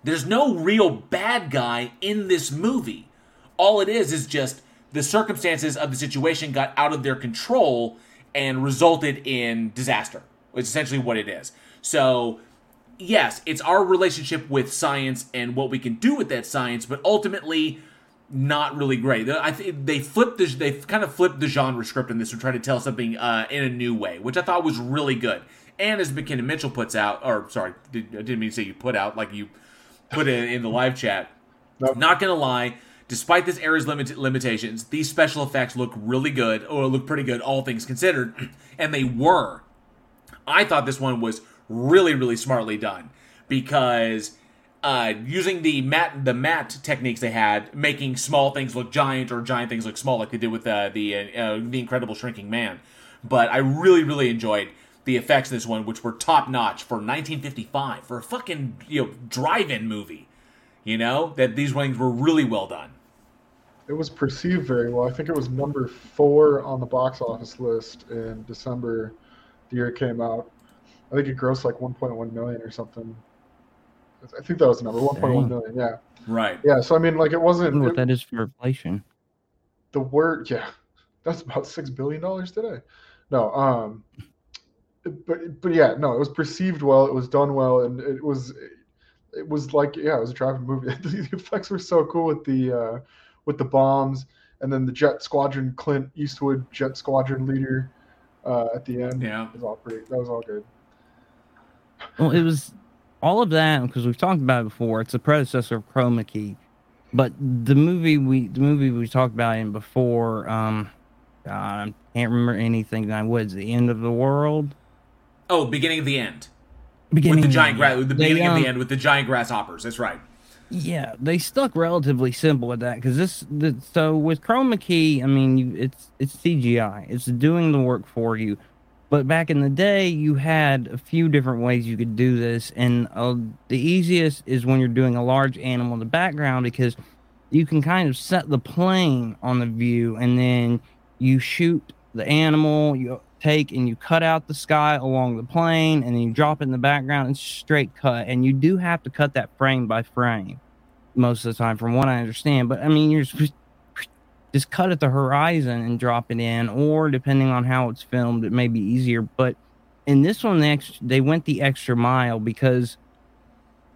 There's no real bad guy in this movie. All it is is just the circumstances of the situation got out of their control and resulted in disaster. It's essentially what it is. So, yes, it's our relationship with science and what we can do with that science, but ultimately not really great. I think they flipped the they kind of flipped the genre script in this to try to tell something uh, in a new way, which I thought was really good. And as McKinnon Mitchell puts out, or sorry, I didn't mean to say you put out like you put it in the live chat. Nope. Not gonna lie, despite this era's limit- limitations, these special effects look really good, or look pretty good, all things considered, and they were. I thought this one was really, really smartly done because uh, using the matte the matte techniques they had, making small things look giant or giant things look small, like they did with uh, the uh, the Incredible Shrinking Man. But I really really enjoyed the effects in this one, which were top notch for 1955 for a fucking you know drive-in movie. You know that these things were really well done. It was perceived very well. I think it was number four on the box office list in December, the year it came out. I think it grossed like 1.1 million or something. I think that was the number, 1.1 million. Yeah. Right. Yeah. So I mean, like, it wasn't. what it, that is for inflation. The word, yeah, that's about six billion dollars today. No, um, but but yeah, no, it was perceived well. It was done well, and it was it was like yeah, it was a driving movie. the effects were so cool with the uh, with the bombs, and then the Jet Squadron, Clint Eastwood Jet Squadron leader uh, at the end. Yeah, it was all pretty. That was all good. Well, it was all of that because we've talked about it before. It's a predecessor of Chroma Key, but the movie we the movie we talked about in before, um, I can't remember anything. I was the end of the world. Oh, beginning of the end. Beginning with the giant grass, the beginning they, um, of the end with the giant grasshoppers. That's right. Yeah, they stuck relatively simple with that because this, the, so with Chroma Key, I mean, you, it's it's CGI. It's doing the work for you. But back in the day, you had a few different ways you could do this, and uh, the easiest is when you're doing a large animal in the background because you can kind of set the plane on the view, and then you shoot the animal. You take and you cut out the sky along the plane, and then you drop it in the background. and straight cut, and you do have to cut that frame by frame most of the time, from what I understand. But I mean, you're just cut at the horizon and drop it in, or depending on how it's filmed, it may be easier. But in this one, they, they went the extra mile because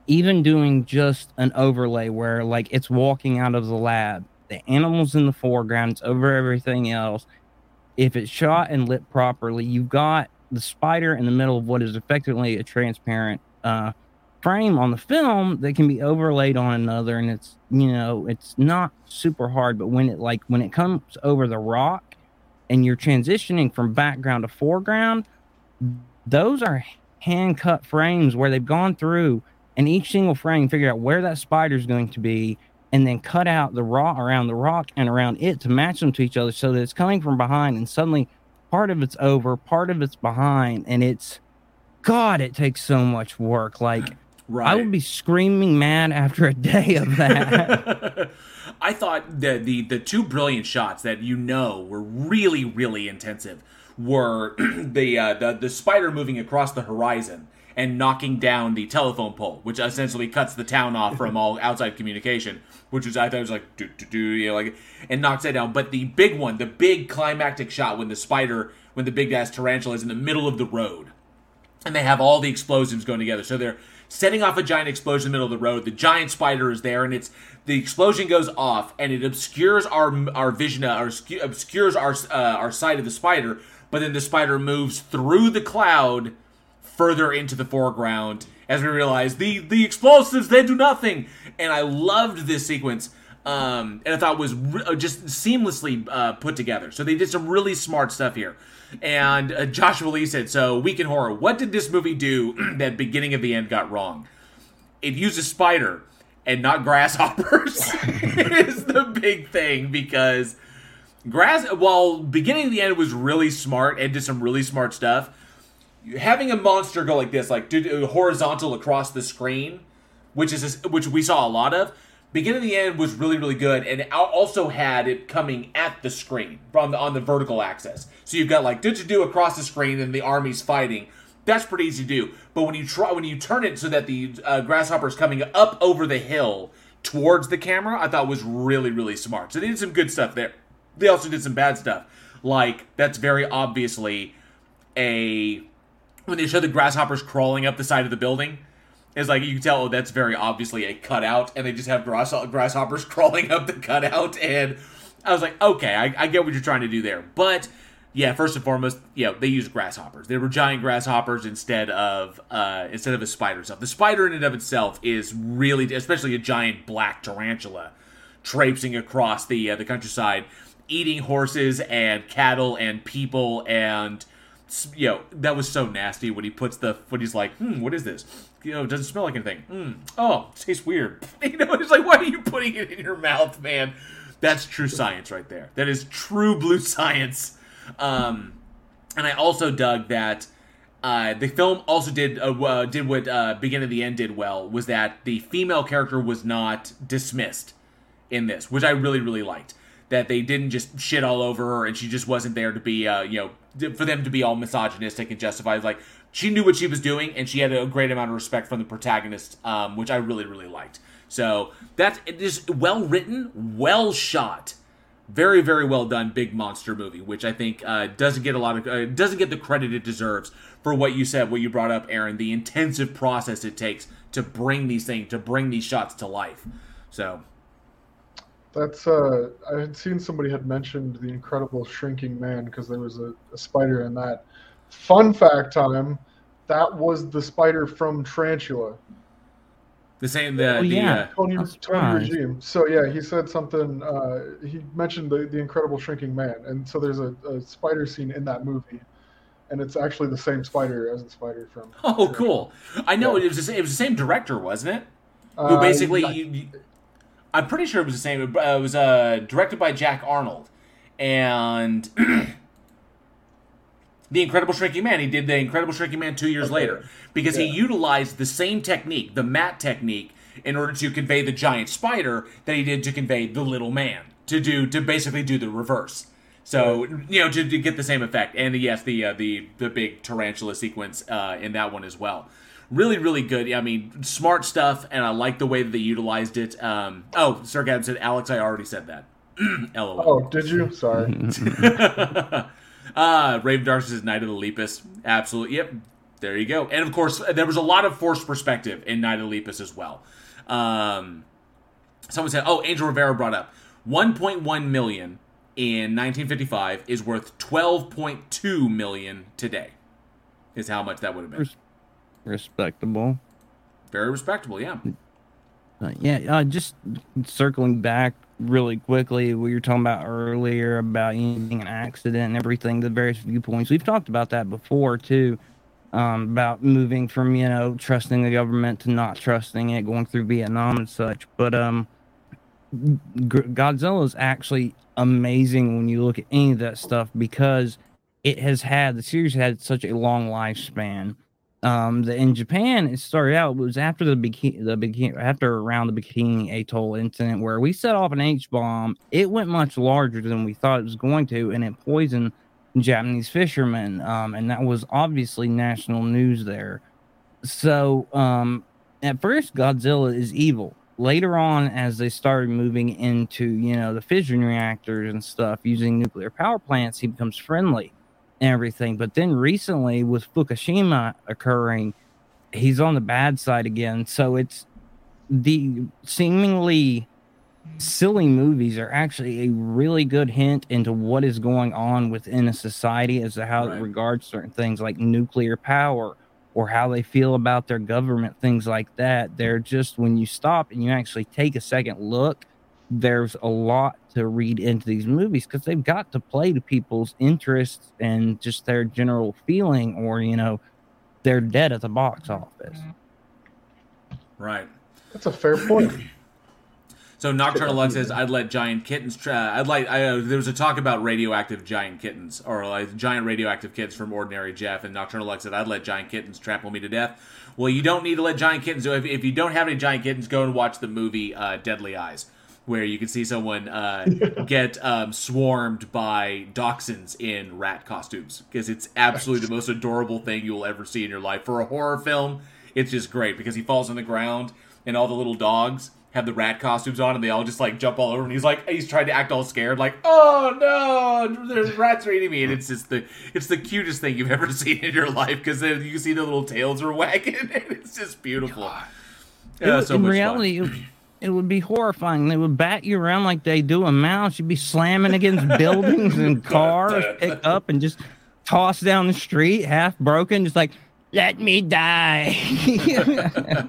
even doing just an overlay where like it's walking out of the lab, the animals in the foreground, it's over everything else. If it's shot and lit properly, you've got the spider in the middle of what is effectively a transparent uh, frame on the film that can be overlaid on another and it's you know it's not super hard but when it like when it comes over the rock and you're transitioning from background to foreground those are hand cut frames where they've gone through and each single frame figure out where that spider is going to be and then cut out the rock around the rock and around it to match them to each other so that it's coming from behind and suddenly part of it's over part of it's behind and it's god it takes so much work. Like Right. I would be screaming mad after a day of that. I thought the, the the two brilliant shots that you know were really really intensive were the uh, the the spider moving across the horizon and knocking down the telephone pole, which essentially cuts the town off from all outside communication. Which was I thought it was like do do do you know like and knocks that down. But the big one, the big climactic shot when the spider, when the big ass tarantula is in the middle of the road, and they have all the explosions going together. So they're setting off a giant explosion in the middle of the road. The giant spider is there, and it's the explosion goes off, and it obscures our our vision, uh, or obscures our uh, our sight of the spider. But then the spider moves through the cloud further into the foreground as we realize the the explosives they do nothing. And I loved this sequence. Um, and I thought was re- uh, just seamlessly uh, put together. So they did some really smart stuff here. And uh, Joshua Lee said, "So, Week in Horror, what did this movie do that beginning of the end got wrong? It uses spider and not grasshoppers is the big thing because grass. While beginning of the end was really smart and did some really smart stuff, having a monster go like this, like horizontal across the screen, which is which we saw a lot of." Beginning of the end was really really good, and also had it coming at the screen on the on the vertical axis. So you've got like do to do across the screen, and the army's fighting. That's pretty easy to do. But when you try when you turn it so that the uh, grasshopper is coming up over the hill towards the camera, I thought was really really smart. So they did some good stuff there. They also did some bad stuff, like that's very obviously a when they show the grasshoppers crawling up the side of the building. It's like you can tell, oh, that's very obviously a cutout, and they just have grass- grasshoppers crawling up the cutout. And I was like, okay, I, I get what you're trying to do there. But yeah, first and foremost, yeah, they used grasshoppers. They were giant grasshoppers instead of uh, instead of a spider stuff. The spider in and of itself is really, especially a giant black tarantula, traipsing across the uh, the countryside, eating horses and cattle and people and you know that was so nasty when he puts the when he's like hmm what is this you know it doesn't smell like anything. Hmm. Oh it tastes weird. You know it's like why are you putting it in your mouth man? That's true science right there. That is true blue science. Um and i also dug that uh, the film also did uh, uh, did what uh, beginning of the end did well was that the female character was not dismissed in this, which I really really liked. That they didn't just shit all over her, and she just wasn't there to be, uh, you know, for them to be all misogynistic and justified. Like she knew what she was doing, and she had a great amount of respect from the protagonist, um, which I really really liked. So that's well written, well shot, very very well done big monster movie, which I think uh, doesn't get a lot of uh, doesn't get the credit it deserves for what you said, what you brought up, Aaron, the intensive process it takes to bring these things to bring these shots to life. So That's uh, I had seen somebody had mentioned the Incredible Shrinking Man because there was a, a spider in that. Fun fact time, that was the spider from Tarantula. the same the, Oh, the yeah. uh, Tony, Tony. Regime. So yeah, he said something. Uh, he mentioned the, the Incredible Shrinking Man, and so there's a, a spider scene in that movie, and it's actually the same spider as the spider from. Oh, cool! I know Yeah. it was the same, it was the same director, wasn't it? Who Uh, basically, yeah. you, you- I'm pretty sure it was the same. Uh, It was uh, directed by Jack Arnold, and the Incredible Shrinking Man. He did the Incredible Shrinking Man two years Okay. later because he utilized the same technique, the matte technique, in order to convey the giant spider that he did to convey the little man. To do to basically do the reverse. So you know to, to get the same effect, and yes, the uh, the the big tarantula sequence uh, in that one as well. Really, really good. I mean, smart stuff, and I like the way that they utilized it. Um, oh, Sarkad said, "Alex, I already said that." LOL. Oh, did you? Sorry. uh, Raven Darkness is Night of the Lepus. Absolutely. Yep. There you go. And of course, there was a lot of forced perspective in Night of the Lepus as well. Um, someone said, oh, Angel Rivera brought up 1.1 million in 1955 is worth 12.2 million today. Is how much that would have been. Respectable. Very respectable, yeah. Uh, yeah, uh, just circling back really quickly, we were talking about earlier about you know, being an accident and everything, the various viewpoints. We've talked about that before too, um, about moving from you know trusting the government to not trusting it, going through Vietnam and such. But um, Godzilla is actually amazing when you look at any of that stuff because it has had the series had such a long lifespan um the in japan it started out it was after the bikini the bikini after around the bikini atoll incident where we set off an h-bomb it went much larger than we thought it was going to and it poisoned japanese fishermen um and that was obviously national news there. So um, at first Godzilla is evil. Later on, as they started moving into you know the fission reactors and stuff using nuclear power plants, he becomes friendly and everything. But then recently, with Fukushima occurring, he's on the bad side again. So it's the seemingly silly movies are actually a really good hint into what is going on within a society as to how it regards certain things like nuclear power or how they feel about their government, things like that. They're just when you stop and you actually take a second look, there's a lot to read into these movies because they've got to play to people's interests and just their general feeling, or you know, they're dead at the box office. Right. That's a fair point. So Nocturnal Lux says, "I'd let giant kittens. Tra- I'd like. I, uh, there was a talk about radioactive giant kittens, or like giant radioactive kids from Ordinary Jeff." And Nocturnal Lux said, "I'd let giant kittens trample me to death." Well, you don't need to let giant kittens. So if, if you don't have any giant kittens, go and watch the movie uh, Deadly Eyes, where you can see someone uh, get um, swarmed by dachshunds in rat costumes. Because it's absolutely the most adorable thing you will ever see in your life. For a horror film. It's just great because he falls on the ground and all the little dogs have the rat costumes on and they all just like jump all over and he's like he's trying to act all scared like oh no there's rats are eating me. And it's just the it's the cutest thing you've ever seen in your life because you see the little tails are wagging and it's just beautiful. It yeah, would- so in much reality, it, would be horrifying. They would bat you around like they do a mouse. You'd be slamming against buildings and cars, picked up and just tossed down the street, half broken, just like, let me die.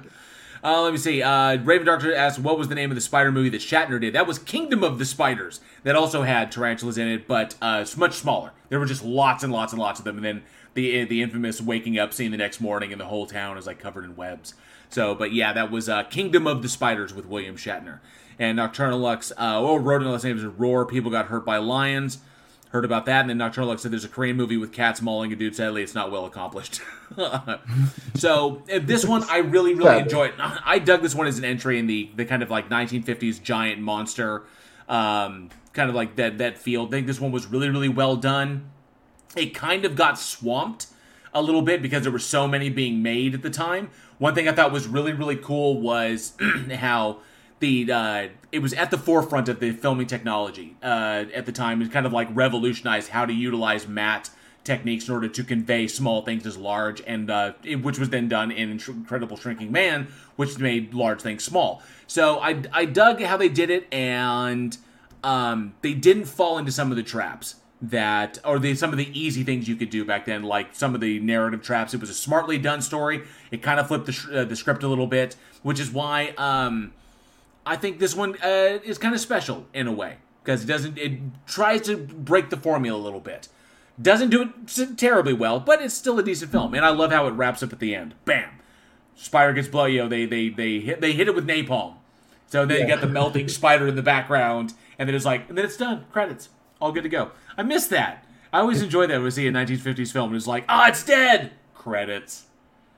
Uh, let me see. Uh, Raven Darkstar asked, "What was the name of the spider movie that Shatner did?" That was Kingdom of the Spiders. That also had tarantulas in it, but uh, it's much smaller. There were just lots and lots and lots of them, and then the the infamous waking up scene the next morning, and the whole town is like covered in webs. So, but yeah, that was uh, Kingdom of the Spiders with William Shatner and Nocturnal Lux. Uh, oh, Rodent last name is Roar. People got hurt by lions. Heard about that, and then Nocturnal Lux said there's a Korean movie with cats mauling a dude. Sadly, it's not well accomplished. so uh, this one I really really enjoyed. I dug this one as an entry in the the kind of like 1950s giant monster, um, kind of like that that field. I think this one was really really well done. It kind of got swamped a little bit because there were so many being made at the time. One thing I thought was really really cool was how the uh, it was at the forefront of the filming technology uh, at the time. It kind of like revolutionized how to utilize matte techniques in order to convey small things as large, and uh, it, which was then done in Incredible Shrinking Man, which made large things small. So I I dug how they did it, and um, they didn't fall into some of the traps that or the some of the easy things you could do back then like some of the narrative traps. It was a smartly done story. It kind of flipped the, sh- uh, the script a little bit which is why um i think this one uh, is kind of special in a way because it doesn't it tries to break the formula a little bit. Doesn't do it terribly well but it's still a decent film and i love how it wraps up at the end. Bam! Spider gets blow you know they they they hit they hit it with napalm. So then you got the melting spider in the background, and then it's like, and then it's done. Credits, all good to go. I miss that. I always enjoy that when I see a 1950s film. and It's like, oh, it's dead. Credits.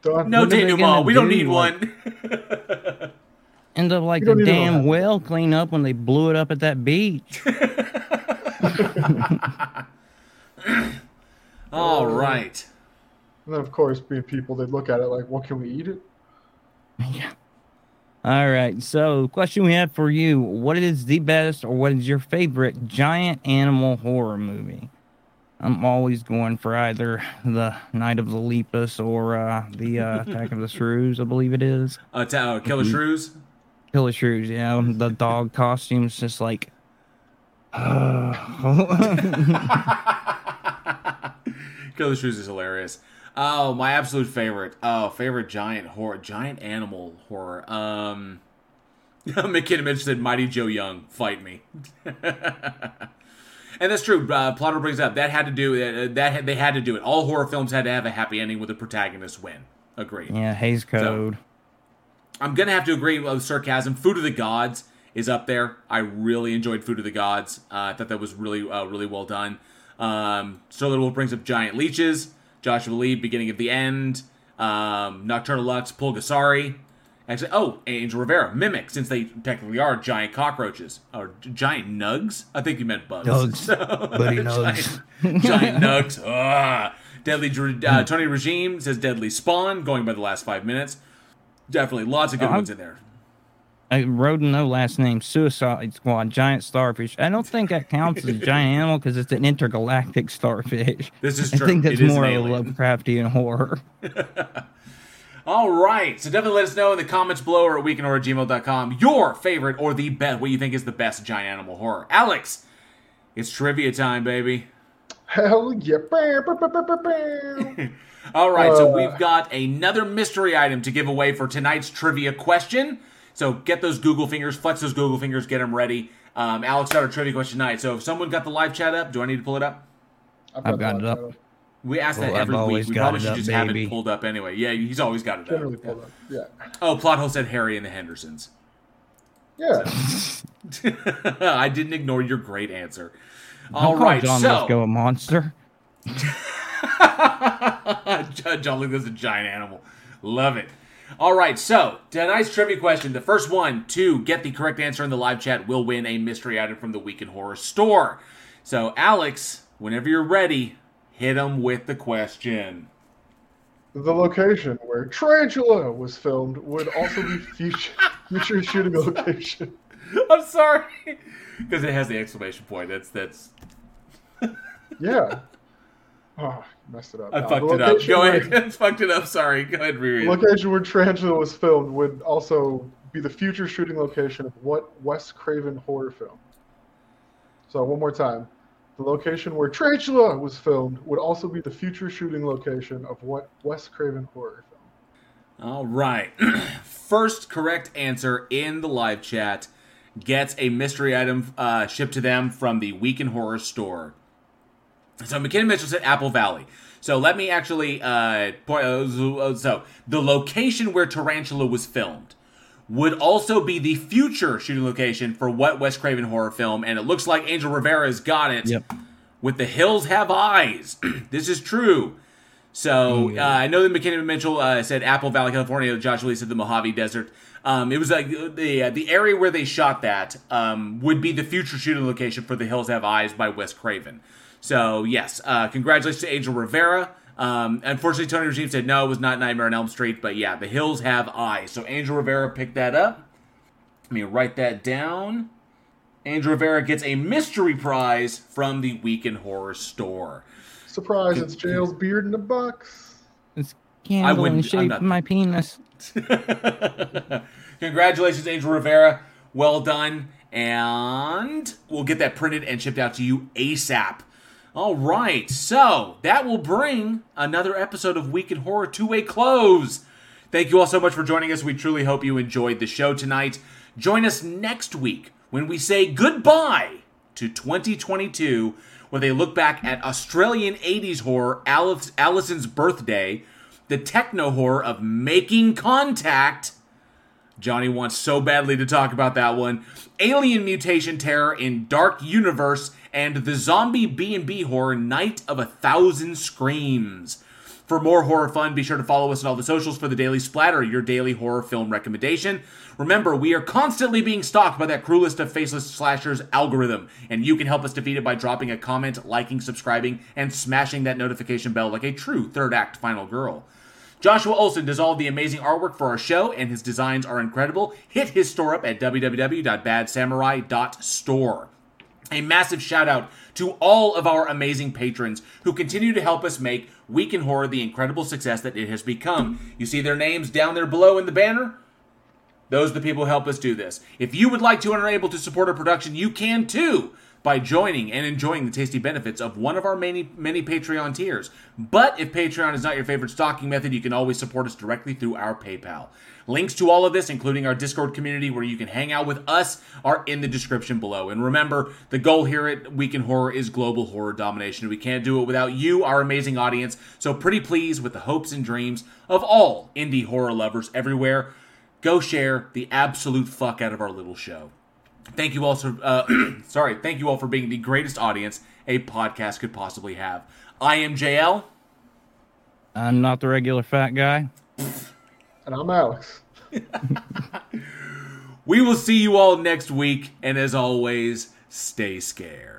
Done. No What denouement. We don't need like- one. End up like You the don't need to know damn that. whale clean up when they blew it up at that beach. all uh, right. And then, of course, being people, they'd look at it like, well, can we eat it? All right. So, question we have for you: What is the best, or what is your favorite giant animal horror movie? I'm always going for either the Night of the Lepus or uh, the uh, Attack of the Shrews, I believe it is. Uh, t- uh, Killer Shrews. Killer Shrews, yeah. The dog costumes, just like. Killer Shrews is hilarious. Oh, my absolute favorite. Oh, favorite giant horror, giant animal horror. Um, McKinnon Mitch said, "Mighty Joe Young, fight me." and that's true. Uh, Plotter brings up that had to do uh, that. Had, they had to do it. All horror films had to have a happy ending with the protagonist win. Agreed. yeah, Hays Code. I'm gonna have to agree with sarcasm. Food of the Gods is up there. I really enjoyed Food of the Gods. Uh, I thought that was really, uh, really well done. Um, so Little brings up Giant Leeches, Joshua Lee, Beginning of the End, um, Nocturnal Lux, Pulgasari. Actually, oh, Angel Rivera, Mimic, since they technically are giant cockroaches or giant nugs. I think you meant bugs. Nugs. So- Buddy nugs. giant, giant nugs. Ah. Deadly uh, Tony Regime says Deadly Spawn, going by the last five minutes. Definitely lots of good I'm- ones in there. I wrote no last name. Suicide Squad. Giant starfish. I don't think that counts as a giant animal because it's an intergalactic starfish. This is true. I think that's It is more of a. Lovecraftian horror. All right. So definitely let us know in the comments below or at weekinhorror@gmail.com your favorite or the best, what you think is the best giant animal horror. Alex, it's trivia time, baby. Hell yeah. All right, so Uh. we've got another mystery item to give away for tonight's trivia question. So get those Google fingers, flex those Google fingers, get them ready. Um, Alex got our trivia question tonight. So if someone got the live chat up, do I need to pull it up? I've got it up. We ask that I've every week. We probably it should up, just have it pulled up anyway. Yeah, he's always got it Generally up. pulled up. Yeah. Oh, plot hole said Harry and the Hendersons. Yeah. I didn't ignore your great answer. Don't All call John so Lithgow a monster. John Lithgow's a giant animal. Love it. All right, so tonight's trivia question. The first one to get the correct answer in the live chat will win a mystery item from the Week in Horror Store. So, Alex, whenever you're ready, hit them with the question. The location where Tarantula was filmed would also be future, future shooting location. I'm sorry, because it has the exclamation point. That's that's. Yeah. Oh, messed it up. I Now, fucked it up. Go where- ahead. Fucked it up. Sorry. Go ahead, reread. location where Tarantula was filmed would also be the future shooting location of what Wes Craven horror film? So one more time. The location where Tarantula was filmed would also be the future shooting location of what Wes Craven horror film? All right. First correct answer in the live chat gets a mystery item uh, shipped to them from the Week in Horror Store. So McKinnon Mitchell said Apple Valley. So let me actually uh, point. Uh, so the location where Tarantula was filmed would also be the future shooting location for what Wes Craven horror film, and it looks like Angel Rivera's got it. Yep. With the hills have eyes. this is true. So uh, I know that McKinnon Mitchell uh, said Apple Valley, California. Josh Lee said the Mojave Desert. Um, it was like the uh, the area where they shot that um, would be the future shooting location for The Hills Have Eyes by Wes Craven. So yes, uh, congratulations to Angel Rivera. Um, unfortunately, Tony Regime said no, it was not Nightmare on Elm Street, but yeah, The Hills Have Eyes. So Angel Rivera picked that up. Let me write that down. Angel Rivera gets a mystery prize from the Week in Horror Store. Surprise! It's JL's beard in a box. It's candle in wouldn't- I'm shape of my penis. Congratulations, Angel Rivera. Well done. And we'll get that printed and shipped out to you ASAP. All right. So that will bring another episode of Week in Horror to a close. Thank you all so much for joining us. We truly hope you enjoyed the show tonight. Join us next week when we say goodbye to 2022 with a look back at Australian 80s horror Alice, Alison's Birthday, the techno horror of Making Contact. Johnny wants so badly to talk about that one. Alien mutation terror in Dark Universe and the zombie B&B horror Night of a Thousand Screams. For more horror fun, be sure to follow us on all the socials for the Daily Splatter, your daily horror film recommendation. Remember, we are constantly being stalked by that cruelest of faceless slashers algorithm, and you can help us defeat it by dropping a comment, liking, subscribing, and smashing that notification bell like a true third act final girl. Joshua Olsen does all the amazing artwork for our show, and his designs are incredible. Hit his store up at www.badsamurai.store. A massive shout out to all of our amazing patrons who continue to help us make Week in Horror the incredible success that it has become. You see their names down there below in the banner? Those are the people who help us do this. If you would like to and are able to support our production, you can too by joining and enjoying the tasty benefits of one of our many many Patreon tiers. But if Patreon is not your favorite stocking method, you can always support us directly through our PayPal. Links to all of this, including our Discord community where you can hang out with us, are in the description below. And remember, the goal here at Week in Horror is global horror domination. We can't do it without you, our amazing audience. So pretty pleased with the hopes and dreams of all indie horror lovers everywhere go share the absolute fuck out of our little show. Thank you all for, uh, sorry, thank you all for being the greatest audience a podcast could possibly have. I am JL. I'm not the regular fat guy. And I'm Alex. We will see you all next week, and as always, stay scared.